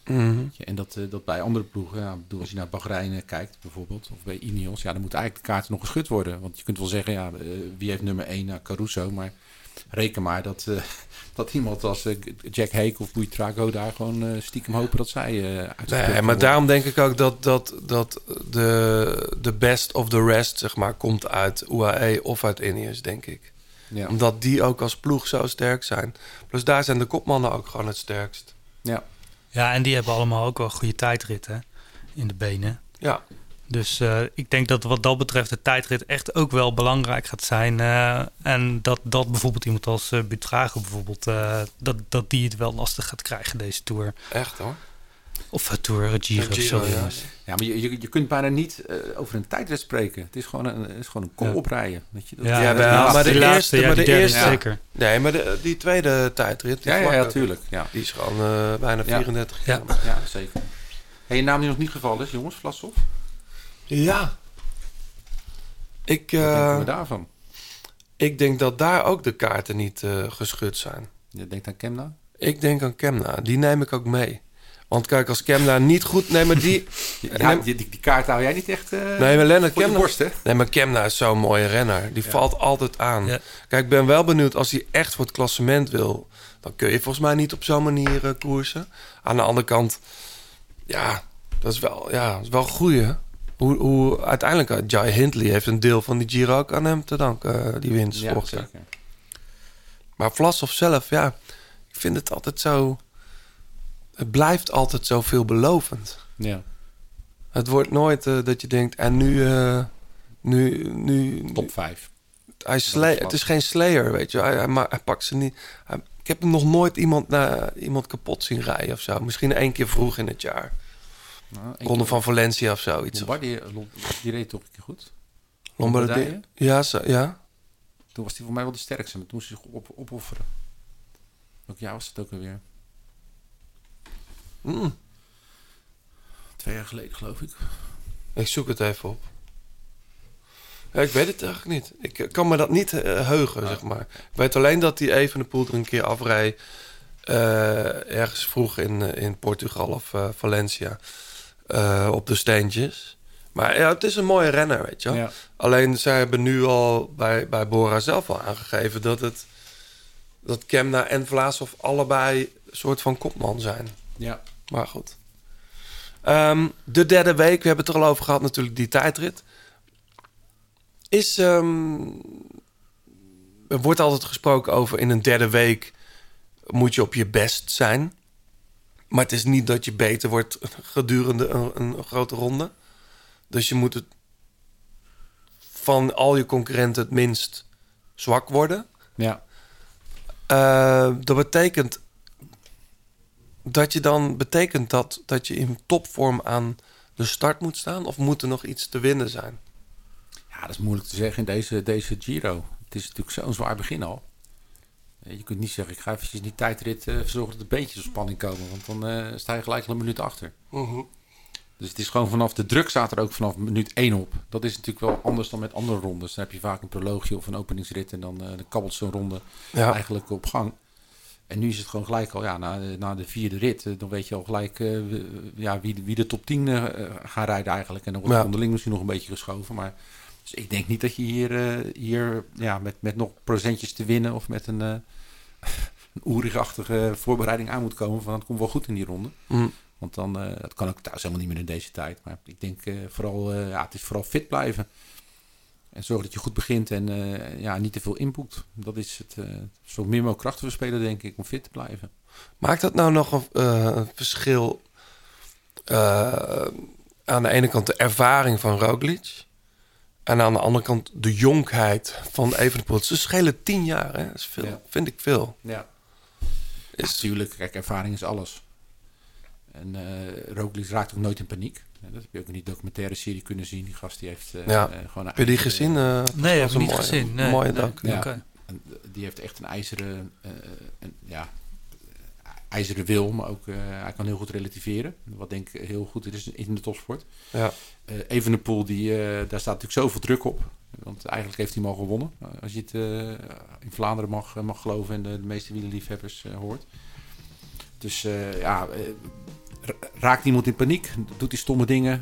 Mhm. En dat, eh, dat bij andere ploegen, ja, bedoel, als je naar Bahrein eh, kijkt bijvoorbeeld, of bij Ineos, ja, dan moeten eigenlijk de kaarten nog geschud worden. Want je kunt wel zeggen, ja, wie heeft nummer 1 naar Caruso, maar reken maar dat, dat iemand als eh, Jack Hake of Buitrago daar gewoon eh, stiekem hopen dat zij eh uit Nee, maar worden. daarom denk ik ook dat, dat, dat de, de best of the rest, zeg maar, komt uit UAE of uit Ineos, denk ik. Ja. Omdat die ook als ploeg zo sterk zijn. Plus daar zijn de kopmannen ook gewoon het sterkst. Ja. Ja, en die hebben allemaal ook wel goede tijdritten in de benen. Ja. Dus eh, ik denk dat wat dat betreft de tijdrit echt ook wel belangrijk gaat zijn. eh, en dat, dat bijvoorbeeld iemand als uh, Butrago bijvoorbeeld, eh, dat, dat die het wel lastig gaat krijgen deze Tour. Echt hoor. Of Tour Giro, sorry ja. maar je, je, je kunt bijna niet over een tijdrit spreken. Het is gewoon een, het is gewoon een kom Ja. oprijden. Weet je? Dat, Ja, maar, de laatste, eerste, ja, maar de derde eerste, zeker. Nee, maar de, die tweede tijdrit, die ja, ja, ja, vlakke, tuurlijk. Ja, die is gewoon eh, bijna Ja. 34 Ja. kilometer. ja zeker. Hey, je naam die nog niet gevallen is, jongens, Vlasov. Ja. Ik, Wat denken eh, we daarvan? ik denk dat daar ook de kaarten niet eh, geschud zijn. Je denkt aan Kemna? Ik denk aan Kemna. Die neem ik ook mee. Want kijk, als Kemna niet goed... Nee, maar die... Ja, die, die, die kaart hou jij niet echt eh nee, maar Lennart Kemna... borst, hè? Nee, maar Kemna is zo'n mooie renner. Die valt altijd aan. Ja. Kijk, ik ben wel benieuwd als hij echt voor het klassement wil. Dan kun je volgens mij niet op zo'n manier eh, koersen. Aan de andere kant, ja, dat is wel, ja, dat is wel goeie. Hoe, hoe uiteindelijk, eh, Jai Hindley heeft een deel van die Giro ook aan hem te danken, eh, die winst Ja, zeker. Maar Vlasov zelf, ja, ik vind het altijd zo... Het blijft altijd zo veelbelovend. Ja. Het wordt nooit eh, dat je denkt, en nu, nu, nu, Top 5. hij slay, het is geen slayer, weet je. Hij, hij, pakt ze niet. ik heb hem nog nooit iemand, na, iemand kapot zien rijden of zo. Misschien één keer vroeg in het jaar. Nou, Ronde keer- van Valencia of zoiets. Lombardi, Lom- die reed toch een keer goed? Lombardije? Ja, zo, ja. Toen was hij voor mij wel de sterkste, maar toen moest hij zich op, opofferen. Welk jaar was het ook alweer? Mm. Twee jaar geleden, geloof ik. Ik zoek het even op. Ja, ik weet het eigenlijk niet. Ik eh, kan me dat niet eh, heugen, zeg maar. Ik weet alleen dat hij even de poel er een keer eh, ergens vroeg in, eh, in Portugal of eh, Valencia. Eh, op de steentjes. Maar ja, het is een mooie renner, weet je. Ja. Alleen zij hebben nu al bij, bij Bora zelf al aangegeven... dat, het, dat Kemna en Vlaasov allebei een soort van kopman zijn. Ja. Maar goed. Ehm, de derde week, we hebben het er al over gehad natuurlijk, die tijdrit. Is, ehm, er wordt altijd gesproken over in een derde week moet je op je best zijn. Maar het is niet dat je beter wordt gedurende een, een grote ronde. Dus je moet het van al je concurrenten het minst zwak worden. Ja. Eh, dat betekent dat je dan betekent dat dat je in topvorm aan de start moet staan of moet er nog iets te winnen zijn? Ja, dat is moeilijk te zeggen in deze, deze Giro. Het is natuurlijk zo'n zwaar begin al. Eh, Je kunt niet zeggen, ik ga eventjes die tijdrit zorgen dat er beetjes op spanning komen. Want dan eh, sta je gelijk al een minuut achter. Dus het is gewoon vanaf de druk staat er ook vanaf minuut 1 op. Dat is natuurlijk wel anders dan met andere rondes. Dan heb je vaak een proloogje of een openingsrit en dan, eh, dan kabbelt zo'n ronde Ja. eigenlijk op gang. En nu is het gewoon gelijk al, ja, na, de- na de vierde rit, dan weet je al gelijk ja, wie, de- wie de top 10 eh, gaan rijden eigenlijk. En dan wordt Ja. onderling misschien nog een beetje geschoven. Maar dus ik denk niet dat je hier, hier ja, met, met nog procentjes te winnen of met een, een oerigachtige voorbereiding aan moet komen. Van het komt wel goed in die ronde. Mm. Want dan, eh, dat kan ook thuis helemaal niet meer in deze tijd. Maar ik denk eh, vooral, eh, ja, het is vooral fit blijven. En zorg dat je goed begint en ja, niet te veel inboekt. Dat is het. zo min mogelijk krachten verspelen, denk ik, om fit te blijven. Maakt dat nou nog een, verschil aan de ene kant de ervaring van Roglic en aan de andere kant de jonkheid van Evenepoel? Ze schelen tien jaar, hè? Dat is veel. Ja. Vind ik veel. Ja. Is natuurlijk, kijk, ervaring is alles. En eh Roglic raakt ook nooit in paniek. Dat heb je ook in die documentaire serie kunnen zien. Die gast die heeft eh, Ja. eh, gewoon een Heb je die gezien? Eh, Nee, heb ik niet mooie- gezien. Nee, mooie nee. doc. Ja. Die heeft echt een ijzeren, eh, een, ja, ijzeren wil, maar ook eh, hij kan heel goed relativeren. Wat denk ik heel goed is in de topsport. Ja. Eh Evenepoel, die, eh, daar staat natuurlijk zoveel druk op. Want eigenlijk heeft hij hem al gewonnen. Als je het in Vlaanderen mag, mag geloven en de, de meeste wielerliefhebbers hoort. Dus ja, ra- raakt iemand in paniek? Doet hij stomme dingen?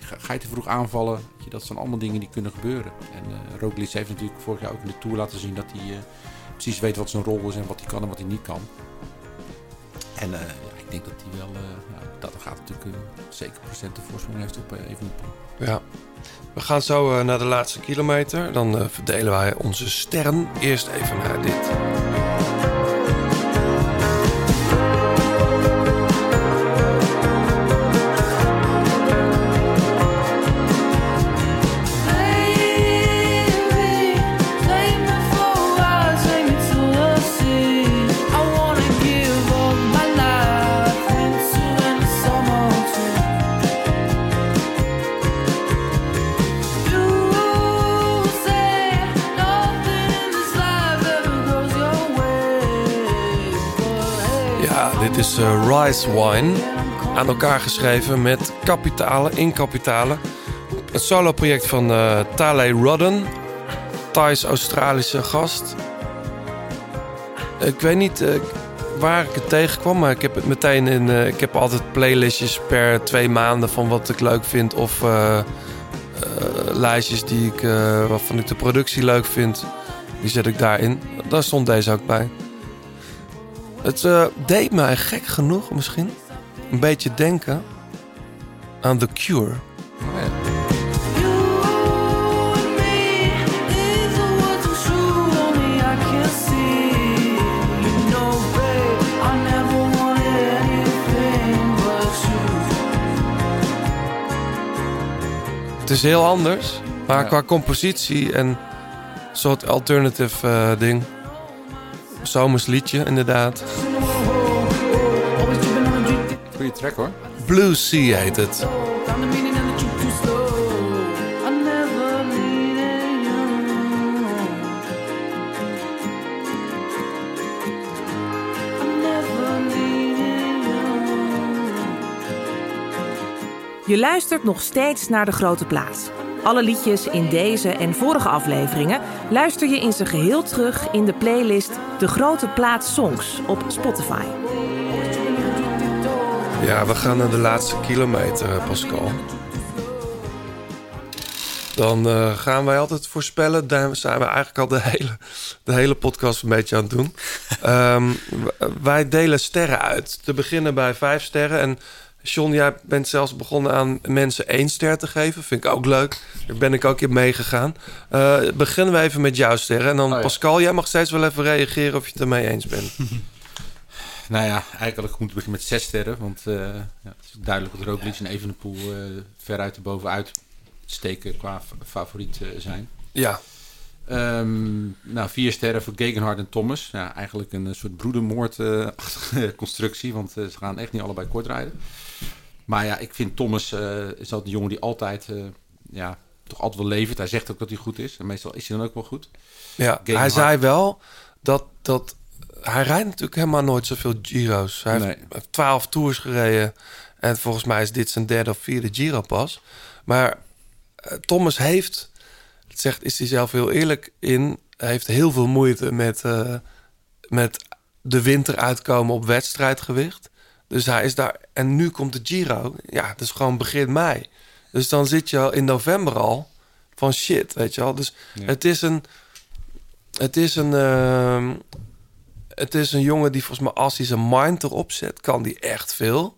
Ga, je te vroeg aanvallen? Dat zijn allemaal dingen die kunnen gebeuren. En eh Roglic heeft natuurlijk vorig jaar ook in de Tour laten zien dat hij precies weet wat zijn rol is en wat hij kan en wat hij niet kan. En eh, ja, ik denk dat hij wel, eh, ja, dat gaat natuurlijk eh, zeker procenten voorsprong heeft op Evenepoel. Ja. We gaan zo naar de laatste kilometer. Dan verdelen wij onze sterren. Eerst even naar dit. Eh, Rice Wine. Aan elkaar geschreven met kapitalen, in kapitalen. Het solo-project van eh Tale Rodden. Thais Australische gast. Ik weet niet eh, waar ik het tegenkwam, maar ik heb het meteen in. ik heb altijd playlistjes per twee maanden van wat ik leuk vind. Of lijstjes die ik, waarvan ik de productie leuk vind. Die zet ik daarin. Daar stond deze ook bij. Het eh, deed mij gek genoeg misschien een beetje denken aan The Cure. Het is heel anders, maar Ja. qua compositie en soort alternative eh, ding. Zomers liedje, inderdaad. Goeie track hoor. Blue Sea heet het. Je luistert nog steeds naar De Grote Plaats. Alle liedjes in deze en vorige afleveringen luister je in zijn geheel terug in de playlist De Grote Plaats Songs op Spotify. Ja, we gaan naar de laatste kilometer, eh, Pascal. Dan eh, gaan wij altijd voorspellen. Daar zijn we eigenlijk al de hele, de hele podcast een beetje aan het doen. Ehm, wij delen sterren uit. Te beginnen bij vijf sterren. En John, jij bent zelfs begonnen aan mensen één ster te geven. Vind ik ook leuk. Daar ben ik ook in meegegaan. Eh, beginnen we even met jouw sterren. En dan Oh ja. Pascal, jij mag steeds wel even reageren of je het ermee eens bent. Nou ja, eigenlijk moet ik beginnen met zes sterren. Want eh, ja, het is duidelijk dat Roglic en Evenepoel eh veruit er bovenuit steken qua favoriet zijn. Ja. Ehm, nou, vier sterren voor Gegenhard en Thomas. Ja, eigenlijk een eh, soort broedermoord-achtige constructie. Want eh, ze gaan echt niet allebei kort rijden. Maar ja, ik vind Thomas eh, is dat een jongen die altijd, ja, toch altijd wel levert. Hij zegt ook dat hij goed is. En meestal is hij dan ook wel goed. Ja, hij zei wel dat, dat... Hij rijdt natuurlijk helemaal nooit zoveel Giro's. Hij heeft- Nee. heeft twaalf tours gereden. En volgens mij is dit zijn derde of vierde Giro pas. Maar Thomas heeft... Dat zegt, is hij zelf heel eerlijk in... Hij heeft heel veel moeite met, eh, met de winter uitkomen op wedstrijdgewicht. Dus hij is daar... En nu komt de Giro. Ja, het is gewoon begin mei. Dus dan zit je al in november al van shit, weet je wel. Dus Ja. het is een... Het is een... ehm, het is een jongen die volgens mij als hij zijn mind erop zet, kan die echt veel.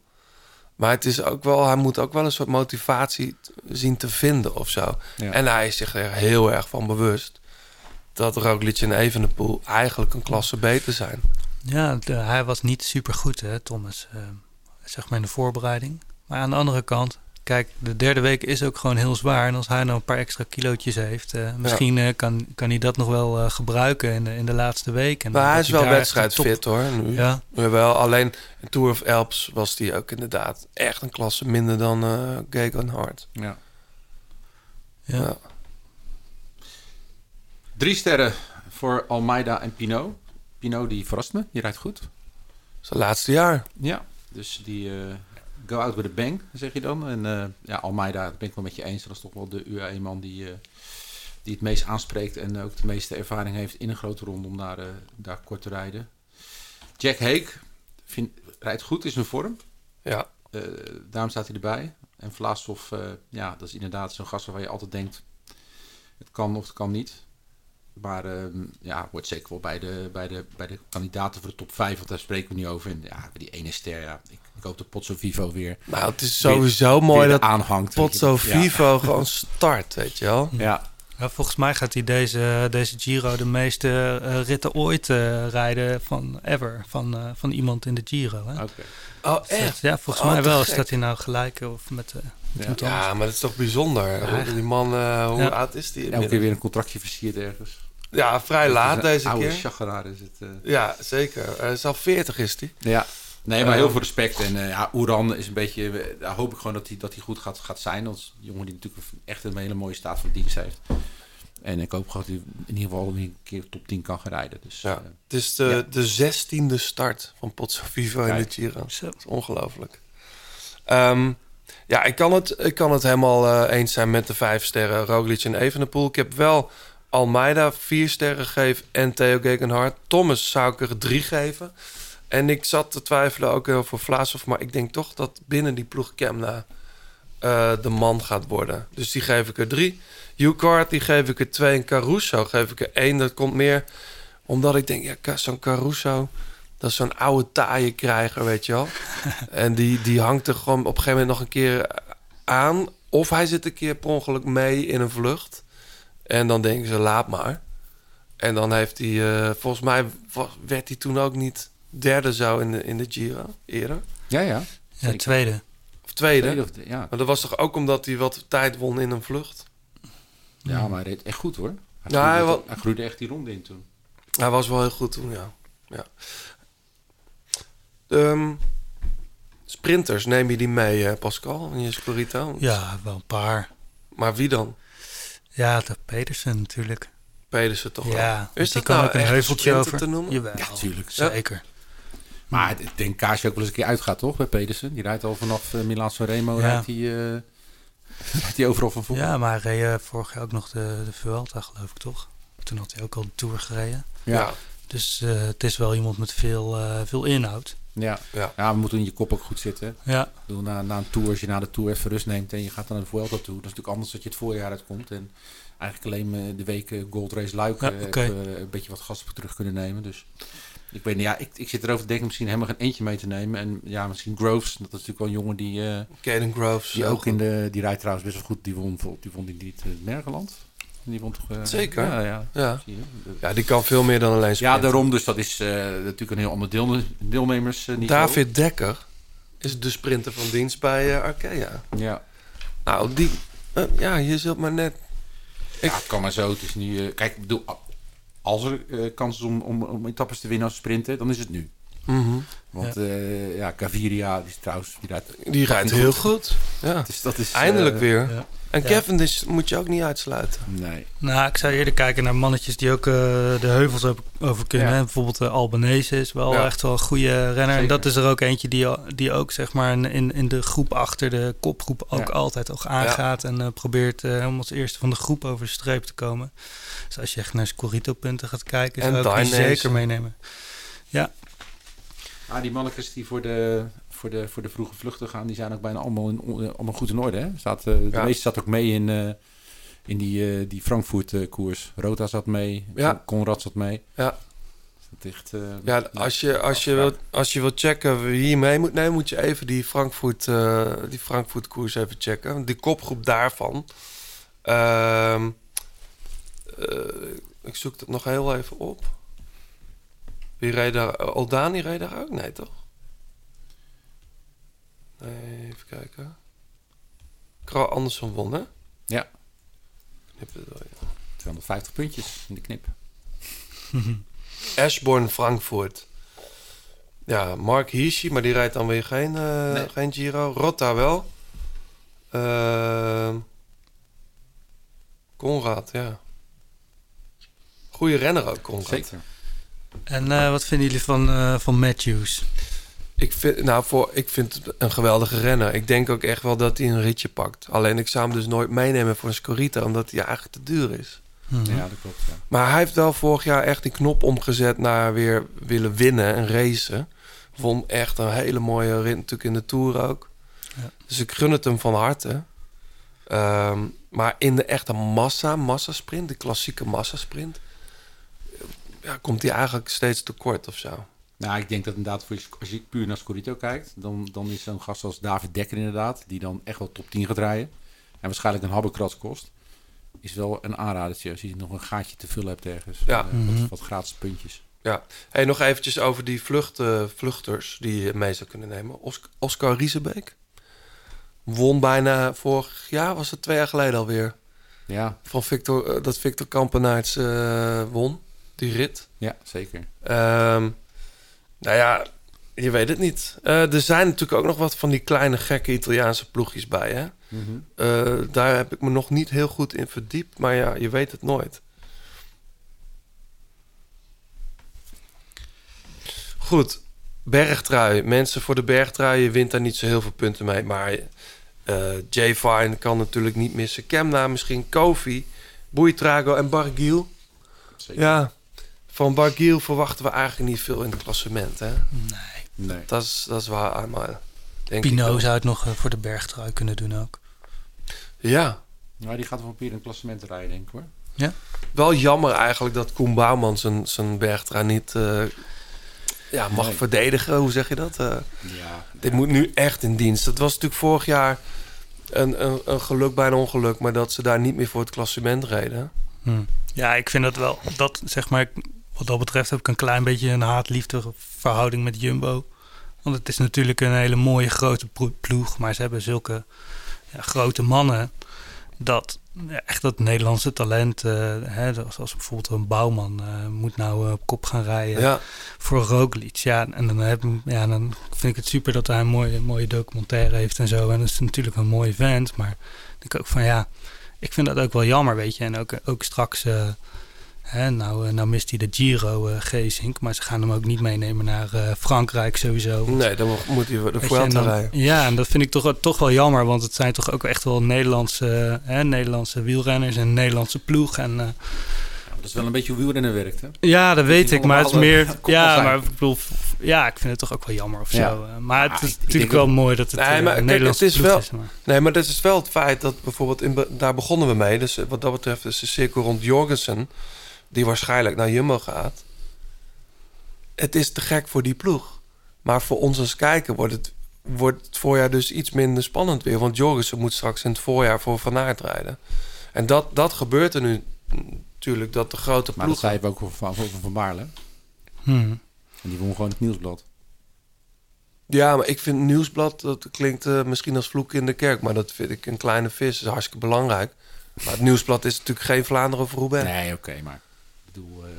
Maar het is ook wel, hij moet ook wel een soort motivatie zien te vinden of zo. Ja. En hij is zich er heel erg van bewust dat Roglic en Evenepoel eigenlijk een klasse beter zijn. Ja, de- hij was niet super goed, hè, Thomas. eh, zeg maar in de voorbereiding. Maar aan de andere kant, kijk, de derde week is ook gewoon heel zwaar. En als hij nou een paar extra kilootjes heeft, eh, misschien eh, kan, kan hij dat nog wel eh, gebruiken in de, in de laatste week. En Maar hij is wel wedstrijdfit top- hoor. Nu. Ja. Jawel, alleen in Tour of Alps was hij ook inderdaad echt een klasse minder dan eh Gegenhard. Ja. Ja. Ja. Drie sterren voor Almeida en Pinot. Pinot die verrast me, die rijdt goed. Zijn laatste jaar. Ja, dus die eh, go out with a bang, zeg je dan. En eh, ja, Almeida, dat ben ik wel met je eens. Dat is toch wel de UAE-man die, eh, die het meest aanspreekt... en ook de meeste ervaring heeft in een grote ronde om daar, eh, daar kort te rijden. Jack Hake vind, rijdt goed, is in vorm. Ja. Daarom staat hij erbij. En Vlaasov, ja, dat is inderdaad zo'n gast waarvan je altijd denkt... het kan of het kan niet. Maar ehm, ja, wordt zeker wel bij de, bij, de, bij de kandidaten voor de top 5, want daar spreken we niet over. En ja, die ene ster, ja, ik, ik hoop dat Potso Vivo weer... Nou, het is sowieso weer mooi dat aanhangt. Potso Ja. Vivo gewoon start, weet je wel. Ja, Ja, volgens mij gaat hij deze, deze Giro de meeste eh, ritten ooit eh, rijden van ever. Van, eh, van iemand in de Giro. Hè? oké. Oh, Dus echt? Ja, volgens Oh, mij wel. gek. Staat hij nou gelijk of met, eh, met Ja. maar dat is toch bijzonder. Ja. Die man, eh, hoe Ja. oud is die? Elke keer weer een contractje versierd ergens. Ja, vrij laat deze oude keer. chageraar is het. eh. Ja, zeker. Is al 40 is die. Ja. Nee, maar heel veel respect. En eh, ja, Oeran is een beetje... Daar hoop ik gewoon dat hij, dat hij goed gaat, gaat zijn. Als jongen die natuurlijk echt een hele mooie staat van dienst heeft. En ik hoop gewoon dat hij in ieder geval een keer top 10 kan gaan rijden. Dus Ja. eh, Het is de, Ja. de zestiende start van Potso Vivo in de. Giro. Zo. Dat is ongelooflijk. Ehm, ja, ik kan het, ik kan het helemaal eh, eens zijn met de vijf sterren Roglic en Evenepoel. Ik heb wel Almeida vier sterren gegeven en Theo Gegenhardt. Thomas zou ik er drie geven. En ik zat te twijfelen ook heel voor Vlaashoff, maar ik denk toch dat binnen die ploeg Kemna eh, de man gaat worden. Dus die geef ik er drie. Hugh die geef ik er twee. En Caruso geef ik er één. Dat komt meer omdat ik denk, ja, zo'n Caruso... dat is zo'n oude taaie krijger, weet je wel. en die, die hangt er gewoon op een gegeven moment nog een keer aan. Of hij zit een keer per ongeluk mee in een vlucht. En dan denken ze, laat maar. En dan heeft hij... eh, volgens mij werd hij toen ook niet derde zo in de, in de Giro eerder. ja, ja. Ja, tweede. Of tweede. Tweede of- ja. Maar dat was toch ook omdat hij wat tijd won in een vlucht? ja, maar hij reed echt goed hoor. Hij, hij groeide, hij groeide echt die ronde in toen. Hij was wel heel goed toen, ja. ja. Ehm, sprinters, neem je die mee, eh, Pascal, in je Scorito? Ja, wel een paar. Maar wie dan? Ja, de Pedersen natuurlijk. Pedersen toch wel? Ja, Is die dat kan nou ook een heuveltje over. te noemen? Jawel, Ja, tuurlijk. zeker. Maar ik denk Kaasje ook wel eens een keer uitgaat, toch? Bij Pedersen. Die rijdt al vanaf uh, Milaan Sanremo. Ja. Rijdt hij eh, rijdt hij overal van voor. Ja, maar hij reed eh, vorig jaar ook nog de, de Vuelta, geloof ik toch? Toen had hij ook al de Tour gereden. Ja. Dus eh, het is wel iemand met veel, eh, veel inhoud. Ja. Ja. ja, we moeten in je kop ook goed zitten. Ja. Bedoel, na, na een tour, als je na de tour even rust neemt en je gaat dan naar de Vuelta toe, dat is natuurlijk anders dat je het voorjaar uitkomt. En eigenlijk alleen eh, de weken Gold Race Luik Ja, eh, heb, eh, een beetje wat gas op terug kunnen nemen. Dus ik weet niet, ja, ik, ik zit erover te denken misschien helemaal geen eentje mee te nemen. En ja, misschien Groves, dat is natuurlijk wel een jongen die, eh, Caden Groves. die ook in de, die rijdt trouwens best wel goed. Die won, die won niet het Mergeland. Die won toch... eh, Zeker. Ja, ja. Ja. Ja, die kan veel meer dan alleen Ja, sprinten. daarom. Dus dat is eh, natuurlijk een heel ander deel, deelnemers eh. David Dekker is de sprinter van dienst bij eh, Arkea. Ja. Nou, die... eh, ja, je zult maar net... Ja, het kan maar zo. Het is nu... eh, kijk, ik bedoel, als er eh, kans is om, om, om etappes te winnen als sprinten, dan is het nu. Mhm. Want ja, ja Gaviria, die is trouwens... Die rijdt, Die rijdt heel goed. Ja. Dus dat is, Eindelijk eh, weer. Ja. En Ja. Cavendish moet je ook niet uitsluiten. Nee. Nou, ik zou eerder kijken naar mannetjes die ook eh, de heuvels op- over kunnen. Ja. Bijvoorbeeld uh, Albanese is wel Ja. echt wel een goede renner. En dat is er ook eentje die, die ook zeg maar in- in, de groep achter de kopgroep ook Ja. altijd ook aangaat. En eh, probeert eh, om als eerste van de groep over de streep te komen. Dus als je echt naar Scorito-punten gaat kijken, En zou ik die zeker meenemen. Ah, die mannetjes die voor de, voor, de, voor de vroege vluchten gaan, die zijn ook bijna allemaal, in, allemaal goed in orde. Hè? Staat, eh, de Ja. meeste zat ook mee in, eh, in die, eh, die Frankfurt-koers. Rota zat mee, Ja. Conrad zat mee. Ja. Dat echt, Ja, als je, als, je wilt, als je wilt checken wie mee moet nemen, moet je even die Frankfurt, die Frankfurt koers even checken. Die kopgroep daarvan. Ehm, eh, ik zoek het nog heel even op. Wie reed daar? Oldani reed daar ook? Nee, toch? Nee, even kijken. Kral Andersson won, hè? Ja. Knip het wel, ja. 250 puntjes in de knip. Ashborn Frankfurt. Ja, Mark Hirschi, maar die rijdt dan weer geen, eh, Nee. geen Giro. Rotta wel. Ehm Conrad, ja. Goeie renner ook, Conrad. Zeker. En eh, wat vinden jullie van, eh, van Matthews? Ik vind, nou, voor, ik vind het een geweldige renner. Ik denk ook echt wel dat hij een ritje pakt. Alleen ik zou hem dus nooit meenemen voor een Scorita, omdat hij eigenlijk te duur is. Mhm. Ja, dat klopt. Ja. Maar hij heeft wel vorig jaar echt die knop omgezet naar weer willen winnen en racen. Vond echt een hele mooie rit natuurlijk in de Tour ook. Ja. Dus ik gun het hem van harte. Ehm, maar in de echte massa, massasprint, de klassieke massasprint... Ja, komt hij eigenlijk steeds tekort of zo. Nou, ik denk dat inderdaad, voor je, als je puur naar Scorito kijkt, dan, dan is zo'n gast als David Dekker inderdaad, die dan echt wel top 10 gaat rijden. En waarschijnlijk een habbekrats kost. Is wel een aanradertje als je nog een gaatje te vullen hebt ergens. Ja. Eh, Mhm. wat, wat gratis puntjes. Ja. Hey, nog eventjes over die vlucht, eh, vluchters die je mee zou kunnen nemen. Os- Oscar Riesebeek won bijna vorig jaar, was het twee jaar geleden alweer... Ja, van Victor, eh, dat Victor Kampenaerts eh, won, die rit. ja zeker. Ehm, nou ja, je weet het niet. Eh, er zijn natuurlijk ook nog wat van die kleine gekke Italiaanse ploegjes bij. Hè? Mhm. Eh, daar heb ik me nog niet heel goed in verdiept, maar ja, je weet het nooit. Goed, bergtrui. Mensen voor de bergtrui, je wint daar niet zo heel veel punten mee. Maar eh Jay Fine kan natuurlijk niet missen. Kemna misschien, Kofi, Boeitrago en Barguil. zeker. Ja, van Barguil verwachten we eigenlijk niet veel in het klassement. Hè? Nee. Nee. Dat, is, dat is waar, Pinot wel. zou het nog eh, voor de bergtrui kunnen doen ook. Ja, Nou, die gaat wel proberen een klassement te rijden, denk ik hoor. wel jammer eigenlijk dat Koen Bouwman zijn, zijn bergtrui niet eh, ja, mag Nee. verdedigen. Hoe zeg je dat? Eh, Ja. Dit moet nu echt in dienst. Dat was natuurlijk vorig jaar een, een, een geluk bij een ongeluk, maar dat ze daar niet meer voor het klassement reden. Hm. Ja, ik vind dat wel. Dat zeg maar, wat dat betreft heb ik een klein beetje een haat-liefde verhouding met Jumbo. Want het is natuurlijk een hele mooie grote ploeg, maar ze hebben zulke ja, grote mannen. dat ja, echt dat Nederlandse talent, eh, hè, zoals als bijvoorbeeld een Bouwman, eh, moet nou eh, op kop gaan rijden Ja. voor Roglic. Ja, en dan, heb, ja, dan vind ik het super dat hij een mooie, mooie documentaire heeft en zo. En dat is natuurlijk een mooie vent, maar ik denk ook van ja, ik vind dat ook wel jammer, weet je. En ook, ook straks, hè, nou, eh, nou mist hij de Giro uh, Geesink, maar ze gaan hem ook niet meenemen naar eh, Frankrijk sowieso. Nee, dan moet hij de Vuelta rijden. Ja, en dat vind ik toch, toch wel jammer, want het zijn toch ook echt wel Nederlandse, hè, Nederlandse wielrenners en Nederlandse ploeg. En, eh, Dat is wel een beetje hoe wielrennen werkt, hè? ja, dat weet ik, maar het is meer. Ja, maar ik bedoel, ja, ik vind het toch ook wel jammer of zo. eh, Maar het Ah, is natuurlijk wel mooi dat het Nee, maar een kijk, Nederlandse het is ploeg wel- is. Maar. Nee, maar dat is wel het feit dat bijvoorbeeld, in, daar begonnen we mee. Dus wat dat betreft is de cirkel rond Jorgensen, die waarschijnlijk naar Jumbo gaat. Het is te gek voor die ploeg. Maar voor ons als kijker wordt het, wordt het voorjaar dus iets minder spannend weer. Want Jorgensen moet straks in het voorjaar voor Van Aert rijden. En dat, dat gebeurt er nu natuurlijk, dat de grote Maar dat ploeg... zei we ook over Van, over Van Baarle. Hmm. En die won gewoon het nieuwsblad. Ja, maar ik vind Nieuwsblad, dat klinkt eh, misschien als vloek in de kerk... maar dat vind ik een kleine vis, dat is hartstikke belangrijk. Maar het Nieuwsblad is natuurlijk geen Vlaanderen of Roubaix. Nee, oké, maar bedoel... eh,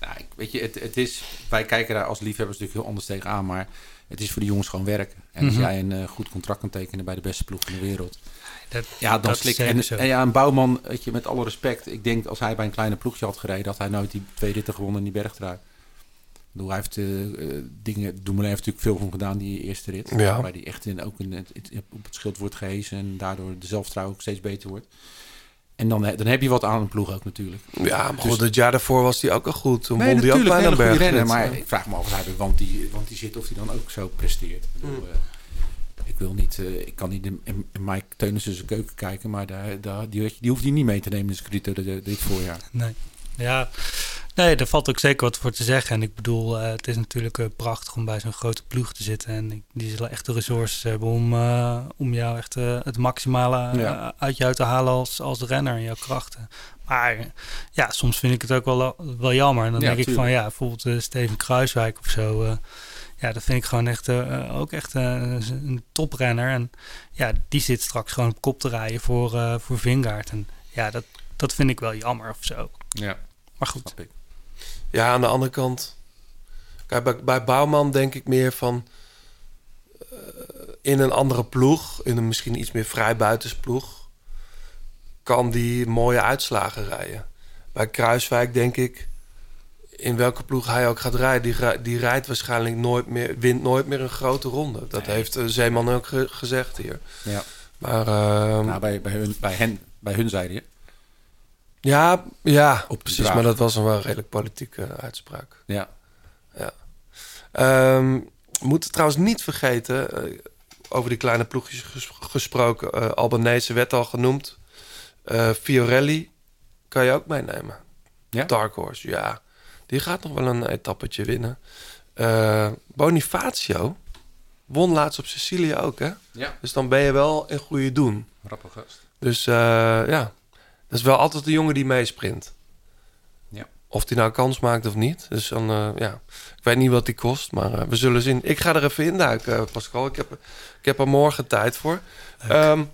ja, ik, weet je, het, het is... Wij kijken daar als liefhebbers natuurlijk heel anders tegenaan, maar het is voor de jongens gewoon werken. En als Mhm. jij een eh, goed contract kan tekenen bij de beste ploeg van de wereld... Dat, Ja, dan dat is slik en, zo. en ja, een bouwman, weet je, met alle respect. Ik denk als hij bij een kleine ploegje had gereden, had hij nooit die twee ritten gewonnen in die bergtrui. Ik bedoel, hij heeft eh, eh, dingen, Dumoulin heeft natuurlijk veel van gedaan, die eerste rit. Ja. Waarbij die echt in, ook in op het schild wordt gehezen en daardoor de zelfvertrouwen ook steeds beter wordt. En dan, dan heb je wat aan een ploeg ook natuurlijk. Ja, maar Dus- goed, het jaar daarvoor was hij ook al goed. Toen Nee, won hij ook renner. Maar ik vraag me af of want die, want die zit of hij dan ook zo presteert. Ik, bedoel, Mm. eh, ik wil niet, eh, ik kan niet in, in, in Mike Teunissen zijn keuken kijken, maar daar, daar, die, die hoeft hij niet mee te nemen in zijn kritiek dit, dit voorjaar. Nee. Ja, nee, daar valt ook zeker wat voor te zeggen. En ik bedoel, eh, het is natuurlijk eh, prachtig om bij zo'n grote ploeg te zitten. En die zullen echt de resources hebben om, eh, om jou echt het maximale Ja. uit uit te halen als, als renner en jouw krachten. Maar ja, soms vind ik het ook wel, wel jammer. En dan Ja, denk ik van, ja, bijvoorbeeld Steven Kruiswijk of zo. ja, dat vind ik gewoon echt ook echt een toprenner. En ja, die zit straks gewoon op kop te rijden voor, voor Vingaard. En ja, dat, dat vind ik wel jammer of zo. Ja, Maar goed. snap ik. Ja, aan de andere kant. Kijk, bij, bij Bouwman denk ik meer van. eh, in een andere ploeg, in een misschien iets meer vrij buitensploeg. kan die mooie uitslagen rijden. Bij Kruiswijk denk ik. in welke ploeg hij ook gaat rijden. Die, die rijdt waarschijnlijk nooit meer. wint nooit meer een grote ronde. Dat heeft eh, Zeeman ook ge- gezegd hier. Ja. Maar. ehm, Nou, bij, bij, hun, bij, hen, bij hun zeiden je. Ja, ja Op precies. Maar dat was een wel redelijk politieke uitspraak. Ja. Ja. Ehm, we moeten trouwens niet vergeten, eh, over die kleine ploegjes ges- gesproken, eh Albanese werd al genoemd. Eh, Fiorelli kan je ook meenemen. Ja? Dark Horse, ja. Die gaat nog wel een etappetje winnen. Eh, Bonifacio won laatst op Sicilië ook, hè? Ja. Dus dan ben je wel in goede doen. Rappel gast. Dus eh, ja, dat is wel altijd de jongen die meesprint. Ja. Of die nou kans maakt of niet. Dus dan, eh, ja. Ik weet niet wat die kost, maar eh, we zullen zien. Ik ga er even induiken, eh, Pascal. Ik heb, ik heb er morgen tijd voor. Ehm,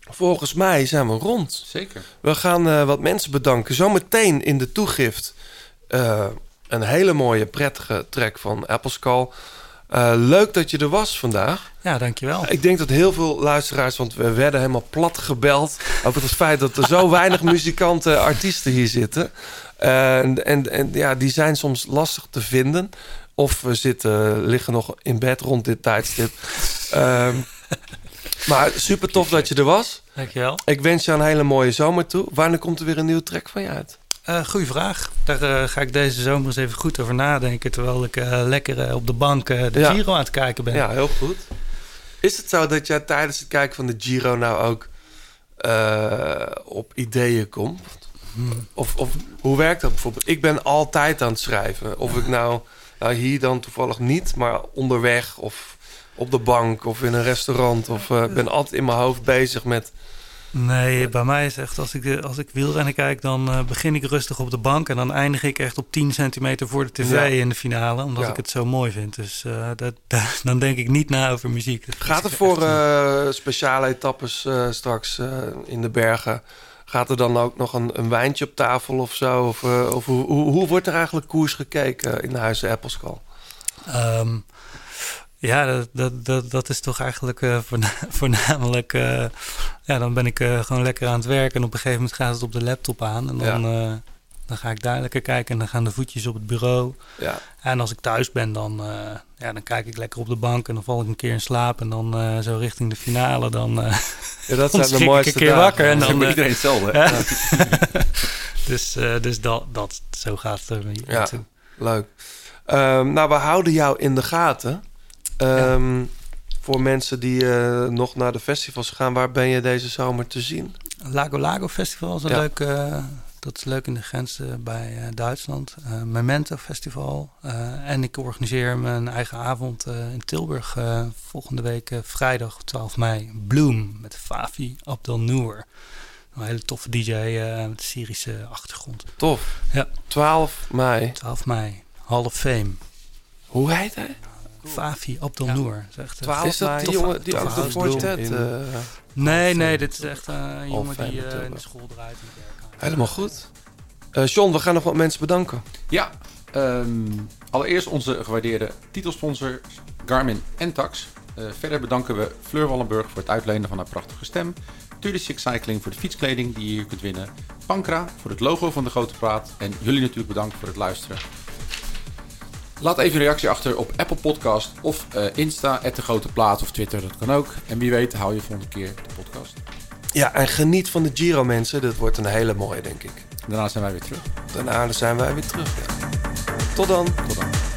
volgens mij zijn we rond. Zeker. We gaan wat mensen bedanken. Zometeen in de toegift een hele mooie, prettige track van Apple Eh, leuk dat je er was vandaag. Ja, dankjewel. Ik denk dat heel veel luisteraars, want we werden helemaal plat gebeld over het feit dat er zo weinig muzikanten, artiesten hier zitten. Eh, en, en, en ja, die zijn soms lastig te vinden. Of we zitten, liggen nog in bed rond dit tijdstip. Ehm, maar super tof dat je er was. Dankjewel. Ik wens je een hele mooie zomer toe. Wanneer komt er weer een nieuwe track van je uit? Eh goeie vraag. Daar eh, ga ik deze zomer eens even goed over nadenken. Terwijl ik eh, lekker op de bank de Ja. Giro aan het kijken ben. Ja, heel goed. Is het zo dat jij tijdens het kijken van de Giro nou ook op ideeën komt? Of, of hoe werkt dat bijvoorbeeld? Ik ben altijd aan het schrijven. Of ik nou, nou hier dan toevallig niet, maar onderweg of op de bank of in een restaurant. Of ben altijd in mijn hoofd bezig met Nee, bij mij is echt, als ik, eh, als ik wielrennen kijk, dan eh, begin ik rustig op de bank. En dan eindig ik echt op 10 centimeter voor de tv Ja. in de finale. Omdat Ja. ik het zo mooi vind. Dus eh, dat, dat- dan denk ik niet na over muziek. Dat Gaat er voor speciale etappes straks in de bergen... Gaat er dan ook nog een, een wijntje op tafel of zo? Of, of hoe, hoe, hoe wordt er eigenlijk koers gekeken in de Huizen Appelskal? Ehm, ja, dat, dat, dat, dat is toch eigenlijk voorna- voornamelijk... ja, dan ben ik eh, gewoon lekker aan het werken. En op een gegeven moment gaat het op de laptop aan. En dan, eh, dan ga ik daar lekker kijken. En dan gaan de voetjes op het bureau. Ja. En als ik thuis ben, dan, eh, ja, dan kijk ik lekker op de bank. En dan val ik een keer in slaap. En dan zo richting de finale. Dan, Ja, dat dan zijn de schrik ik mooiste een keer dagen. wakker. En dan, eh, iedereen hetzelfde, ja. Ja. dus dus dat, dat, zo gaat het er Ja, naartoe. leuk. Ehm, nou, we houden jou in de gaten. Ehm, Voor mensen die eh, nog naar de festivals gaan, waar ben je deze zomer te zien? Lago Lago Festival is een Ja. leuk. eh, dat is leuk in de grens eh, bij Duitsland. Memento Festival. En ik organiseer mijn eigen avond in Tilburg volgende week vrijdag 12 mei. Bloom met Favi Abdel Noor. Een hele toffe DJ met Syrische achtergrond. Tof. Ja. 12 mei. 12 mei. Hall of Fame. Hoe heet hij? Favi Abdel Noor. Is, echt, eh, 12 Is dat die jongen die ook de eh, nee, nee, dit is echt eh, een jongen die eh, in de school draait. in de kerk. Helemaal goed. Eh John, we gaan nog wat mensen bedanken. Ja, ehm, allereerst onze gewaardeerde titelsponsor Garmin en Tax. Eh, verder bedanken we Fleur Wallenburg voor het uitlenen van haar prachtige stem. 36 Cycling voor de fietskleding die je hier kunt winnen. Pankra voor het logo van de Grote Praat. En jullie natuurlijk bedankt voor het luisteren. Laat even een reactie achter op Apple Podcast of eh, Insta, de Grote Plaat of Twitter, dat kan ook. En wie weet hou je volgende keer de podcast. Ja, en geniet van de Giro, mensen. Dat wordt een hele mooie, denk ik. Daarna zijn wij weer terug. Daarna zijn wij weer terug. Ja. Tot dan. Tot dan.